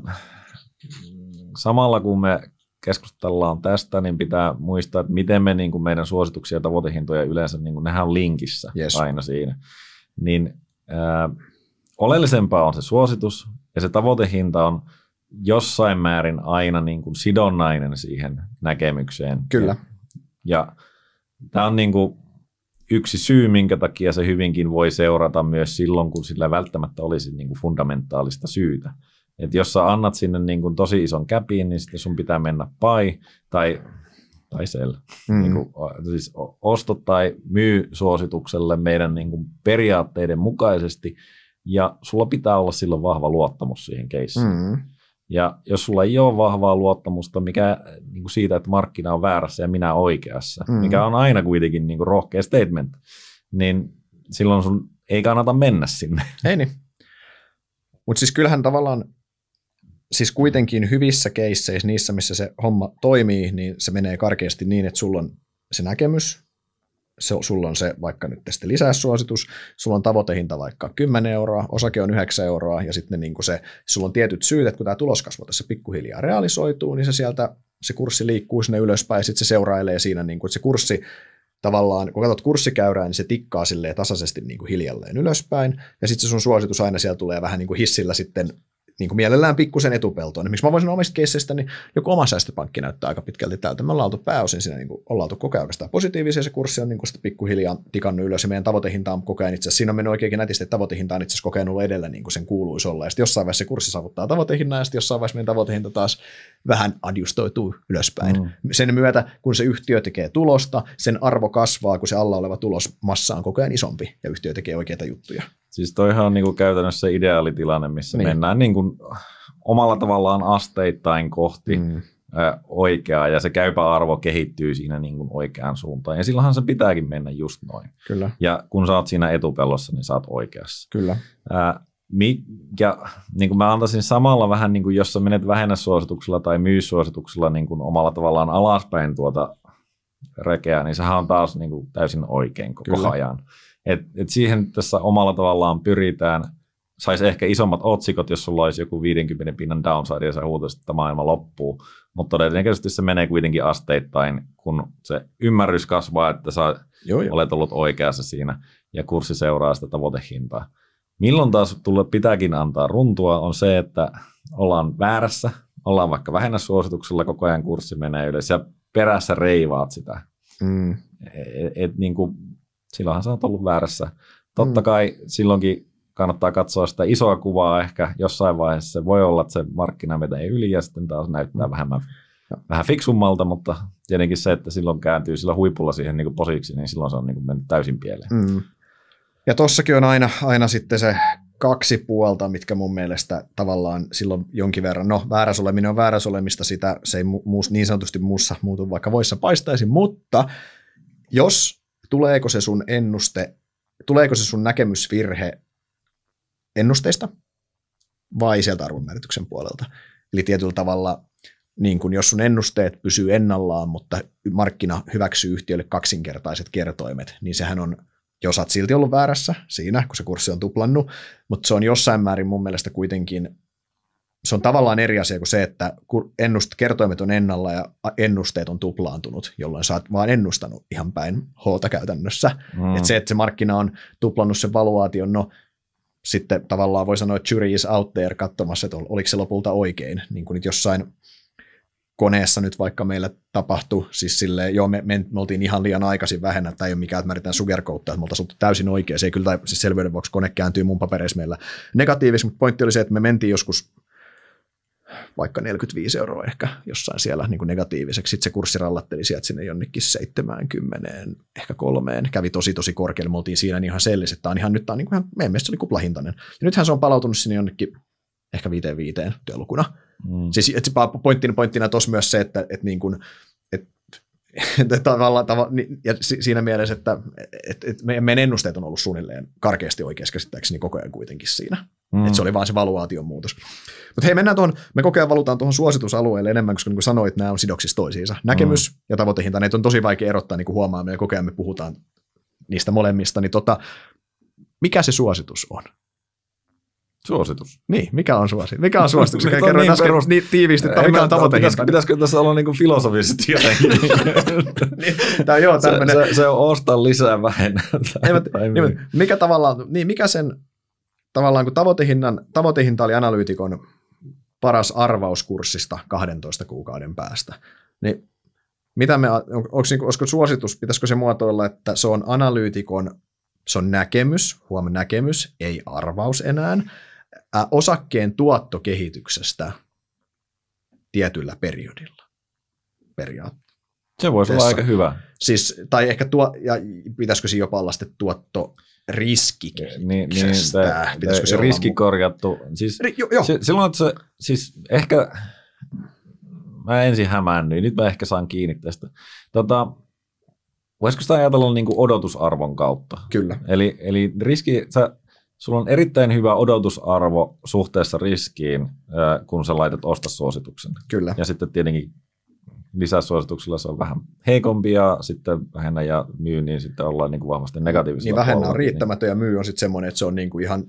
samalla kun me keskustellaan tästä, niin pitää muistaa, että miten me niin kuin meidän suosituksia ja tavoitehintoja yleensä, niin kuin nehän on linkissä yes. aina siinä. Niin ää, oleellisempaa on se suositus, ja se tavoitehinta on jossain määrin aina niin kuin sidonnainen siihen näkemykseen. Kyllä. Ja, tämä on niin kuin yksi syy, minkä takia se hyvinkin voi seurata myös silloin, kun sillä välttämättä olisi niin kuin fundamentaalista syytä. Että jos sä annat sinne niin kuin tosi ison käpiin, niin sitten sun pitää mennä pai tai, tai sell. Mm. Niin kuin, siis osto tai myy suositukselle meidän niin kuin periaatteiden mukaisesti, ja sulla pitää olla silloin vahva luottamus siihen keissiin. Mm. Ja jos sulla ei ole vahvaa luottamusta mikä, niin kuin siitä, että markkina on väärässä ja minä oikeassa, mm. mikä on aina kuitenkin niin kuin rohkea statement, niin silloin sun ei kannata mennä sinne. Ei niin. Mutta siis kyllähän tavallaan siis kuitenkin hyvissä keisseissä, niissä missä se homma toimii, niin se menee karkeasti niin, että sulla on se näkemys, se, sulla on se vaikka nyt sitten lisäsuositus, sulla on tavoitehinta vaikka 10 euroa, osake on 9 euroa, ja sitten niin se, sulla on tietyt syyt, että kun tämä tuloskasvu tässä pikkuhiljaa realisoituu, niin se sieltä se kurssi liikkuu sinne ylöspäin, ja sitten se seurailee siinä, niin kuin, että se kurssi tavallaan, kun katsot kurssikäyrää, niin se tikkaa silleen tasaisesti niin kuin hiljalleen ylöspäin, ja sitten se sun suositus aina siellä tulee vähän niin kuin hissillä sitten niin kuin mielellään pikkusen etupeltoon. Niin miksi mä voisin omista keisseistä, niin joku oma säästöpankki näyttää aika pitkälti tältä. Me ollaan oltu pääosin siinä, niin kuin, ollaan oltu koko ajan positiivisia, se kurssi on niin kuin sitten pikkuhiljaa tikannut ylös, ja meidän tavoitehinta on koko ajan itse asiassa, siinä on mennyt oikeinkin nätisti, että tavoitehinta on itse asiassa kokenut edellä niin kuin sen kuuluisi olla, ja sitten jossain vaiheessa se kurssi saavuttaa tavoitehinnan, ja sitten jossain vaiheessa meidän tavoitehinta taas vähän adjustoituu ylöspäin. Mm. Sen myötä, kun se yhtiö tekee tulosta, sen arvo kasvaa, kun se alla oleva tulosmassa on koko ajan isompi, ja yhtiö tekee oikeita juttuja. Siis toihan on niin kuin käytännössä ideaalitilanne, missä niin. mennään niin kuin omalla tavallaan asteittain kohti mm. oikeaa ja se käypä arvo kehittyy siinä niin kuin oikeaan suuntaan. Ja silloinhan se pitääkin mennä just noin. Kyllä. Ja kun sä oot siinä etupellossa, niin sä oot oikeassa. Kyllä. Ää, mikä, niin kuin mä antaisin samalla vähän, niin kuin jos sä menet vähennäsuosituksella tai myyssuosituksella niin kuin omalla tavallaan alaspäin tuota rekeä, niin sehän on taas niin kuin täysin oikein koko Kyllä. ajan. Et, et siihen tässä omalla tavallaan pyritään – saisi ehkä isommat otsikot, jos sulla olisi joku 50 pinnan downside ja sä huutaisit, että maailma loppuu. Mutta todennäköisesti se menee kuitenkin asteittain, kun se ymmärrys kasvaa, että sä joo, joo. olet ollut oikeassa siinä ja kurssi seuraa sitä tavoitehintaa. Milloin taas tulla, pitääkin antaa runtua on se, että ollaan väärässä, ollaan vaikka vähennäsuosituksella, koko ajan kurssi menee ylös ja perässä reivaat sitä. Mm. Et, et, niin kuin, silloinhan sä oot ollut väärässä. Totta mm. kai silloinkin kannattaa katsoa sitä isoa kuvaa ehkä jossain vaiheessa. Se voi olla, että se markkina menee yli ja sitten taas näyttää mm. vähemmän, vähän fiksummalta, mutta tietenkin se, että silloin kääntyy sillä huipulla siihen niin posiksi, niin silloin se on niin kuin mennyt täysin pieleen. Mm. Ja tossakin on aina, aina sitten se kaksi puolta, mitkä mun mielestä tavallaan silloin jonkin verran, no vääräs oleminen on olemista, sitä se ei mu, niin sanotusti muussa muutu, vaikka voissa paistaisi, mutta jos tuleeko se sun ennuste, tuleeko se sun näkemysvirhe ennusteista vai sieltä arvonmäärityksen puolelta. Eli tietyllä tavalla niin kun jos sun ennusteet pysyy ennallaan, mutta markkina hyväksyy yhtiölle kaksinkertaiset kertoimet, niin sehän on, jos oot silti ollut väärässä siinä, kun se kurssi on tuplannut, mutta se on jossain määrin mun mielestä kuitenkin se on tavallaan eri asia kuin se, että ennust, kertoimet on ennalla ja ennusteet on tuplaantunut, jolloin sä oot vaan ennustanut ihan päin hoota käytännössä. Mm. Et se, että se markkina on tuplannut sen valuaation, no sitten tavallaan voi sanoa, että jury is out there katsomassa, että oliko se lopulta oikein. Niin kuin nyt jossain koneessa nyt vaikka meillä tapahtui, siis silleen, joo, me, me, me oltiin ihan liian aikaisin vähennä, tai ei ole mikään, että mä yritän sugarcoattaa, että me oltaisiin täysin oikein, se ei kyllä, tai siis selvyyden vuoksi kone kääntyy mun papereissa meillä negatiivisesti, mutta pointti oli se, että me mentiin joskus vaikka 45 euroa ehkä jossain siellä niin kuin negatiiviseksi. Sitten se kurssi rallatteli sieltä sinne jonnekin 70, ehkä kolmeen. Kävi tosi tosi korkealle. Me oltiin siinä niin ihan sellis, että tämä on ihan, nyt tämä on niin kuin ihan, meidän mielestä se oli kuplahintainen. Ja nythän se on palautunut sinne jonnekin ehkä viiteen viiteen työlukuna. Mm. Siis että pointtina, pointtina tuossa myös se, että, että, niin kuin, että tavallaan, tavalla, ja siinä mielessä, että, että, että meidän ennusteet on ollut suunnilleen karkeasti oikeassa käsittääkseni koko ajan kuitenkin siinä. Mm. Että se oli vaan se valuaation muutos. Mutta hei, mennään tuohon, me koko ajan valutaan tuohon suositusalueelle enemmän, koska niin kuin sanoit, nämä on sidoksissa toisiinsa. Näkemys mm. ja tavoitehinta, näitä on tosi vaikea erottaa, niin kuin huomaamme, ja koko ajan me puhutaan niistä molemmista. Niin tota, mikä se suositus on? Suositus. Niin, mikä on suositus? Mikä on suositus? Mikä kerroin niin äsken perus... niin tiiviisti, että mikä on tavoite. Pitäisikö, pitäisikö tässä olla niin filosofisesti jotenkin? niin, tämä joo, se, se, se, on ostaa lisää vähennä. niin, mikä tavallaan, niin mikä sen tavallaan kun tavoitehinnan, tavoitehinta oli analyytikon paras arvauskurssista 12 kuukauden päästä, niin mitä me, onko, niin, olisiko suositus, pitäisikö se muotoilla, että se on analyytikon, se on näkemys, huom näkemys, ei arvaus enää, ää, osakkeen tuottokehityksestä tietyllä periodilla periaatteessa. Se voisi olla aika hyvä. Siis, tai ehkä tuo, ja pitäisikö siinä jopa olla sitten tuotto riski niin, niin, Pitäisikö se riski olla korjattu. Siis, Ri, jo, jo. Se, silloin, että se, siis ehkä, mä ensin hämäännyin, nyt mä ehkä saan kiinni tästä. Tota, voisiko sitä ajatella niin kuin odotusarvon kautta? Kyllä. Eli, eli riski, sä, sulla on erittäin hyvä odotusarvo suhteessa riskiin, kun sä laitat ostasuosituksen. Kyllä. Ja sitten tietenkin lisäsuosituksilla se on vähän heikompi ja sitten vähennä ja myy, niin sitten ollaan niin kuin vahvasti negatiivisella Niin vähennä on riittämätön niin. ja myy on sitten semmoinen, että se on niin kuin ihan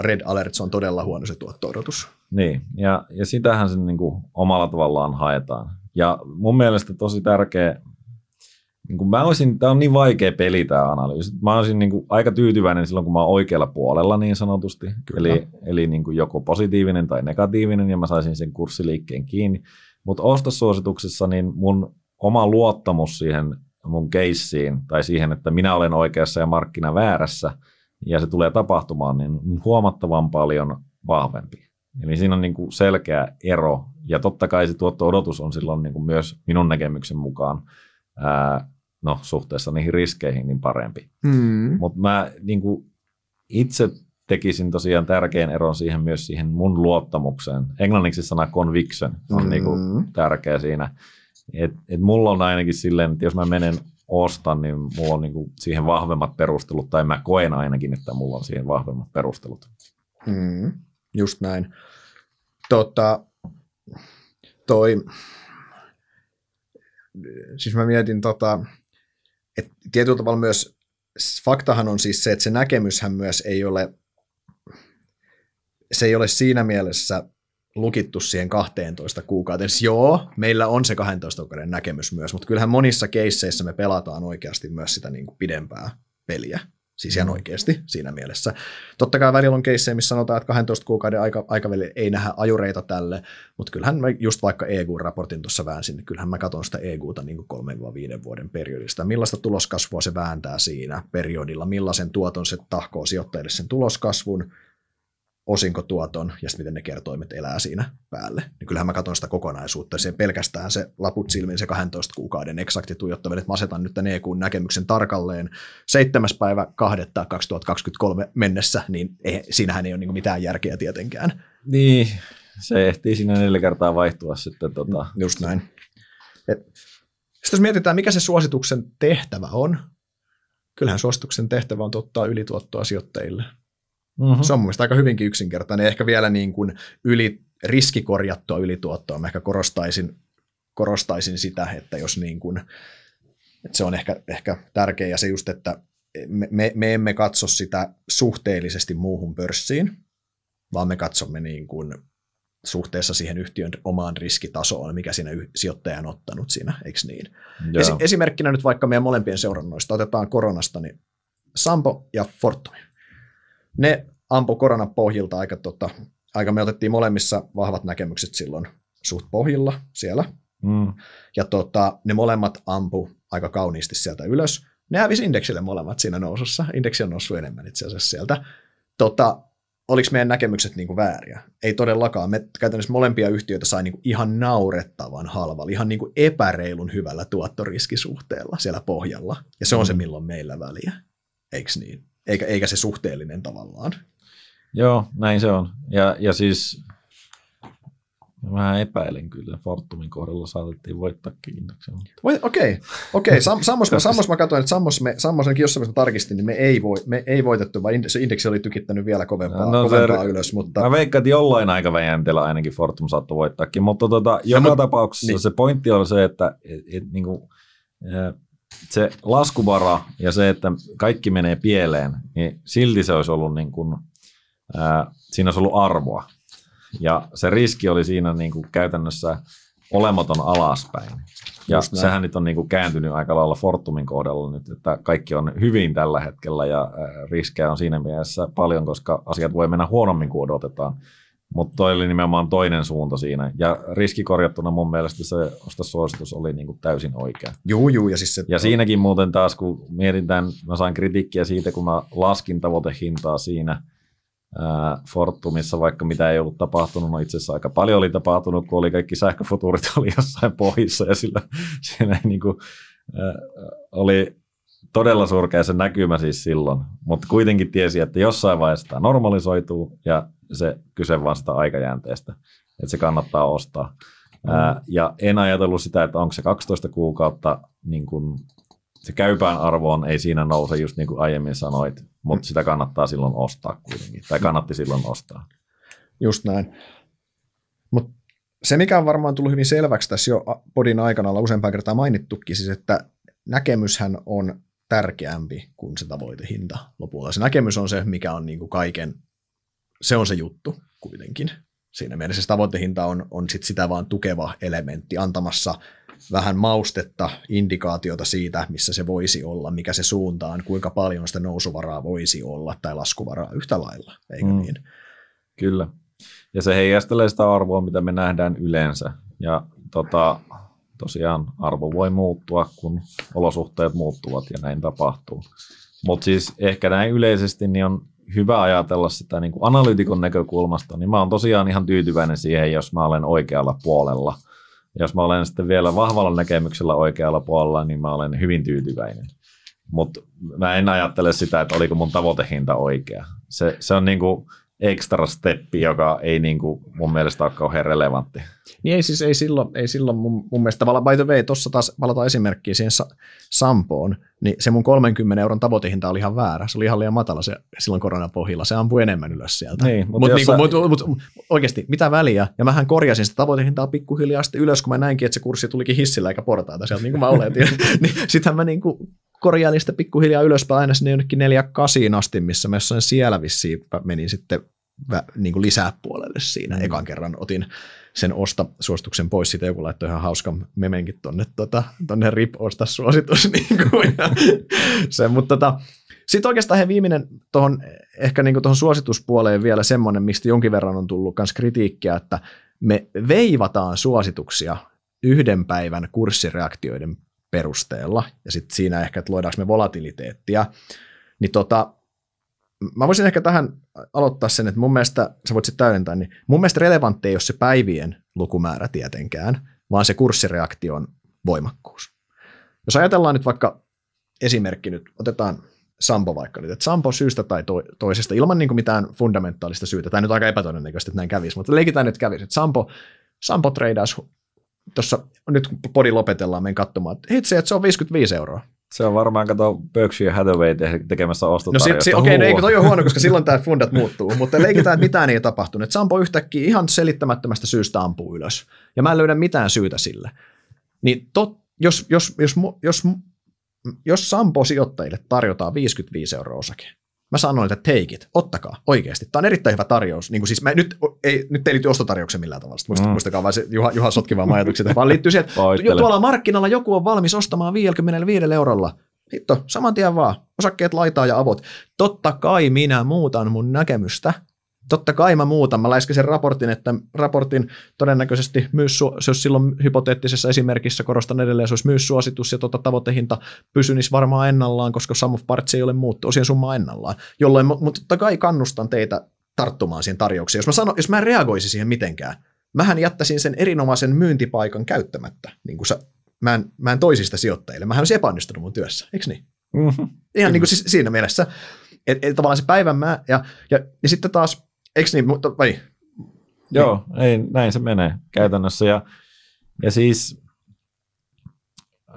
red alert, se on todella huono se tuotto-odotus. Niin, ja, ja sitähän se niin kuin omalla tavallaan haetaan. Ja mun mielestä tosi tärkeä, niin kuin mä olisin, tämä on niin vaikea peli tämä analyysi. Mä olisin niin kuin aika tyytyväinen silloin, kun mä oon oikealla puolella niin sanotusti. Kyllä. Eli, eli niin kuin joko positiivinen tai negatiivinen, ja mä saisin sen kurssiliikkeen kiinni. Mutta ostosuosituksessa niin mun oma luottamus siihen mun keissiin tai siihen, että minä olen oikeassa ja markkina väärässä ja se tulee tapahtumaan, niin huomattavan paljon vahvempi. Eli siinä on niin kuin selkeä ero ja totta kai se tuotto-odotus on silloin niin kuin myös minun näkemyksen mukaan ää, no, suhteessa niihin riskeihin niin parempi. Mm. Mutta mä niin kuin itse tekisin tosiaan tärkeän eron siihen myös siihen mun luottamukseen. Englanniksi sana conviction on mm. niinku tärkeä siinä. Et, et mulla on ainakin silleen, että jos mä menen ostan, niin mulla on niinku siihen vahvemmat perustelut, tai mä koen ainakin, että mulla on siihen vahvemmat perustelut. Mm. Just näin. Tota, toi, siis mä mietin, tota, että tietyllä tavalla myös faktahan on siis se, että se näkemyshän myös ei ole se ei ole siinä mielessä lukittu siihen 12 kuukauteen. Siis joo, meillä on se 12 kuukauden näkemys myös, mutta kyllähän monissa keisseissä me pelataan oikeasti myös sitä niin kuin pidempää peliä. Siis ihan mm. oikeasti siinä mielessä. Totta kai välillä on keissejä, missä sanotaan, että 12 kuukauden aika, aikaväli ei nähdä ajureita tälle, mutta kyllähän mä just vaikka EGU-raportin tuossa väänsin, niin kyllähän mä katson sitä EGUta niin 3-5 vuoden periodista. Millaista tuloskasvua se vääntää siinä periodilla, millaisen tuoton se tahkoo sijoittajille sen tuloskasvun, osinkotuoton ja sitten miten ne kertoimet elää siinä päälle. Niin kyllähän mä katson sitä kokonaisuutta. Se pelkästään se laput silmin se 12 kuukauden eksakti tuijottaminen, että mä asetan nyt tämän EQn näkemyksen tarkalleen 7. päivä 2. 2023 mennessä, niin ei, siinähän ei ole niin mitään järkeä tietenkään. Niin, se ehtii siinä neljä kertaa vaihtua sitten. Tota. Just näin. Et, sitten jos mietitään, mikä se suosituksen tehtävä on, kyllähän suosituksen tehtävä on tuottaa ylituottoa sijoittajille. Mm-hmm. Se on mun aika hyvinkin yksinkertainen. Ehkä vielä niin kuin yli, riskikorjattua ylituottoa mä ehkä korostaisin korostaisin sitä, että jos niin kuin, että se on ehkä, ehkä tärkeä ja se just, että me, me, me emme katso sitä suhteellisesti muuhun pörssiin, vaan me katsomme niin kuin suhteessa siihen yhtiön omaan riskitasoon, mikä siinä sijoittaja on ottanut siinä, eikö niin? Esi- esimerkkinä nyt vaikka meidän molempien seurannoista, otetaan koronasta, niin Sampo ja Fortumi. Ne ampu koronapohjilta aika, tota, aika, me otettiin molemmissa vahvat näkemykset silloin suht pohjilla siellä. Mm. Ja tota, ne molemmat ampu aika kauniisti sieltä ylös. Ne hävisi indeksille molemmat siinä nousussa. Indeksi on noussut enemmän itse asiassa sieltä. Tota, oliko meidän näkemykset niin kuin vääriä? Ei todellakaan. Me käytännössä molempia yhtiöitä sai niin kuin ihan naurettavan halvalla, ihan niin kuin epäreilun hyvällä tuottoriskisuhteella siellä pohjalla. Ja se on se, mm. milloin meillä väliä. Eikö niin? Eikä, eikä se suhteellinen tavallaan. Joo, näin se on. Ja, ja siis Mä epäilen kyllä, Fortumin kohdalla saatettiin voittaa indeksen. Okei, okei. Okay. Sam, Sammos, mä, Sammos mä katsoin, että Sammos, me, Sammos ainakin jossain mä tarkistin, niin me ei, voi, me ei voitettu, vaan se indeksi oli tykittänyt vielä kovempaa, no, kovempaa se, ylös. Mutta... Mä veikkaan, että jollain aikavälillä ainakin Fortum saattoi voittaakin, mutta tota, joka no, tapauksessa niin. se pointti on se, että et, et, niin kuin, se laskuvara ja se, että kaikki menee pieleen, niin silti se olisi ollut niin kuin, ää, siinä olisi ollut arvoa. Ja se riski oli siinä niin kuin käytännössä olematon alaspäin. Ja sehän nyt on niin kuin kääntynyt aika lailla Fortumin kohdalla nyt, että kaikki on hyvin tällä hetkellä ja riskejä on siinä mielessä paljon, koska asiat voi mennä huonommin kuin odotetaan. Mutta toi oli nimenomaan toinen suunta siinä. Ja riskikorjattuna mun mielestä se ostasuositus oli niin kuin täysin oikea. Juu, juu. Ja, siis se... ja siinäkin muuten taas, kun mietin tämän, mä sain kritiikkiä siitä, kun mä laskin tavoitehintaa siinä – Fortumissa, vaikka mitä ei ollut tapahtunut, no itse asiassa aika paljon oli tapahtunut, kun oli kaikki sähköfutuurit oli jossain pohjissa ja sillä siinä ei niin kuin, äh, oli todella surkea se näkymä siis silloin, mutta kuitenkin tiesi, että jossain vaiheessa tämä normalisoituu ja se kyse vaan sitä aikajänteestä, että se kannattaa ostaa. Mm. Ää, ja en ajatellut sitä, että onko se 12 kuukautta niin kuin se käypään arvoon ei siinä nouse, just niin kuin aiemmin sanoit, mutta sitä kannattaa silloin ostaa kuitenkin, tai kannatti silloin ostaa. Just näin. Mutta se, mikä on varmaan tullut hyvin selväksi tässä jo podin aikana, olla useampaan kertaa mainittukin, siis että näkemyshän on tärkeämpi kuin se tavoitehinta lopulta. Se näkemys on se, mikä on niin kuin kaiken, se on se juttu kuitenkin. Siinä mielessä se tavoitehinta on, on sit sitä vaan tukeva elementti antamassa vähän maustetta, indikaatiota siitä, missä se voisi olla, mikä se suunta on, kuinka paljon sitä nousuvaraa voisi olla tai laskuvaraa yhtä lailla, eikö mm. niin? Kyllä. Ja se heijastelee sitä arvoa, mitä me nähdään yleensä. Ja tota, tosiaan arvo voi muuttua, kun olosuhteet muuttuvat ja näin tapahtuu. Mutta siis ehkä näin yleisesti niin on hyvä ajatella sitä niin kuin analyytikon näkökulmasta, niin mä oon tosiaan ihan tyytyväinen siihen, jos mä olen oikealla puolella – jos mä olen sitten vielä vahvalla näkemyksellä oikealla puolella, niin mä olen hyvin tyytyväinen. Mutta mä en ajattele sitä, että oliko mun tavoitehinta oikea. Se, se on niinku ekstra steppi, joka ei niinku mun mielestä ole kauhean relevantti. Niin ei siis ei silloin, ei silloin mun, mun mielestä, by the way, tuossa taas palataan esimerkkiin siihen Sampoon, niin se mun 30 euron tavoitehinta oli ihan väärä. Se oli ihan liian matala se, silloin koronapohjilla. Se ampui enemmän ylös sieltä. Niin, mutta mut, jossain... niinku, mut, mut, oikeasti, mitä väliä? Ja mähän korjasin sitä tavoitehintaa pikkuhiljaa sitten ylös, kun mä näinkin, että se kurssi tulikin hissillä eikä portaita sieltä, niin kuin mä oletin. niin, Sittenhän mä niinku korjailin sitä pikkuhiljaa ylöspäin aina sinne jonnekin neljä kasiin asti, missä mä jossain siellä vissiin menin sitten niin kuin lisää puolelle siinä. Mm. Ekan kerran otin sen osta suosituksen pois, siitä joku laittoi ihan hauskan memenkin tonne, tota, tonne rip osta suositus. Niin kuin, ja se, mutta tota, sitten oikeastaan he viimeinen tuohon, ehkä niin tuohon suosituspuoleen vielä semmoinen, mistä jonkin verran on tullut myös kritiikkiä, että me veivataan suosituksia yhden päivän kurssireaktioiden perusteella, ja sitten siinä ehkä, että luodaanko me volatiliteettia, niin tota, mä voisin ehkä tähän aloittaa sen, että mun mielestä, sä voit sitten täydentää, niin mun mielestä relevantti ei ole se päivien lukumäärä tietenkään, vaan se kurssireaktion voimakkuus. Jos ajatellaan nyt vaikka esimerkki nyt, otetaan Sampo vaikka nyt, että Sampo syystä tai toisesta, ilman niin kuin mitään fundamentaalista syytä, tai nyt aika epätodennäköistä, että näin kävisi, mutta leikitään nyt kävisi, että Sampo, Sampo treidasi tuossa, nyt podi lopetellaan, menen katsomaan, että hitsi, että se on 55 euroa. Se on varmaan, kato Berkshire Hathaway tekemässä ostotarjousta. No si, si, okei, okay, no ei, toi on huono, koska silloin tämä fundat muuttuu, mutta leikitään, että mitään ei tapahtunut. Sampo yhtäkkiä ihan selittämättömästä syystä ampuu ylös, ja mä en löydä mitään syytä sille. niin tot, jos, jos, jos, jos, jos Sampo-sijoittajille tarjotaan 55 euroa osake, mä sanoin, että take it, ottakaa, oikeasti. Tämä on erittäin hyvä tarjous. Niin kuin siis mä, nyt, ei, nyt ei liity ostotarjouksen millään tavalla, Muist, mm. muistakaa vaan se Juha, Juha sotki vaan ajatukset, vaan liittyy siihen, että tuolla markkinalla joku on valmis ostamaan 55 eurolla. Hitto, saman tien vaan, osakkeet laitaa ja avot. Totta kai minä muutan mun näkemystä Totta kai mä muutan. Mä läiskin sen raportin, että raportin todennäköisesti myös, se olisi silloin hypoteettisessa esimerkissä, korostan edelleen, se olisi myös suositus ja tota tavoitehinta pysyisi varmaan ennallaan, koska sum of parts ei ole muuttu, osien summa ennallaan. Jolloin, mutta totta kai kannustan teitä tarttumaan siihen tarjoukseen. Jos mä, sano, jos mä en reagoisi siihen mitenkään, mähän jättäisin sen erinomaisen myyntipaikan käyttämättä. Niin kuin sä, mä, en, mä en toisista sijoittajille. Mähän olisi epäonnistunut mun työssä, eikö niin? Mm-hmm. Ihan niin kuin siis siinä mielessä. Että et tavallaan se päivän mä, ja, ja, ja sitten taas Eikö niin? Mutta, vai? Joo, ei, näin se menee käytännössä. Ja, ja siis,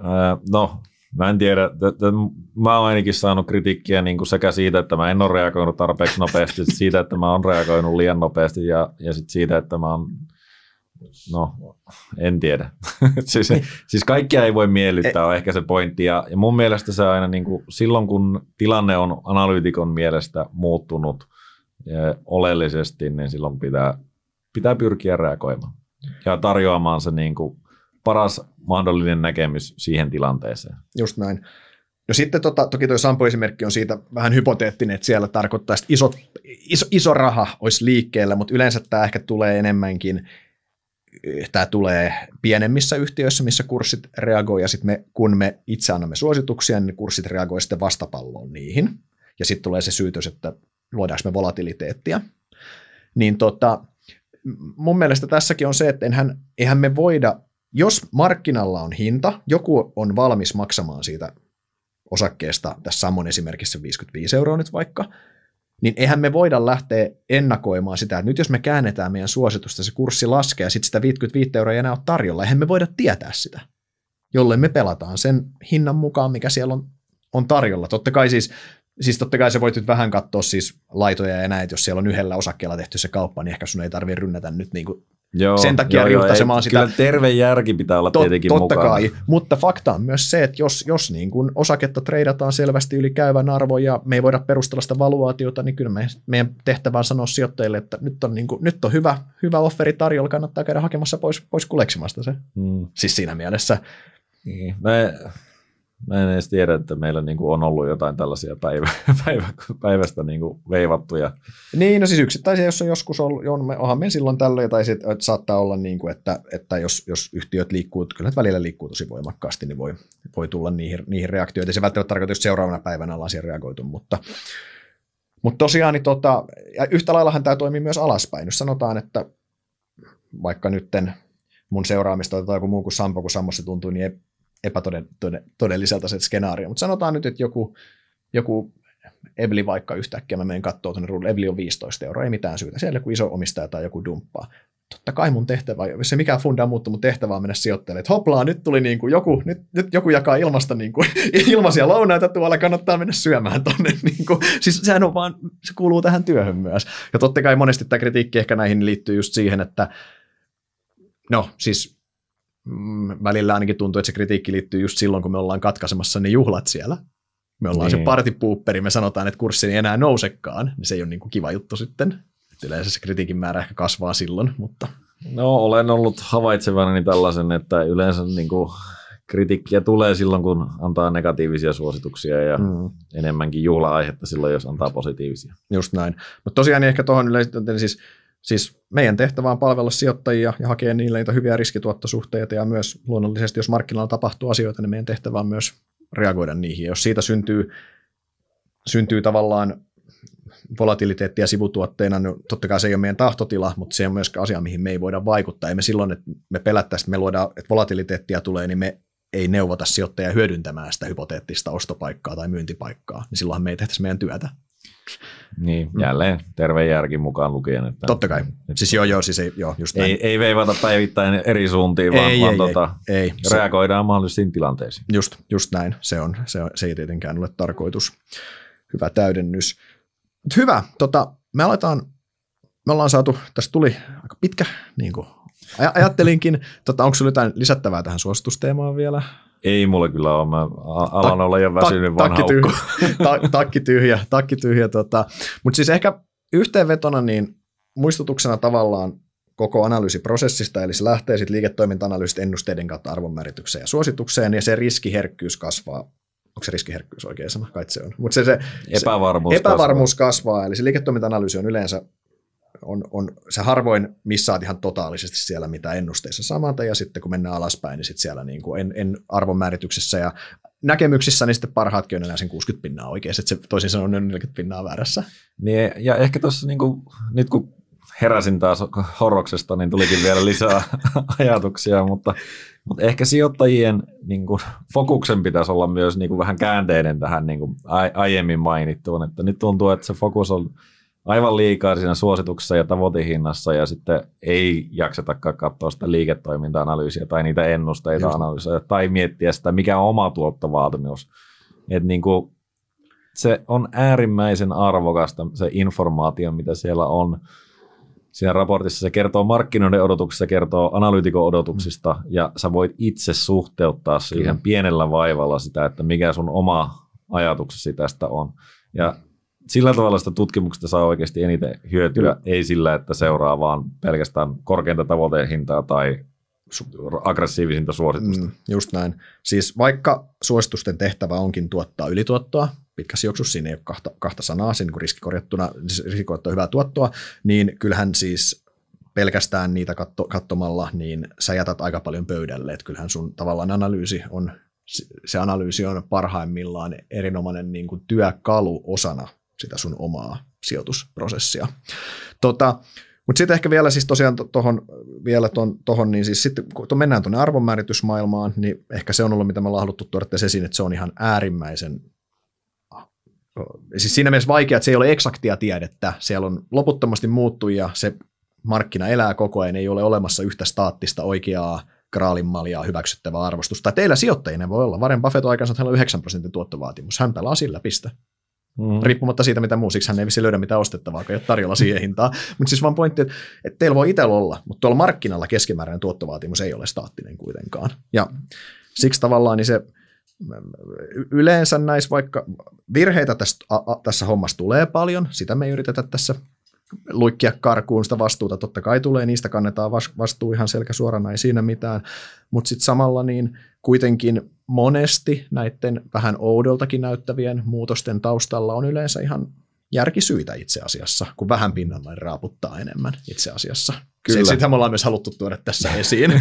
ää, no, mä en tiedä, t- t- mä oon ainakin saanut kritiikkiä niin kuin sekä siitä, että mä en ole reagoinut tarpeeksi nopeasti, siitä, että mä oon reagoinut liian nopeasti ja, ja sit siitä, että mä oon No, en tiedä. siis, siis kaikkia ei voi miellyttää, on ehkä se pointti. Ja, ja mun mielestä se aina niin kuin, silloin, kun tilanne on analyytikon mielestä muuttunut oleellisesti, niin silloin pitää, pitää pyrkiä reagoimaan ja tarjoamaan se niin kuin paras mahdollinen näkemys siihen tilanteeseen. Just näin. No sitten tota, toki tuo Sampo-esimerkki on siitä vähän hypoteettinen, että siellä tarkoittaa, että iso, iso, iso raha olisi liikkeellä, mutta yleensä tämä ehkä tulee enemmänkin, tämä tulee pienemmissä yhtiöissä, missä kurssit reagoi, ja sitten me, kun me itse annamme suosituksia, niin kurssit reagoi sitten vastapalloon niihin. Ja sitten tulee se syytös, että luodaanko me volatiliteettia. Niin tota, mun mielestä tässäkin on se, että enhän, eihän me voida, jos markkinalla on hinta, joku on valmis maksamaan siitä osakkeesta, tässä Sammon esimerkissä 55 euroa nyt vaikka, niin eihän me voida lähteä ennakoimaan sitä, että nyt jos me käännetään meidän suositusta, se kurssi laskee ja sitten sitä 55 euroa ei enää ole tarjolla, eihän me voida tietää sitä, jolle me pelataan sen hinnan mukaan, mikä siellä on, on tarjolla. Totta kai siis siis totta kai se voit nyt vähän katsoa siis laitoja ja näin, että jos siellä on yhdellä osakkeella tehty se kauppa, niin ehkä sun ei tarvitse rynnätä nyt niin kuin Joo, sen takia joo, riuhtasemaan sitä. Kyllä terve järki pitää olla Tot, tietenkin totta mukana. kai, mutta fakta on myös se, että jos, jos niin kuin osaketta treidataan selvästi yli käyvän arvo ja me ei voida perustella sitä valuaatiota, niin kyllä me, meidän tehtävä on sanoa sijoittajille, että nyt on, niin kuin, nyt on hyvä, hyvä offeri tarjolla, kannattaa käydä hakemassa pois, pois kuleksimasta se. Hmm. Siis siinä mielessä. Niin. Me, Mä en edes tiedä, että meillä niin kuin on ollut jotain tällaisia päivä, päivä, päivästä niin kuin veivattuja. Niin, no siis yksittäisiä, jos on joskus ollut, on, onhan me silloin tällöin, tai sit, että saattaa olla, niin kuin, että, että jos, jos yhtiöt liikkuu, kyllä välillä liikkuu tosi voimakkaasti, niin voi, voi tulla niihin, niihin reaktioihin. Ei se välttämättä tarkoita, että seuraavana päivänä ollaan siihen reagoitu, mutta, mutta tosiaan niin tota, ja yhtä laillahan tämä toimii myös alaspäin. Jos sanotaan, että vaikka nytten mun seuraamista otetaan joku muu kuin Sampo, kun Sammossa tuntuu niin epätodelliselta se skenaario. Mutta sanotaan nyt, että joku, joku Evli vaikka yhtäkkiä mä menen katsoa tuonne ruudulle, Evli on 15 euroa, ei mitään syytä. Siellä joku iso omistaja tai joku dumppaa. Totta kai mun tehtävä, jos se mikään funda muuttuu, mun tehtävä on mennä sijoittelemaan, että hoplaa, nyt tuli niin kuin joku, nyt, nyt joku jakaa ilmasta niin kuin, ilmaisia lounaita tuolla, kannattaa mennä syömään tonne. Niin kuin. Siis sehän on vaan, se kuuluu tähän työhön myös. Ja totta kai monesti tämä kritiikki ehkä näihin liittyy just siihen, että no siis välillä ainakin tuntuu, että se kritiikki liittyy just silloin, kun me ollaan katkaisemassa ne juhlat siellä. Me ollaan niin. se partipuupperi, me sanotaan, että kurssi ei enää nousekaan, niin se ei ole niin kuin kiva juttu sitten. Et yleensä se kritiikin määrä ehkä kasvaa silloin, mutta... No, olen ollut havaitsevani tällaisen, että yleensä niin kuin kritiikkiä tulee silloin, kun antaa negatiivisia suosituksia ja mm. enemmänkin juhla-aihetta silloin, jos antaa positiivisia. Just näin. Mutta tosiaan ehkä tuohon yleisesti, siis Siis meidän tehtävä on palvella sijoittajia ja hakea niille niitä hyviä riskituottosuhteita ja myös luonnollisesti, jos markkinoilla tapahtuu asioita, niin meidän tehtävä on myös reagoida niihin. Ja jos siitä syntyy, syntyy tavallaan volatiliteettia sivutuotteena, niin totta kai se ei ole meidän tahtotila, mutta se on myös asia, mihin me ei voida vaikuttaa. Ei me silloin, että me pelättäisiin, että me luodaan, että volatiliteettia tulee, niin me ei neuvota sijoittajia hyödyntämään sitä hypoteettista ostopaikkaa tai myyntipaikkaa, niin silloinhan me ei tehtäisi meidän työtä. Niin, mm. jälleen terve järki mukaan lukien. Että Totta kai. Siis joo, joo, siis ei, joo, just näin. Ei, ei veivata päivittäin eri suuntiin, vaan, ei, vaan ei, tota, ei, ei. reagoidaan se, mahdollisiin tilanteisiin. Just, just näin. Se, on, se, on, se ei tietenkään ole tarkoitus. Hyvä täydennys. Hyvä. Tota, me aletaan, me ollaan saatu, tässä tuli aika pitkä niin kuin Aj- ajattelinkin, tota, onko sinulla jotain lisättävää tähän suositusteemaan vielä? Ei mulla kyllä ole. Mä alan Ta- olla jo väsynyt ta- vanha takki tyhjä, ta- takki tyhjä, takki tyhjä tota. mutta siis ehkä yhteenvetona niin muistutuksena tavallaan koko analyysiprosessista, eli se lähtee sitten liiketoiminta-analyysistä ennusteiden kautta arvonmääritykseen ja suositukseen, ja se riskiherkkyys kasvaa. Onko se riskiherkkyys oikein sana? Kai se on. Mutta se, se, epävarmuus, se epävarmuus kasvaa. kasvaa. Eli se liiketoiminta-analyysi on yleensä on, on, se harvoin missaat ihan totaalisesti siellä, mitä ennusteissa samanta, ja sitten kun mennään alaspäin, niin sitten siellä niin kuin en, en arvonmäärityksessä ja näkemyksissä, niin sitten parhaatkin on enää sen 60 pinnaa oikein, että se toisin sanoen on 40 pinnaa väärässä. Niin, ja ehkä tuossa niin kuin, nyt kun heräsin taas horroksesta, niin tulikin vielä lisää ajatuksia, mutta, mutta ehkä sijoittajien niin kuin, fokuksen pitäisi olla myös niin kuin, vähän käänteinen tähän niin kuin, aiemmin mainittuun, että nyt tuntuu, että se fokus on aivan liikaa siinä suosituksessa ja tavoitehinnassa ja sitten ei jaksetakaan katsoa sitä liiketoiminta-analyysiä tai niitä ennusteita analyysiä tai miettiä sitä, mikä on oma tuottovaatimus. Että niin kuin, se on äärimmäisen arvokasta se informaatio, mitä siellä on siinä raportissa. Se kertoo markkinoiden odotuksista, kertoo analyytikon odotuksista mm. ja sä voit itse suhteuttaa siihen Kyllä. pienellä vaivalla sitä, että mikä sun oma ajatuksesi tästä on. Ja sillä tavalla sitä tutkimuksesta saa oikeasti eniten hyötyä, Kyllä. ei sillä, että seuraa vaan pelkästään korkeinta tavoitehintaa tai aggressiivisinta suositusta. Mm, just näin. Siis vaikka suositusten tehtävä onkin tuottaa ylituottoa, pitkässä juoksussa siinä ei ole kahta, kahta sanaa, siinä kun riskikorjattuna, riskikorjattua hyvää tuottoa, niin kyllähän siis pelkästään niitä katto, katsomalla, niin sä jätät aika paljon pöydälle, että kyllähän sun tavallaan analyysi on, se analyysi on parhaimmillaan erinomainen niin kuin työkalu osana sitä sun omaa sijoitusprosessia. Tota, mutta sitten ehkä vielä siis tosiaan tuohon, vielä ton, tohon, niin siis sitten kun mennään tuonne arvonmääritysmaailmaan, niin ehkä se on ollut, mitä me haluttu tuoda esiin, että se on ihan äärimmäisen siis siinä mielessä vaikea, että se ei ole eksaktia tiedettä, siellä on loputtomasti muuttujia, se markkina elää koko ajan, ei ole olemassa yhtä staattista oikeaa graalinmaljaa hyväksyttävää arvostusta. Teillä sijoittajina voi olla. Warren Buffett on aikansa, että on 9 prosentin tuottovaatimus. Hän pelaa sillä, pistä. Mm. Riippumatta siitä, mitä muusiksi hän ei vissi löydä mitään ostettavaa, kun ei ole tarjolla siihen hintaan. Mutta siis vaan pointti, että, että teillä voi itsellä olla, mutta tuolla markkinalla keskimääräinen tuottovaatimus ei ole staattinen kuitenkaan. Ja siksi tavallaan niin se yleensä näissä vaikka virheitä tästä, a, a, tässä hommassa tulee paljon, sitä me ei yritetä tässä luikkia karkuun sitä vastuuta, totta kai tulee, niistä kannetaan vastuu ihan selkä suorana, ei siinä mitään, mutta sitten samalla niin kuitenkin monesti näiden vähän oudoltakin näyttävien muutosten taustalla on yleensä ihan järkisyitä itse asiassa, kun vähän pinnalla raaputtaa enemmän itse asiassa. Kyllä. Sitä me ollaan myös haluttu tuoda tässä esiin.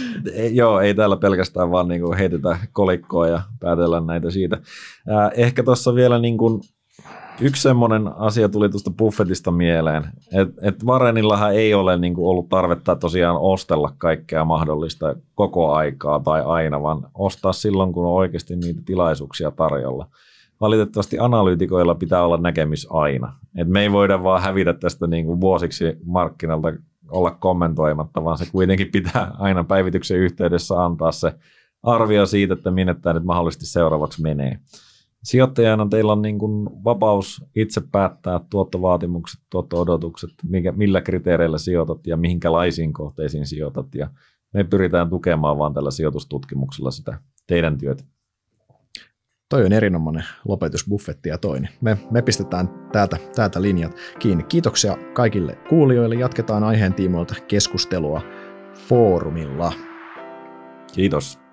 Joo, ei täällä pelkästään vaan niin heitetä kolikkoa ja päätellä näitä siitä. Ehkä tuossa vielä niin kuin yksi semmoinen asia tuli tuosta Buffettista mieleen, että et Varenillahan ei ole niin kuin ollut tarvetta tosiaan ostella kaikkea mahdollista koko aikaa tai aina, vaan ostaa silloin, kun on oikeasti niitä tilaisuuksia tarjolla valitettavasti analyytikoilla pitää olla näkemys aina. Et me ei voida vaan hävitä tästä niin kuin vuosiksi markkinalta olla kommentoimatta, vaan se kuitenkin pitää aina päivityksen yhteydessä antaa se arvio siitä, että minne tämä nyt mahdollisesti seuraavaksi menee. Sijoittajana teillä on niin kuin vapaus itse päättää tuottovaatimukset, tuotto-odotukset, mikä, millä kriteereillä sijoitat ja mihinkälaisiin kohteisiin sijoitat. Ja me pyritään tukemaan vaan tällä sijoitustutkimuksella sitä teidän työtä. Toi on erinomainen lopetus buffetti ja toinen. Me, me pistetään täältä, täältä linjat kiinni. Kiitoksia kaikille kuulijoille. Jatketaan aiheen tiimoilta keskustelua foorumilla. Kiitos.